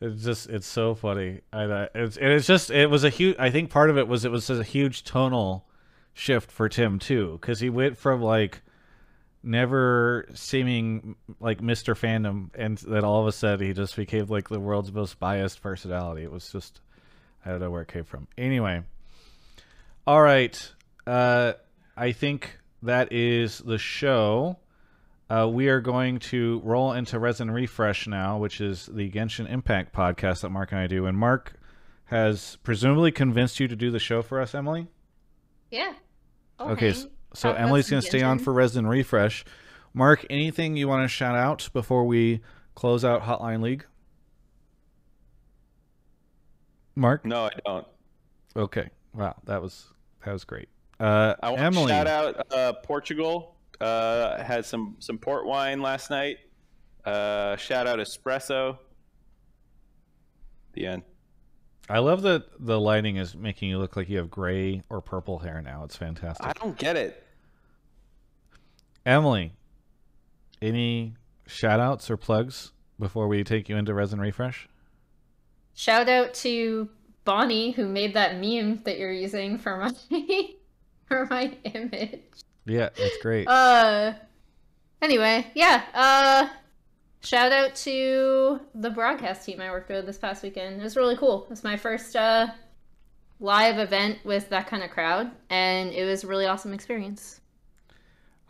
It's just it's so funny. I it's and it's just it was a huge. I think part of it was it was a huge tonal shift for Tim too, because he went from like never seeming like Mr. Fandom, and then all of a sudden he just became like the world's most biased personality. It was just I don't know where it came from. Anyway, all right. Uh, I think that is the show. Uh, we are going to roll into Resin Refresh now, which is the Genshin Impact podcast that Mark and I do. And Mark has presumably convinced you to do the show for us, Emily. Yeah. I'll okay, hang. so Talk Emily's going to stay on for Resin Refresh. Mark, anything you want to shout out before we close out Hotline League? Mark? No, I don't. Okay. Wow, that was that was great. Uh, I want Emily. to shout out uh, Portugal. Uh, had some some port wine last night. Uh, shout out espresso. The end. I love that the lighting is making you look like you have gray or purple hair now. It's fantastic. I don't get it. Emily, any shout outs or plugs before we take you into Resin Refresh? Shout out to Bonnie who made that meme that you're using for my *laughs* for my image. Yeah, that's great. Uh anyway, yeah. Uh shout out to the broadcast team I worked with this past weekend. It was really cool. It was my first uh live event with that kind of crowd and it was a really awesome experience.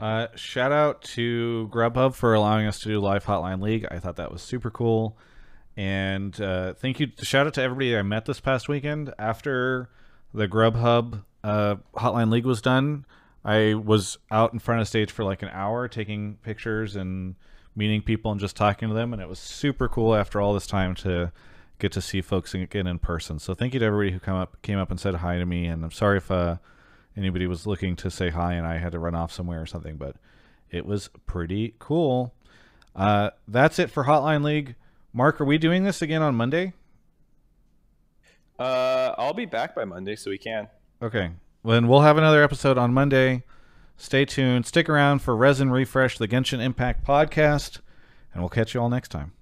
Uh, shout out to Grubhub for allowing us to do live Hotline League. I thought that was super cool. And uh, thank you. Shout out to everybody I met this past weekend. After the Grubhub uh, Hotline League was done, I was out in front of stage for like an hour taking pictures and meeting people and just talking to them. And it was super cool after all this time to get to see folks again in person. So thank you to everybody who come up came up and said hi to me. And I'm sorry if uh, anybody was looking to say hi and I had to run off somewhere or something, but it was pretty cool. Uh, that's it for Hotline League. Mark, are we doing this again on Monday? Uh, I'll be back by Monday, so we can. Okay. Then we'll have another episode on Monday. Stay tuned. Stick around for Resin Refresh, the Genshin Impact podcast, and we'll catch you all next time.